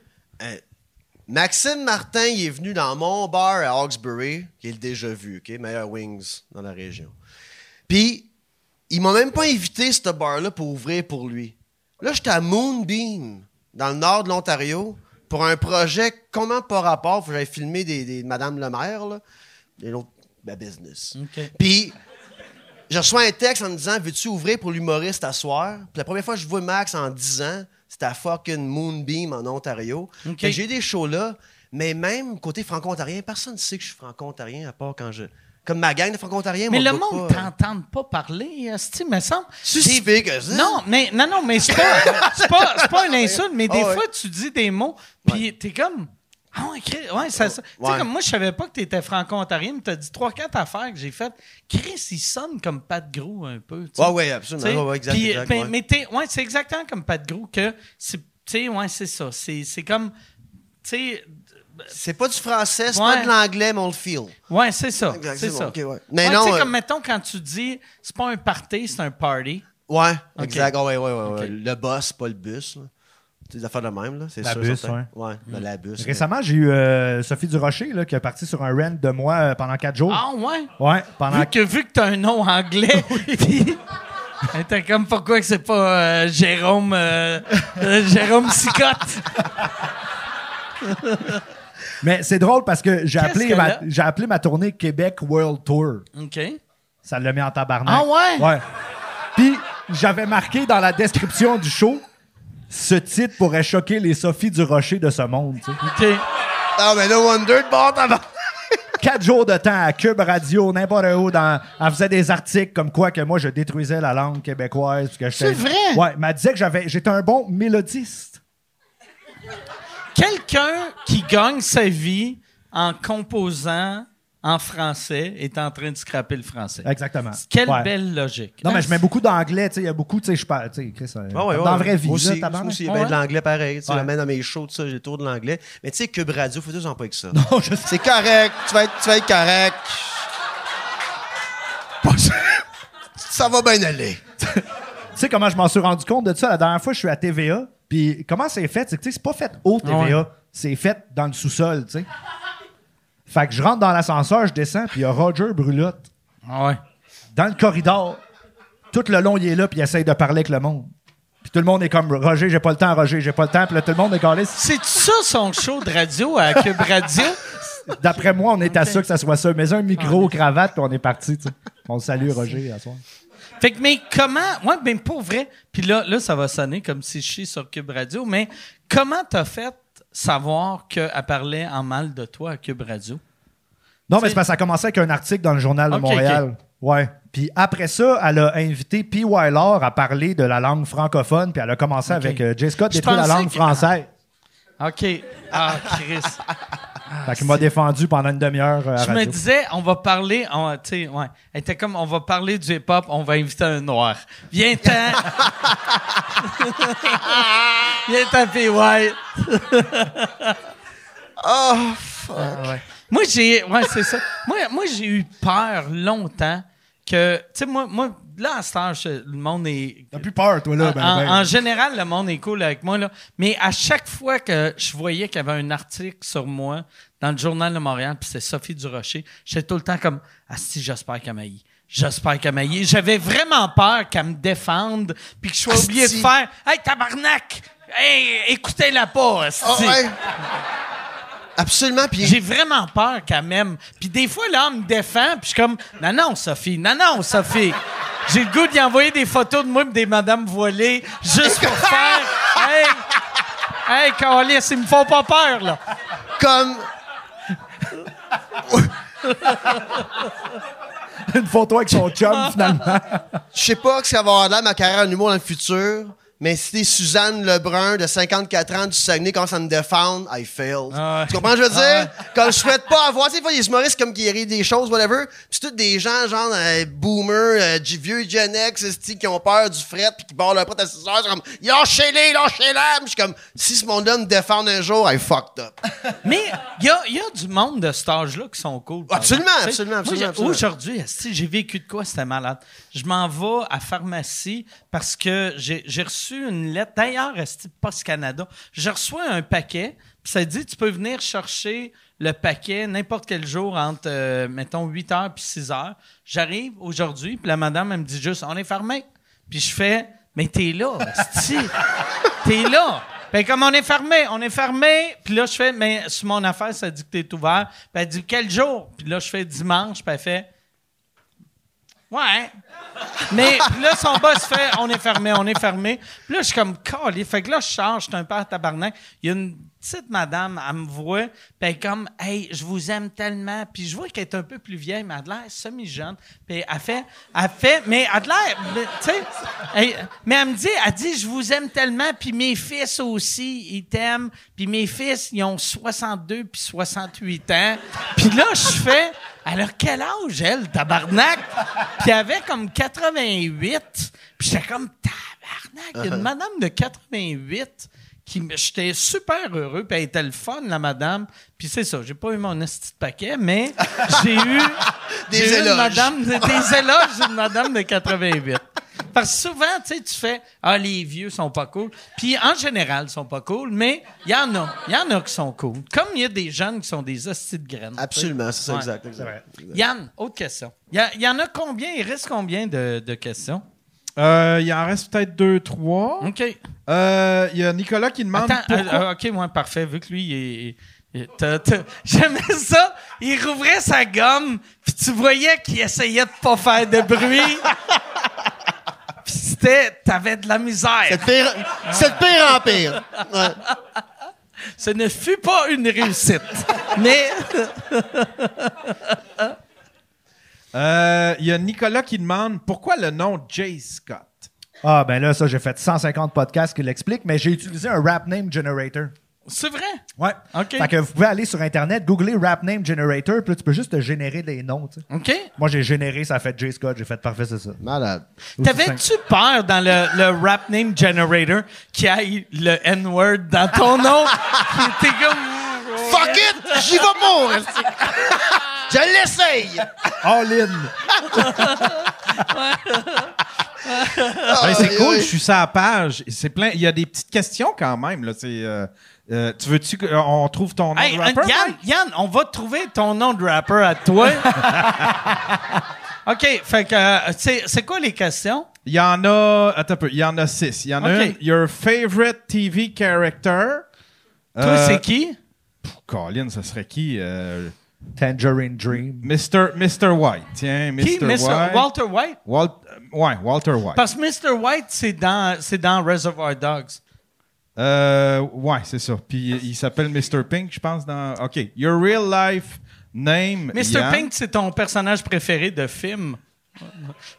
Maxime Martin, il est venu dans mon bar à Hawkesbury, qui est le déjà vu, OK? Meilleur Wings dans la région. Puis, il m'a même pas invité, ce bar-là, pour ouvrir pour lui. Là, j'étais à Moonbeam. dans le nord de l'Ontario, pour un projet comment pas rapport. Faut que j'aille filmer des, des Madame le maire, là. Et l'autre, ben, business. Puis, je reçois un texte en me disant Veux-tu ouvrir pour l'humoriste à soir? Puis la première fois que je vois Max en 10 ans, c'était à fucking Moonbeam en Ontario. J'ai des shows là, mais même côté franco-ontarien, personne ne sait que je suis franco-ontarien à part quand je. Comme ma gang de franco-ontariens. Mais le monde pas- t'entend pas parler, esti, me semble. Pire que ça. Non, mais non, non, mais c'est pas, c'est pas, c'est pas une insulte, mais des Ah ouais. fois tu dis des mots, puis t'es comme. Ah ouais, Chris, ouais, ça, ça- Tu sais, comme moi, je savais pas que t'étais franco-ontarien, mais t'as dit trois, quatre affaires que j'ai faites. Chris, il sonne comme Pat Gros un peu. tu. Ouais, ouais, absolument. Tu sais, Ouais, exact, exact, mais, mais t'es- ouais, c'est exactement comme Pat Gros que c'est, tu sais, ouais, c'est ça. C'est, c'est comme, tu sais, C'est pas du français, c'est Ouais. pas de l'anglais, mais on le feel. ouais, c'est ça, c'est c'est ça. ouais. Mais Ouais, non, tu sais, euh, comme mettons quand tu dis, c'est pas un party, c'est un party. Ouais, exact. Ouais, ouais, ouais, ouais. Ok. Le boss, pas le bus. là. C'est des affaires de même, là. C'est La sûr. bus, ouais. Ouais, le- la bus. Récemment, j'ai eu euh, Sophie Durocher là, qui est partie sur un rant de moi euh, pendant quatre jours. Ah ouais? Ouais, pendant Vu que, vu que t'as un nom anglais, puis était comme pourquoi que c'est pas euh, Jérôme Jérôme Sicotte? Mais c'est drôle parce que j'ai appelé, que ma, j'ai appelé ma tournée Québec World Tour. OK. Ça l'a mis en tabarnak. Ah ouais? Ouais. Puis j'avais marqué dans la description du show ce titre pourrait choquer les Sophie du Rocher de ce monde. tu sais. OK. Ah, mais no wonder de bon tabac. Quatre jours de temps à Cube Radio, n'importe où. Dans, elle faisait des articles comme quoi que moi, je détruisais la langue québécoise. que C'est vrai? Ouais, mais elle disait que j'avais, j'étais un bon mélodiste. Quelqu'un qui gagne sa vie en composant en français est en train de scraper le français. Exactement. Quelle Ouais. belle logique. Non, mais je mets beaucoup d'anglais. tu sais, Il y a beaucoup, tu sais, je parle. Tu sais, Chris, euh, Ah ouais, dans ouais. la vraie vie. Moi là, aussi, aussi, Ouais. ben, de l'anglais pareil. Tu même dans mes shows, tout ça, j'ai le tour de l'anglais. Mais tu sais, Cube Radio, faut toujours en pas avec ça. Non, je sais. C'est correct. Tu vas être, tu vas être correct. ça va bien aller. Tu sais comment je m'en suis rendu compte de ça? La dernière fois, je suis à TVA. Puis comment c'est fait? C'est que c'est pas fait au TVA, Ouais. c'est fait dans le sous-sol, tu sais. Fait que je rentre dans l'ascenseur, je descends, puis il y a Roger Brulotte Ah ouais. dans le corridor. Tout le long, il est là, puis il essaye de parler avec le monde. Puis tout le monde est comme Roger, j'ai pas le temps, Roger, j'ai pas le temps. Puis là, tout le monde est calé. C'est ça son show de radio à Cube Radio? D'après moi, on est à ça que ça soit ça. Mais un micro, cravate, puis on est parti. On salue, Roger, à soir. Fait que, mais comment. Ouais, ben pour vrai. Puis là, là, ça va sonner comme si je chie sur Cube Radio, mais comment t'as fait savoir qu'elle parlait en mal de toi à Cube Radio? Non, T'sais- mais c'est parce que ça a commencé avec un article dans le Journal de Montréal. Ouais. Puis après ça, elle a invité P. Wyler à parler de la langue francophone, puis elle a commencé avec euh, J. Scott Je détruit la langue que- française. OK. Ah, Chris. Fait qu'il m'a défendu pendant une demi-heure euh, Je me radio. disais, on va parler, on, tu sais, ouais. Elle était comme, on va parler du hip-hop, on va inviter un noir. Viens-t'en! Viens-t'en, PY! Oh, Moi, j'ai. Ouais, c'est ça. Moi, moi j'ai eu peur longtemps que. Tu sais, moi, moi, là, à cet âge, le monde est. T'as plus peur, toi, là. en, ben, en- ben. en général, le monde est cool avec moi, là. Mais à chaque fois que je voyais qu'il y avait un article sur moi dans le Journal de Montréal, puis c'est Sophie Durocher, j'étais tout le temps comme Ah, si, j'espère qu'elle eu. J'espère qu'elle eu. J'avais vraiment peur qu'elle me défende, puis que je sois Asti. obligé de faire Hey, tabarnak! Hey, écoutez-la pas, asti. Ah ouais. Absolument. Puis J'ai vraiment peur qu'elle m'aime. Puis des fois, là, elle me défend, puis je suis comme, non, non, Sophie, non, non, Sophie. J'ai le goût d'y envoyer des photos de moi et des madames voilées, juste pour faire, hey, hey, Carlis, ils me font pas peur, là. comme. une photo avec son chum, finalement. Je sais pas que ça va avoir l'air ma carrière en humour dans le futur, mais si t'es Suzanne Lebrun de 54 ans du Saguenay commence à me défendre, I failed. Ah ouais. Tu comprends ce que je veux dire? Comme je souhaite pas avoir, tu sais, des fois, il y a des humoristes comme qui rient des choses, whatever, pis c'est tous des gens, genre, euh, boomers, euh, du vieux Gen X, qui ont peur du fret pis qui barrent leur pote à 6 heures, c'est comme, lâchez-les, lâchez-la! Pis Je suis comme, si ce monde-là me défend un jour, I fucked up. Mais il y a, y a du monde de cet âge-là qui sont cool. Absolument, absolument, absolument, absolument. Aujourd'hui, j'ai vécu de quoi? C'était malade. Je m'en vais à pharmacie parce que j'ai j'ai reçu une lettre. D'ailleurs, esti, Post Canada. Je reçois un paquet, puis ça dit tu peux venir chercher le paquet n'importe quel jour entre, euh, mettons, 8 h puis 6 h. J'arrive aujourd'hui, puis la madame, elle me dit juste on est fermé. Puis je fais mais t'es là, esti. T'es là. Ben, comme on est fermé, on est fermé. Puis là, je fais, mais sur mon affaire, ça dit que t'es ouvert. Puis elle dit, quel jour? Puis là, je fais dimanche. Puis elle fait, ouais. Mais là, son boss fait, on est fermé, on est fermé. Puis là, je suis comme, calé. Fait que là, je change, je suis un à tabarnak. Il y a une petite madame, elle me voit, puis elle est comme, hey, je vous aime tellement. Puis je vois qu'elle est un peu plus vieille, mais elle a semi-jeune. Puis elle fait, elle fait, mais elle tu sais, mais elle me dit, elle dit, je vous aime tellement, puis mes fils aussi, ils t'aiment. Puis mes fils, ils ont 62 puis 68 ans. Puis là, je fais, elle a quel âge, elle, tabarnak? Puis elle avait comme 88. Puis j'étais comme, tabarnak, une madame de 88 qui me- j'étais super heureux puis elle était le fun la madame puis c'est ça j'ai pas eu mon esti de paquet mais j'ai eu Des une éloges. madame des éloges d'une madame de 88 parce que souvent tu sais tu fais ah les vieux sont pas cool puis en général ils sont pas cool mais il y en a il y en a qui sont cool comme il y a des jeunes qui sont des hosties de graines. Absolument, c'est ça, Ouais. exact. exact. Yann autre question il y, y en a combien? Il reste combien de, de questions? Euh, il en reste peut-être deux, trois. ok Euh, Il y a Nicolas qui demande Attends, pourquoi... euh, euh, ok, moi, parfait. Vu que lui, il est. J'aimais ça. Il rouvrait sa gomme, puis tu voyais qu'il essayait de pas faire de bruit. c'était. T'avais de la misère. C'est de pire, c'est de pire en pire. Ouais. Ce ne fut pas une réussite. Mais. Euh, Il y a Nicolas qui demande pourquoi le nom Jay Scott? Ah, ben là, ça, j'ai fait 150 podcasts qui l'expliquent, mais j'ai utilisé un rap name generator. C'est vrai? Ouais. OK. Fait que vous pouvez aller sur Internet, googler rap name generator, puis là, tu peux juste te générer des noms, tu sais. OK. Moi, j'ai généré, ça a fait J. Scott, j'ai fait parfait, c'est ça. Malade. T'avais-tu peur dans le, le rap name generator qu'il y ait le N-word dans ton nom? T'es comme. Fuck it! J'y vais pas! esti. Je l'essaye! All in! C'est cool, je suis sur la page. C'est plein. Il y a des petites questions quand même. Là. C'est, euh, euh, tu veux-tu qu'on trouve ton nom Hey, de euh, rapper? Yann? Yann, on va trouver ton nom de rapper à toi. OK, fait que euh, c'est c'est quoi les questions? Il y en a. Attends un peu. Il y en a six. Il y en a une. Your favorite TV character. Toi, Euh, c'est qui? Colin, ça serait qui? Euh, Tangerine Dream. Mr. Mr. White. Tiens, Mr. Qui? Mr. White. Walter White? Walt- euh, ouais, Walter White. Parce que Mr. White, c'est dans, c'est dans Reservoir Dogs. Euh, ouais, c'est ça. Puis il il s'appelle Mr. Pink, je pense. Dans... OK. Your real life name. Mr. Yann. Pink, c'est ton personnage préféré de film?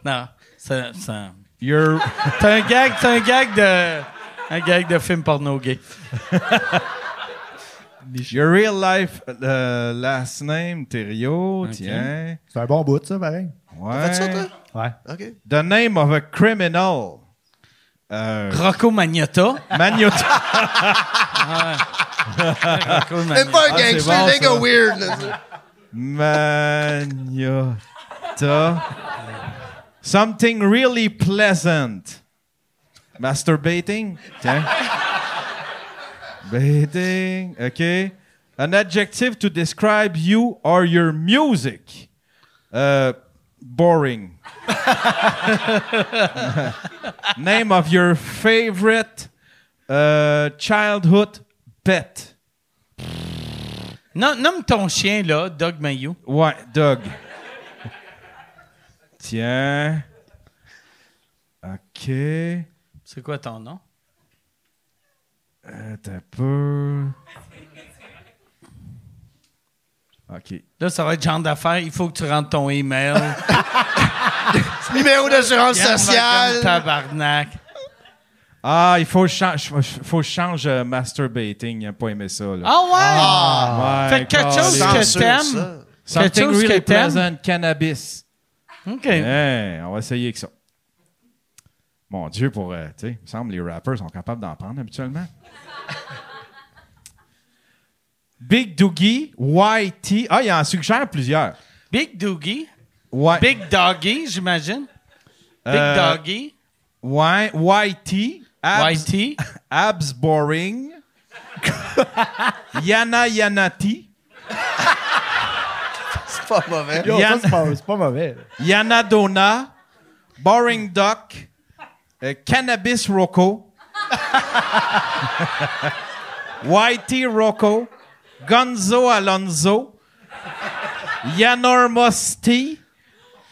Non, c'est... c'est- Your, C'est un gag, c'est un gag de... Un gag de film porno gay. your real life euh, last name, Thériault. Tiens. C'est un bon bout, ça, pareil. Ouais. Fais ça, toi? Ouais. OK. The name of a criminal. Euh, Rocco Magnotta. Magnota. Rocco Même Magnotta. pas un Ah, c'est gangster, bon, un gars ça. weird. là. Magnota. Something really pleasant. Masturbating. Tiens. Baiting. OK. An adjective to describe you or your music. Uh, boring. Name of your favorite uh, childhood pet. Non, nomme ton chien, là, Doug Mayou. Ouais, Doug. Tiens. OK. C'est quoi ton nom? Euh, Attends un peu. OK. Là, ça va être genre d'affaires. Il faut que tu rentres ton email. Numéro d'assurance sociale. Tabarnak. Ah, il faut que je change, faut change euh, masturbating. Il n'a pas aimé ça. Là. Ah ouais! Ouais, fait que quelque chose que t'aimes. quelque chose really que t'aimes. cannabis. OK. Hey, on va essayer avec ça. Mon Dieu, pour. euh, tu sais, il me semble que les rappers sont capables d'en prendre habituellement. Big Doogie, YT. Ah, il en suggère plusieurs. Big Doogie? Ouais. Big Doggy, j'imagine. Big Euh, Doggy. Ouais, YT. Abs, YT. Abs Boring. Yana Yanati. C'est pas mauvais. Yo, Yann- c'est pas, c'est pas mauvais. Yana Donna. Boring Duck. euh, Cannabis Rocco. Whitey Rocco, Gonzo Alonso, Yanormos T.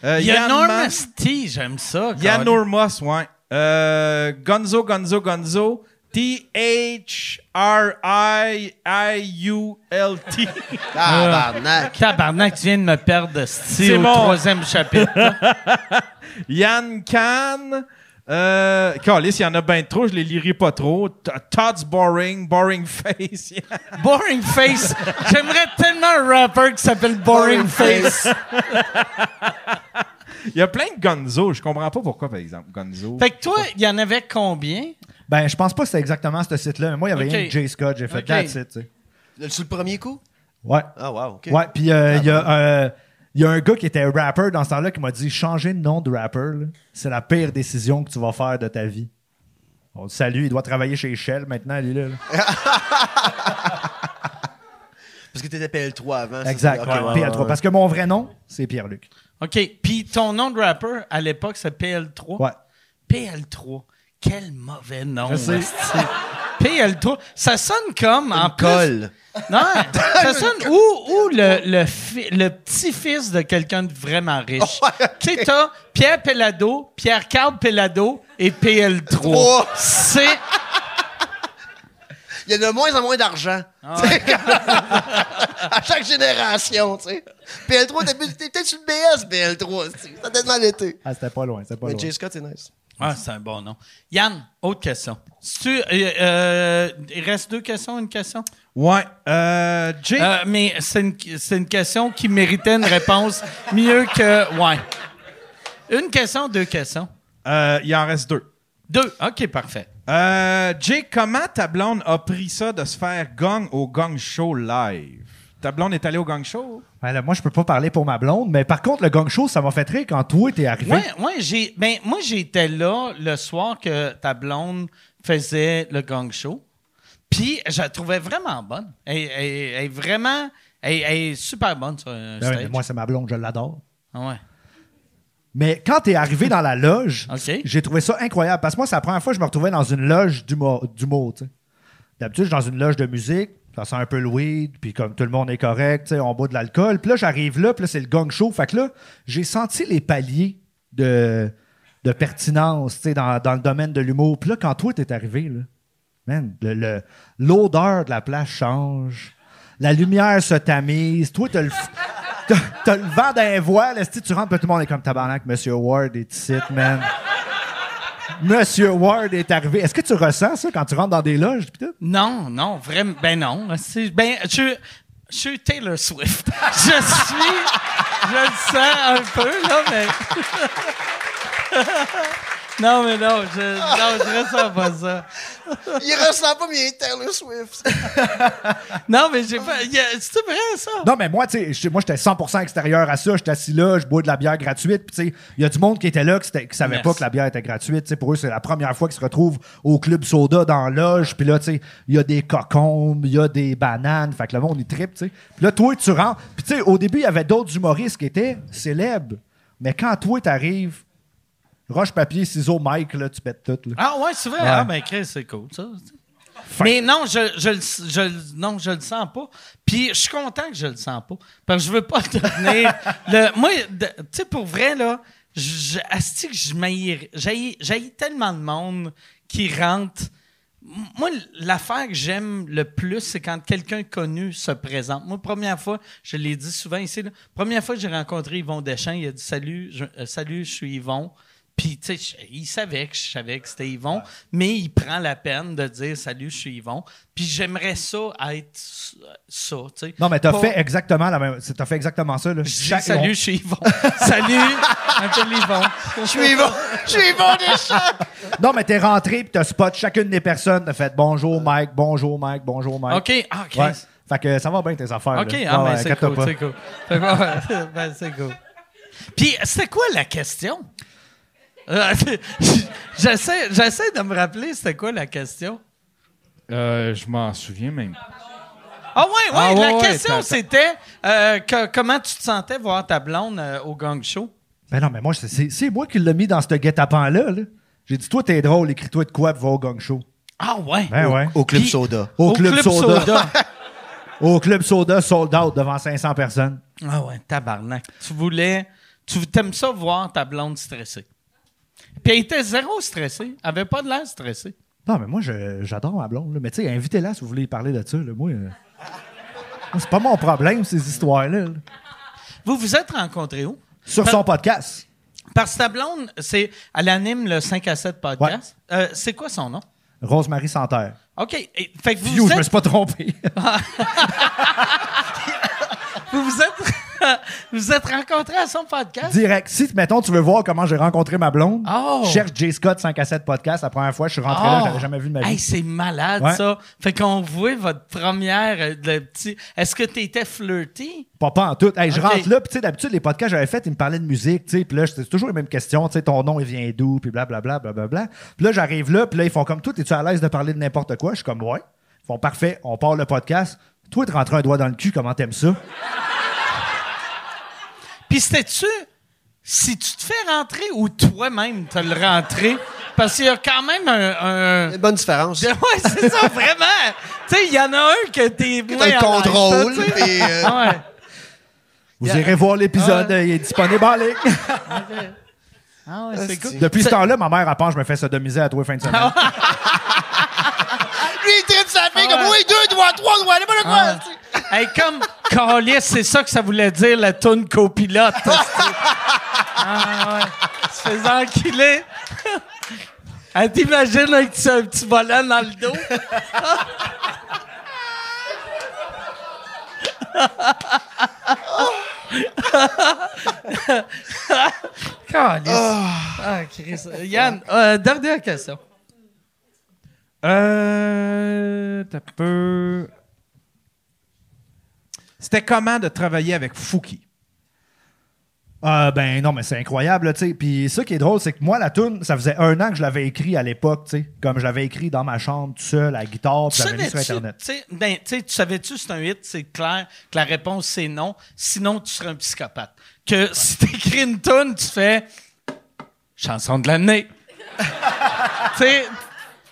euh, Il y a Yann Ma- Enormous T, j'aime ça. Yanormos, ouais. Euh, Gonzo, Gonzo, Gonzo. T-H-R-I-I-U-L-T. Tabarnak. Tabarnak, tu viens de me perdre sti, C'est au mon- troisième chapitre. Yann Can. Euh, Calice, il y en a bien trop, je les lirai pas trop. T- Todd's Boring, Boring Face. Boring Face. J'aimerais tellement un rapper qui s'appelle Boring, Boring Face. Il y a plein de Gonzo. Je comprends pas pourquoi, par exemple, Gonzo. Fait que toi, il y en avait combien? Ben, je pense pas que c'était exactement ce site-là. Mais moi, il y avait Ok. rien que Jay Scott. J'ai fait Ok. that's it, tu sais. Sur le premier coup? Ouais. Ah, wow, OK. Ouais, puis euh, il y a euh, il y a un gars qui était rapper dans ce temps-là qui m'a dit changer de nom de rapper, là, c'est la pire décision que tu vas faire de ta vie. On le salue, il doit travailler chez Shell maintenant, lui là. là. Parce que t'étais PL3 avant. Exact. ça? Ok, ouais, ouais, PL3. ouais. Parce que mon vrai nom, c'est Pierre-Luc. OK. Puis ton nom de rapper, à l'époque, c'est PL3. Ouais. PL3. Quel mauvais nom. Je sais. esti. PL3. Ça sonne comme, en plus... Colle. Non, ça sonne ou, ou le, le, fi- le petit-fils de quelqu'un de vraiment riche? Tu sais, t'as Pierre Pellado, Pierre-Carl Pellado et PL3. Trois. C'est... Il y a de moins en moins d'argent. Ah à chaque génération, tu sais. PL3, t'es t'es peut-être sur le BS, PL3. tu sais. Ça a peut-être mal été. Ah, c'était pas loin, c'était pas Mais loin. Jay Scott, c'est nice. Ah, c'est un bon nom. Yann, autre question. Tu, euh, euh, il reste deux questions, une question? Ouais. Euh, Jay. Euh, mais c'est une, c'est une question qui méritait une réponse mieux que. Ouais. Une question, deux questions. Euh, il en reste deux. Deux. OK, parfait. Jay, comment ta blonde a pris ça de se faire gong au gong show live? Ta blonde est allée au gong show? Là, moi, je peux pas parler pour ma blonde, mais par contre, le gang show, ça m'a fait rire quand toi, t'es arrivé. Ouais, ouais, j'ai. Ben, moi, j'étais là le soir que ta blonde faisait le gang show. Puis, je la trouvais vraiment bonne. Elle, elle- elle est vraiment. Elle, elle est super bonne sur un Ben stage. moi, c'est ma blonde, je l'adore. Ah ouais. Mais quand t'es arrivé dans la loge, OK. j'ai trouvé ça incroyable. Parce que moi, c'est la première fois que je me retrouvais dans une loge d'humour, d'humour, tu sais. D'habitude, je suis dans une loge de musique, ça sent un peu le weed, puis comme tout le monde est correct, on boit de l'alcool. Puis là, j'arrive là, puis là, c'est le gang show. Fait que là, j'ai senti les paliers de, de pertinence, dans, dans le domaine de l'humour. Puis là, quand toi, t'es arrivé, là, man, le- le- l'odeur de la place change. La lumière se tamise. Toi, t'as le, t'as, le vent d'un voile. Tu rentres, puis tout le monde est comme tabarnak. Monsieur Ward est ici, man. Monsieur Ward est arrivé. Est-ce que tu ressens ça quand tu rentres dans des loges? Non, non, vraiment. Ben non. Ben, je, je suis Taylor Swift. Je suis. Je le sens un peu, là, mais. non, mais non, je, non, je ressens pas ça. Il ressent pas, mais il est Taylor Swift. Non, mais j'ai pas. C'est vrai, ça? Non, mais moi, tu sais, j'étais- moi, j'étais 100% extérieur à ça. J'étais assis là, je bois de la bière gratuite. Puis, tu sais, il y a du monde qui était là qui, qui savait Merci. pas que la bière était gratuite. Tu sais, pour eux, c'est la première fois qu'ils se retrouvent au club soda dans la loge. Puis là, tu sais, il y a des cocombes, il y a des bananes. Fait que le monde, il tripe, tu sais. Puis là, toi, tu rentres. Puis, tu sais, au début, il y avait d'autres humoristes qui étaient célèbres. Mais quand toi, t'arrives, roche, papier, ciseaux, Mike, là, tu pètes tout. Là. Ah, ouais, c'est vrai. Ah, ben, Chris, c'est cool, ça. Mais non, je, je, le- je, non, je le sens pas. Puis je suis content que je le sens pas. Parce que je veux pas devenir. le, moi, de- tu sais, pour vrai, là, je, asti que je j'haïs tellement de monde qui rentre. Moi, l'affaire que j'aime le plus, c'est quand quelqu'un connu se présente. Moi, première fois, je l'ai dit souvent ici, là, première fois que j'ai rencontré Yvon Deschamps, il a dit Salut, je, euh, salut, je suis Yvon. Puis, tu sais, il savait que je savais que c'était Yvon, mais il prend la peine de dire Salut, je suis Yvon. Puis, j'aimerais ça être ça, tu sais. Non, mais t'as Pas- fait exactement la même. c'est- T'as fait exactement ça, là. Je dis Chaque- Salut, je suis Yvon. salut, un peu Yvon. Je suis Yvon. Je suis Yvon Deschamps. Non, mais t'es rentré puis t'as spot chacune des personnes. T'as fait bonjour Mike, bonjour Mike, bonjour Mike. OK, ah. Ouais. Fait que ça va bien tes affaires. OK, là. ah, ben, ouais, c'est cool, pas. c'est cool. Ben, c'est cool. Puis, c'était quoi la question? Euh, j'essaie, j'essaie de me rappeler c'était quoi la question. Euh, je m'en souviens même. Ah ouais, ouais, Ah, ouais, la ouais, question t'as- c'était euh, que- comment tu te sentais voir ta blonde euh, au gang show? Ben non, mais moi, c'est- c'est c'est moi qui l'ai mis dans ce guet-apens-là. là. J'ai dit, toi, t'es drôle, écris-toi de quoi, puis va au gang show. Ah ouais? Ben ouais. Au Club Puis- Soda. Au, Club, Soda. Soda. Au Club Soda, sold out devant 500 personnes. Ah ouais, tabarnak. Tu voulais. Tu t'aimes ça voir ta blonde stressée. Puis elle était zéro stressée. Elle avait pas de l'air stressée. Non, mais moi, j'adore ma blonde. là. Mais tu sais, invitez-la si vous voulez parler de ça. là. Moi, euh, c'est pas mon problème, ces histoires-là. là. Vous vous êtes rencontrés où? Sur son podcast. Parce que ta blonde, c'est, elle anime le 5 à 7 podcast. Euh, c'est quoi son nom? Rosemary Santerre. OK. Et- fait que vous, Phew, vous je me êtes, suis pas trompé. vous, vous êtes, vous êtes rencontrés à son podcast? Direct. Si, mettons, tu veux voir comment j'ai rencontré ma blonde, Oh. cherche J. Scott 5 à 7 podcast. La première fois, je suis rentré là, Oh. j'avais jamais vu de ma vie. Hey, c'est malade, Ouais. ça. Fait qu'on voit votre première, euh, le petit. Est-ce que t'étais flirty? Pas, pas en tout. Hey, je rentre là, puis tu sais, d'habitude, les podcasts que j'avais fait, ils me parlaient de musique, tu sais, puis là, c'était toujours les mêmes questions, tu sais, ton nom, il vient d'où, puis blablabla, blablabla. Puis là, j'arrive là, puis là, ils font comme tout, es-tu à l'aise de parler de n'importe quoi? Je suis comme, ouais. Ils font, parfait, on part le podcast. Toi, te rentrer un doigt dans le cul, comment t'aimes ça? Puis c'était-tu si tu te fais rentrer ou toi-même te le rentrer? Parce qu'il y a quand même un. un- Une bonne différence. Ouais, c'est ça, vraiment. tu sais, il y en a un que t'es T'as à le contrôle, puis, euh, Ah ouais. Vous irez voir l'épisode, Ah il est disponible en ligne. Ah ouais, c'est cool. Depuis ce temps-là, ma mère, pense que je me fais sodomiser à tous les fins de semaine. Lui, il fille comme, oui, deux doigts, trois doigts, n'importe quoi. Ah. tu. Hey, comme Calis, c'est ça que ça voulait dire, la toune copilote. ah ouais. Se faisant enculer. Elle t'imagine avec un petit volant dans le dos? Calis. Ah, Chris. Yann, euh, dernière question. Euh. T'as peu. C'était comment de travailler avec Fouki? Ah ben non, mais c'est incroyable, là, tu sais. Puis ça qui est drôle, c'est que moi, la tune, ça faisait un an que je l'avais écrit à l'époque, tu sais. Comme je l'avais écrit dans ma chambre, tout seul, à la guitare, puis j'avais mis sur Internet. tu sais, ben, tu savais-tu c'est un hit, c'est clair que la réponse c'est non. Sinon, tu serais un psychopathe. Que si t'écris une tune, tu fais chanson de l'année. tu sais,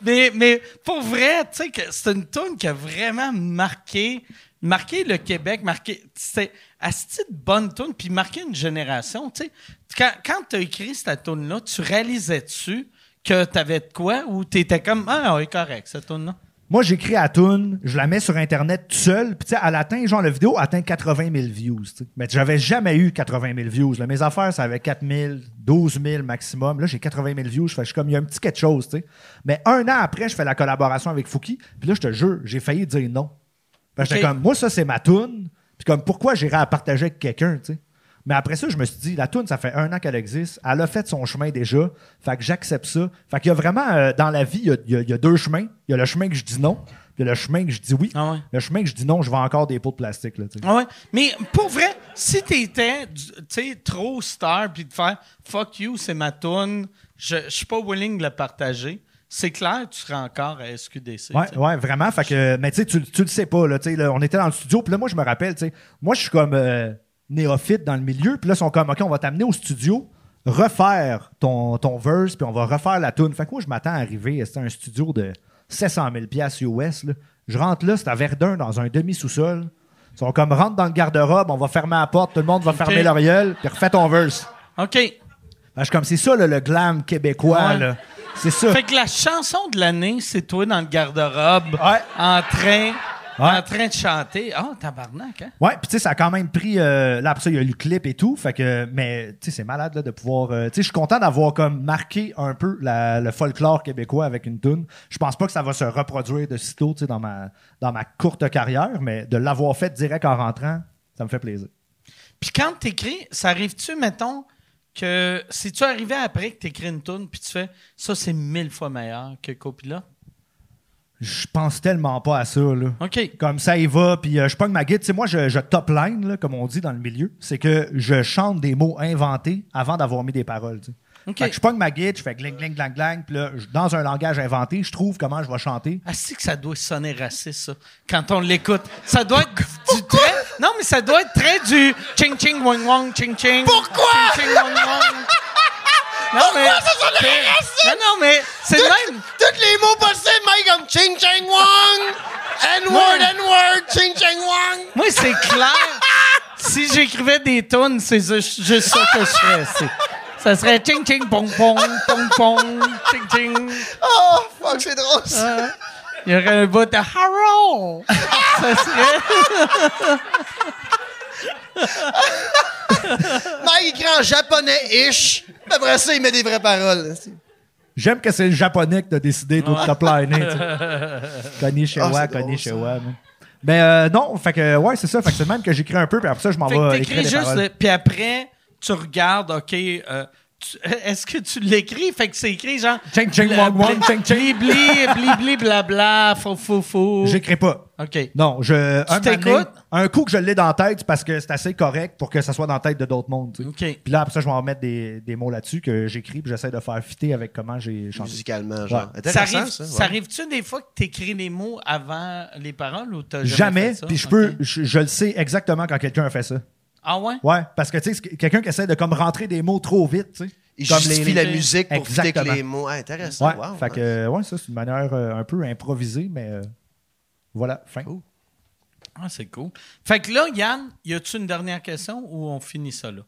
mais, mais pour vrai, tu sais c'est une tune qui a vraiment marqué, marqué le Québec, marqué, c'est asti de bonne tune, puis marqué une génération. Tu sais, quand, quand tu as écrit cette tune là, tu réalisais-tu que t'avais de quoi ou t'étais comme ah oui correct cette tune là. Moi, j'écris à tune, je la mets sur Internet tout seul, puis tu sais, elle atteint, genre, la vidéo atteint 80 000 views, tu sais. Mais j'avais jamais eu 80 000 views. là. Mes affaires, ça avait 4 000, 12 000 maximum. Là, j'ai 80 000 views. Je fais, je suis comme, il y a un petit quelque chose, tu sais. Mais un an après, je fais la collaboration avec Fouki, puis là, je te jure, j'ai failli dire non. Fait que j'étais comme, moi, ça, c'est ma tune, puis comme, pourquoi j'irais à partager avec quelqu'un, tu sais? Mais après ça, je me suis dit, la tune, ça fait un an qu'elle existe. Elle a fait son chemin déjà. Fait que j'accepte ça. Fait qu'il y a vraiment, euh, dans la vie, il y a, il y a- il y a deux chemins. Il y a le chemin que je dis non, puis il y a le chemin que je dis oui. Ah ouais. Le chemin que je dis non, je vends encore des pots de plastique, là, tu sais. Ah ouais. Mais pour vrai, si t'étais, trop star puis de faire fuck you, c'est ma tune, je je suis pas willing de la partager, c'est clair, tu serais encore à SQDC. Ouais, ouais, vraiment. Fait que, mais tu sais, tu le sais pas, là, tu sais, là, on était dans le studio, puis là, moi, je me rappelle, tu sais, moi, je suis comme euh, néophyte dans le milieu, puis là, ils sont comme, OK, on va t'amener au studio, refaire ton, ton verse, puis on va refaire la tune. Fait que moi, je m'attends à arriver, c'était un studio de 700 000 piastres US, là. Je rentre là, c'est à Verdun, dans un demi-sous-sol. Ils sont comme, rentre dans le garde-robe, on va fermer la porte, tout le monde va fermer leur gueule, puis refais ton verse. OK. Fait que je suis comme, c'est ça, là, le glam québécois, Ouais. là. C'est ça. Fait que la chanson de l'année, c'est toi dans le garde-robe, Ouais. en train. En train de chanter. Ah, tabarnak, hein? Ouais, puis tu sais, ça a quand même pris. euh, là, après ça, il y a eu le clip et tout. Fait que, mais tu sais, c'est malade là, de pouvoir. euh, tu sais, je suis content d'avoir comme marqué un peu la- le folklore québécois avec une tune. Je pense pas que ça va se reproduire de sitôt, tu sais, dans ma, dans ma courte carrière, mais de l'avoir fait direct en rentrant, ça me fait plaisir. Puis quand t'écris, ça arrive-tu, mettons, que si tu arrivé après que t'écris une tune puis tu fais ça, c'est mille fois meilleur que Copilote? Je pense tellement pas à ça, là. OK. Comme ça, il va, puis euh, je pogne ma guide. Tu sais, moi, je, je top line, là, comme on dit dans le milieu. C'est que je chante des mots inventés avant d'avoir mis des paroles, tu sais. OK. Fait que je pogne ma guide, je fais gling, gling, gling, gling, puis là, dans un langage inventé, je trouve comment je vais chanter. Ah, c'est que ça doit sonner raciste, ça, quand on l'écoute. Ça doit être du très. Non, mais ça doit être très du ching ching wong wong ching ching. Pourquoi? Ching ching wong wong. Non, mais? Non, non, mais c'est le même. Tous les mots possibles, Mike, comme ching ching wong! N-word, N-word, ching ching wong! Moi, c'est clair. si j'écrivais des tunes, c'est ju- juste ça que je ferais. Ça serait ching ching pong pong pong pong ching ching. Oh, fuck, c'est drôle ça. Il y aurait un bout de Harold. ça serait. Mike écrit en japonais-ish. Puis Après ça, il met des vraies paroles. J'aime que c'est le japonais qui t'a décidé de top liner. Ah. Mais euh, non, fait que ouais, c'est ça. Fait que c'est le même que j'écris un peu, puis après ça, je m'en vais t'écris écrire des juste, puis après, tu regardes, OK, euh, est-ce que tu l'écris? Fait que c'est écrit genre... Ching, ching, wong, wong, ching, ching. Bli, bli, bli, bli, blabla, fou, fou, fou. J'écris pas. OK. Non, je. un, donné, un coup que je l'ai dans la tête, c'est parce que c'est assez correct pour que ça soit dans la tête de d'autres mondes. tu sais. OK. Puis là, après ça, je vais en remettre des, des mots là-dessus que j'écris, puis j'essaie de faire fitter avec comment j'ai chanté. Musicalement, genre. Ouais. Intéressant, Ça arrive, ça. arrive-tu des fois que tu écris les mots avant les paroles ou t'as jamais, Jamais, fait ça? puis je peux, je, je le sais exactement quand quelqu'un a fait ça. Ah ouais? Ouais, parce que tu sais, quelqu'un qui essaie de comme rentrer des mots trop vite, tu sais. Il Comme justifie les- la musique pour fitter avec les mots. Ah, intéressant. Ouais, wow, fait que, ouais, ça, c'est une manière euh, un peu improvisée, mais euh, voilà, fin. Ah, c'est cool. Fait que là, Yann, y a-tu une dernière question ou on finit ça là?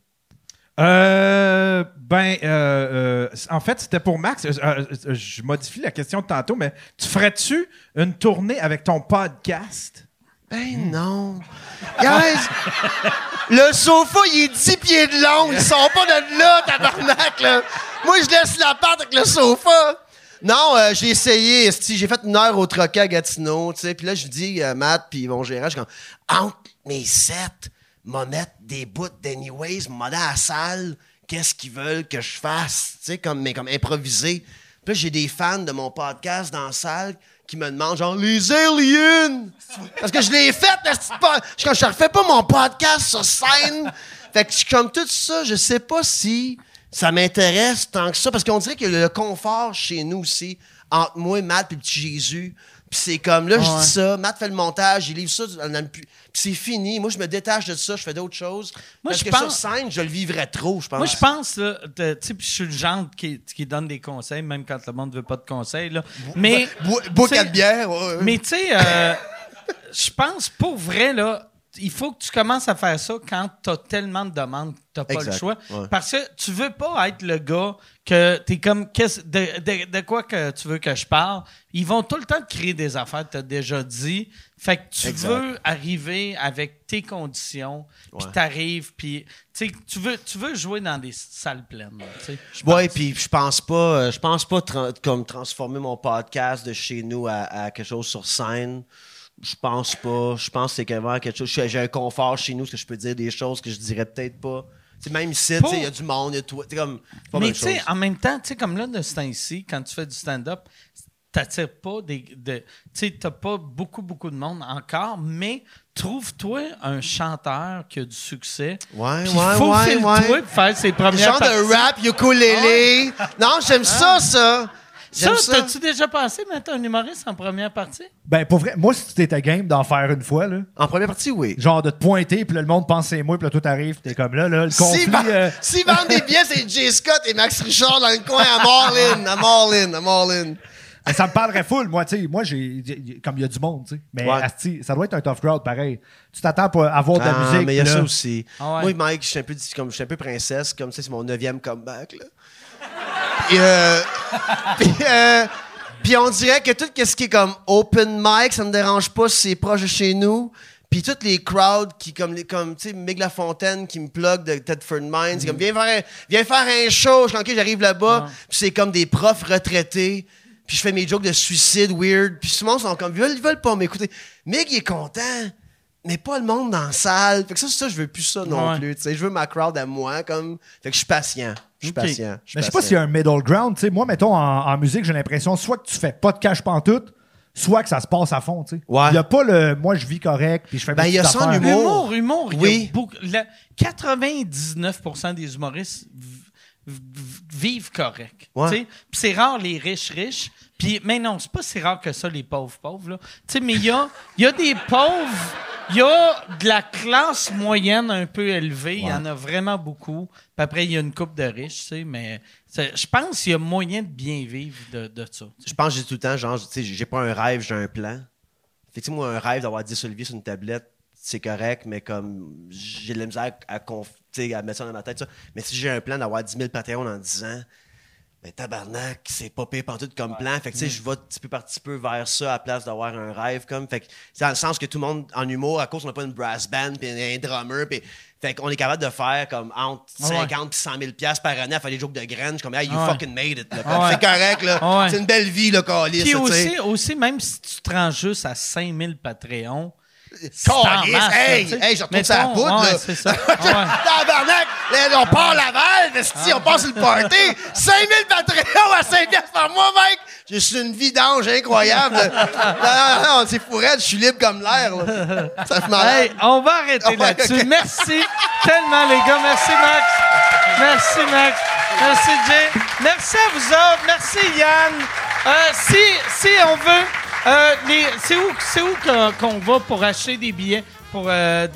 Euh, ben, euh, euh, en fait, c'était pour Max. Euh, je modifie la question de tantôt, mais tu ferais-tu une tournée avec ton podcast? Ben non. Guys, le sofa, il est 10 pieds de long. Ils sont pas de là, tabarnak, là. Moi, je laisse la part avec le sofa. Non, euh, j'ai essayé. J'ai fait une heure au troquet à Gatineau, tu sais. Puis là, je dis à Matt puis mon gérant, je suis comme, entre mes sets, m'a mettre des bouts d'anyways, m'a dans la salle, qu'est-ce qu'ils veulent que je fasse, tu sais, comme, mais comme improviser. Puis là, j'ai des fans de mon podcast dans la salle qui me demandent, genre, les aliens! Parce que je l'ai fait, petit po- je, je refais pas mon podcast sur scène. Fait que je comme tout ça, je sais pas si ça m'intéresse tant que ça, parce qu'on dirait que le confort chez nous aussi, entre moi, Matt et le petit Jésus, puis c'est comme, là, je dis ça, Matt fait le montage, il livre ça, puis c'est fini. Moi, je me détache de ça, je fais d'autres choses. Moi, parce je que pense- sur scène, je le vivrais trop, je pense. Moi, je pense, là, tu sais, je suis le genre qui, qui donne des conseils, même quand le monde veut pas de conseils, là. Mais. Bois, quatre bières, ouais, ouais. Mais tu sais, euh, je pense pour vrai, là, il faut que tu commences à faire ça quand tu as tellement de demandes que tu n'as pas Exact, le choix. ouais. Parce que tu veux pas être le gars que tu es comme qu'est-ce- de, de- de quoi que tu veux que je parle? Ils vont tout le temps te créer des affaires, tu as déjà dit. Fait que tu Exact. veux arriver avec tes conditions, puis t'arrives, puis tu veux, tu veux jouer dans des salles pleines. pense. puis je pense pas, euh, je pense pas tra- comme transformer mon podcast de chez nous à, à quelque chose sur scène. Je pense pas. Je pense que c'est vraiment quelque chose. J'ai un confort chez nous, parce que je peux dire des choses que je dirais peut-être pas. Même ici, il y a du monde, il y a tout. Comme. pas Mais tu sais, en même temps, tu sais, comme là, de ce temps-ci, quand tu fais du stand-up, t'attires pas des. De, tu sais, t'as pas beaucoup, beaucoup de monde encore, mais trouve-toi un chanteur qui a du succès. Ouais, ouais, faufile-toi ouais, ouais. pour faire ses premières Genre parties. de rap, ukulélé. Non, j'aime ça, ça. Ça, t'as-tu déjà pensé mettre un humoriste en première partie? Ben, pour vrai, moi, si tu t'étais game d'en faire une fois, là, En première partie, oui. genre de te pointer, puis là, le monde pense que c'est moi, puis là, tout arrive, t'es comme là, là, le conflit. Si, vend- euh, si vendent des billets, c'est Jay Scott et Max Richard dans le coin à Marlin. À Marlin, à Marlin. Ben, ça me parlerait full, moi, tu sais. Moi, j'ai. Comme il y a du monde, tu sais. Mais Ouais. asti, ça doit être un tough crowd, pareil. Tu t'attends pas à avoir de la Ah, musique. mais il y a là- ça aussi. Ah ouais. Moi, Mike, je suis un peu, comme, je suis un peu princesse, comme ça, c'est mon neuvième comeback. Là. Puis, euh, puis, euh, puis on dirait que tout ce qui est comme open mic, ça me dérange pas si c'est proche de chez nous. Puis toutes les crowds qui, comme, les- comme tu sais, Mig Lafontaine qui me plug de Tedford Mines, c'est comme, viens faire un, viens faire un show. Je suis j'arrive là-bas. Puis c'est comme des profs retraités. Puis je fais mes jokes de suicide weird. Puis tout le monde sont comme, ils veulent, ils veulent pas m'écouter. Mig, il est content mais pas le monde dans la salle. Fait que ça, ça, je veux plus ça non Ouais. plus. tu sais. Je veux ma crowd à moi. Comme... Fait que je suis patient. Je suis patient. Mais je sais pas s'il y a un middle ground. Tu sais, moi, mettons, en, en musique, j'ai l'impression soit que tu fais pas de cash pantoute, soit que ça se passe à fond. tu sais. Ouais. Il y a pas le moi, je vis correct, puis je fais Ben, il y a ça en affaires. humour. Humour, humour. il y a Oui. beaucoup- la- 99% des humoristes vivent correct. Ouais. tu sais. Puis c'est rare les riches riches. Puis, mais non, c'est pas si rare que ça, les pauvres pauvres. là. Tu sais, mais il y a, il y a des pauvres Il y a de la classe moyenne un peu élevée. Il y en a vraiment beaucoup. Puis après, il y a une coupe de riches, tu sais, mais je pense qu'il y a moyen de bien vivre de, de ça. Je pense que j'ai tout le temps, genre, tu sais, j'ai pas un rêve, j'ai un plan. Fait que, tu sais, moi, un rêve d'avoir 10 oliviers sur une tablette, c'est correct, mais comme j'ai de la misère à, sais, à mettre ça dans ma tête, ça. Mais si j'ai un plan d'avoir 10 000 Patreons dans 10 ans, ben tabarnak, c'est pas pire pantoute comme plan. Fait que, tu sais, je vais petit peu par petit peu vers ça à la place d'avoir un rêve, comme. Fait que, c'est dans le sens que tout le monde, en humour, à cause qu'on n'a pas une brass band, puis un drummer, puis. Fait qu'on est capable de faire comme entre Ah ouais. 50 et 100 000 piastres par année à faire des jokes de graines. Comme, hey, you Ah ouais. fucking made it. là. Ah ouais. C'est correct, là. Ah ouais. C'est une belle vie, le calice. Puis aussi, aussi, même si tu te rends juste à 5000 Patreons, masse, hey, là, hey, je retourne la poudre, ouais, là. c'est ça. Ah. Tabarnak! On part Laval, mais si on passe sur le party, 5000 Patreons à 5 piastres par mois, mec! J'ai suis une vidange incroyable. non, non, non, c'est je suis libre comme l'air, là. Ça fait mal. Hey, on va arrêter là-dessus. Merci tellement, les gars. Merci, Max. Merci, Max. Merci, Jay. Merci à vous autres. Merci, Yann. Euh, si, si on veut, euh, les- c'est où, c'est où qu'on va pour acheter des billets pour. euh,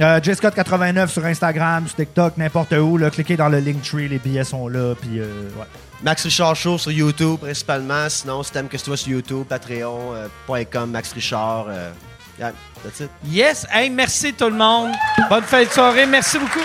Euh, JScott89 sur Instagram, sur TikTok, n'importe où. Là, cliquez dans le Linktree, les billets sont là. Puis, euh, ouais. Max Richard Show sur YouTube, principalement. Sinon, si t'aimes que tu vois sur YouTube, patreon.com, Max Richard. euh, yeah, that's it. yes. Hey, merci tout le monde. Bonne fin de soirée. Merci beaucoup.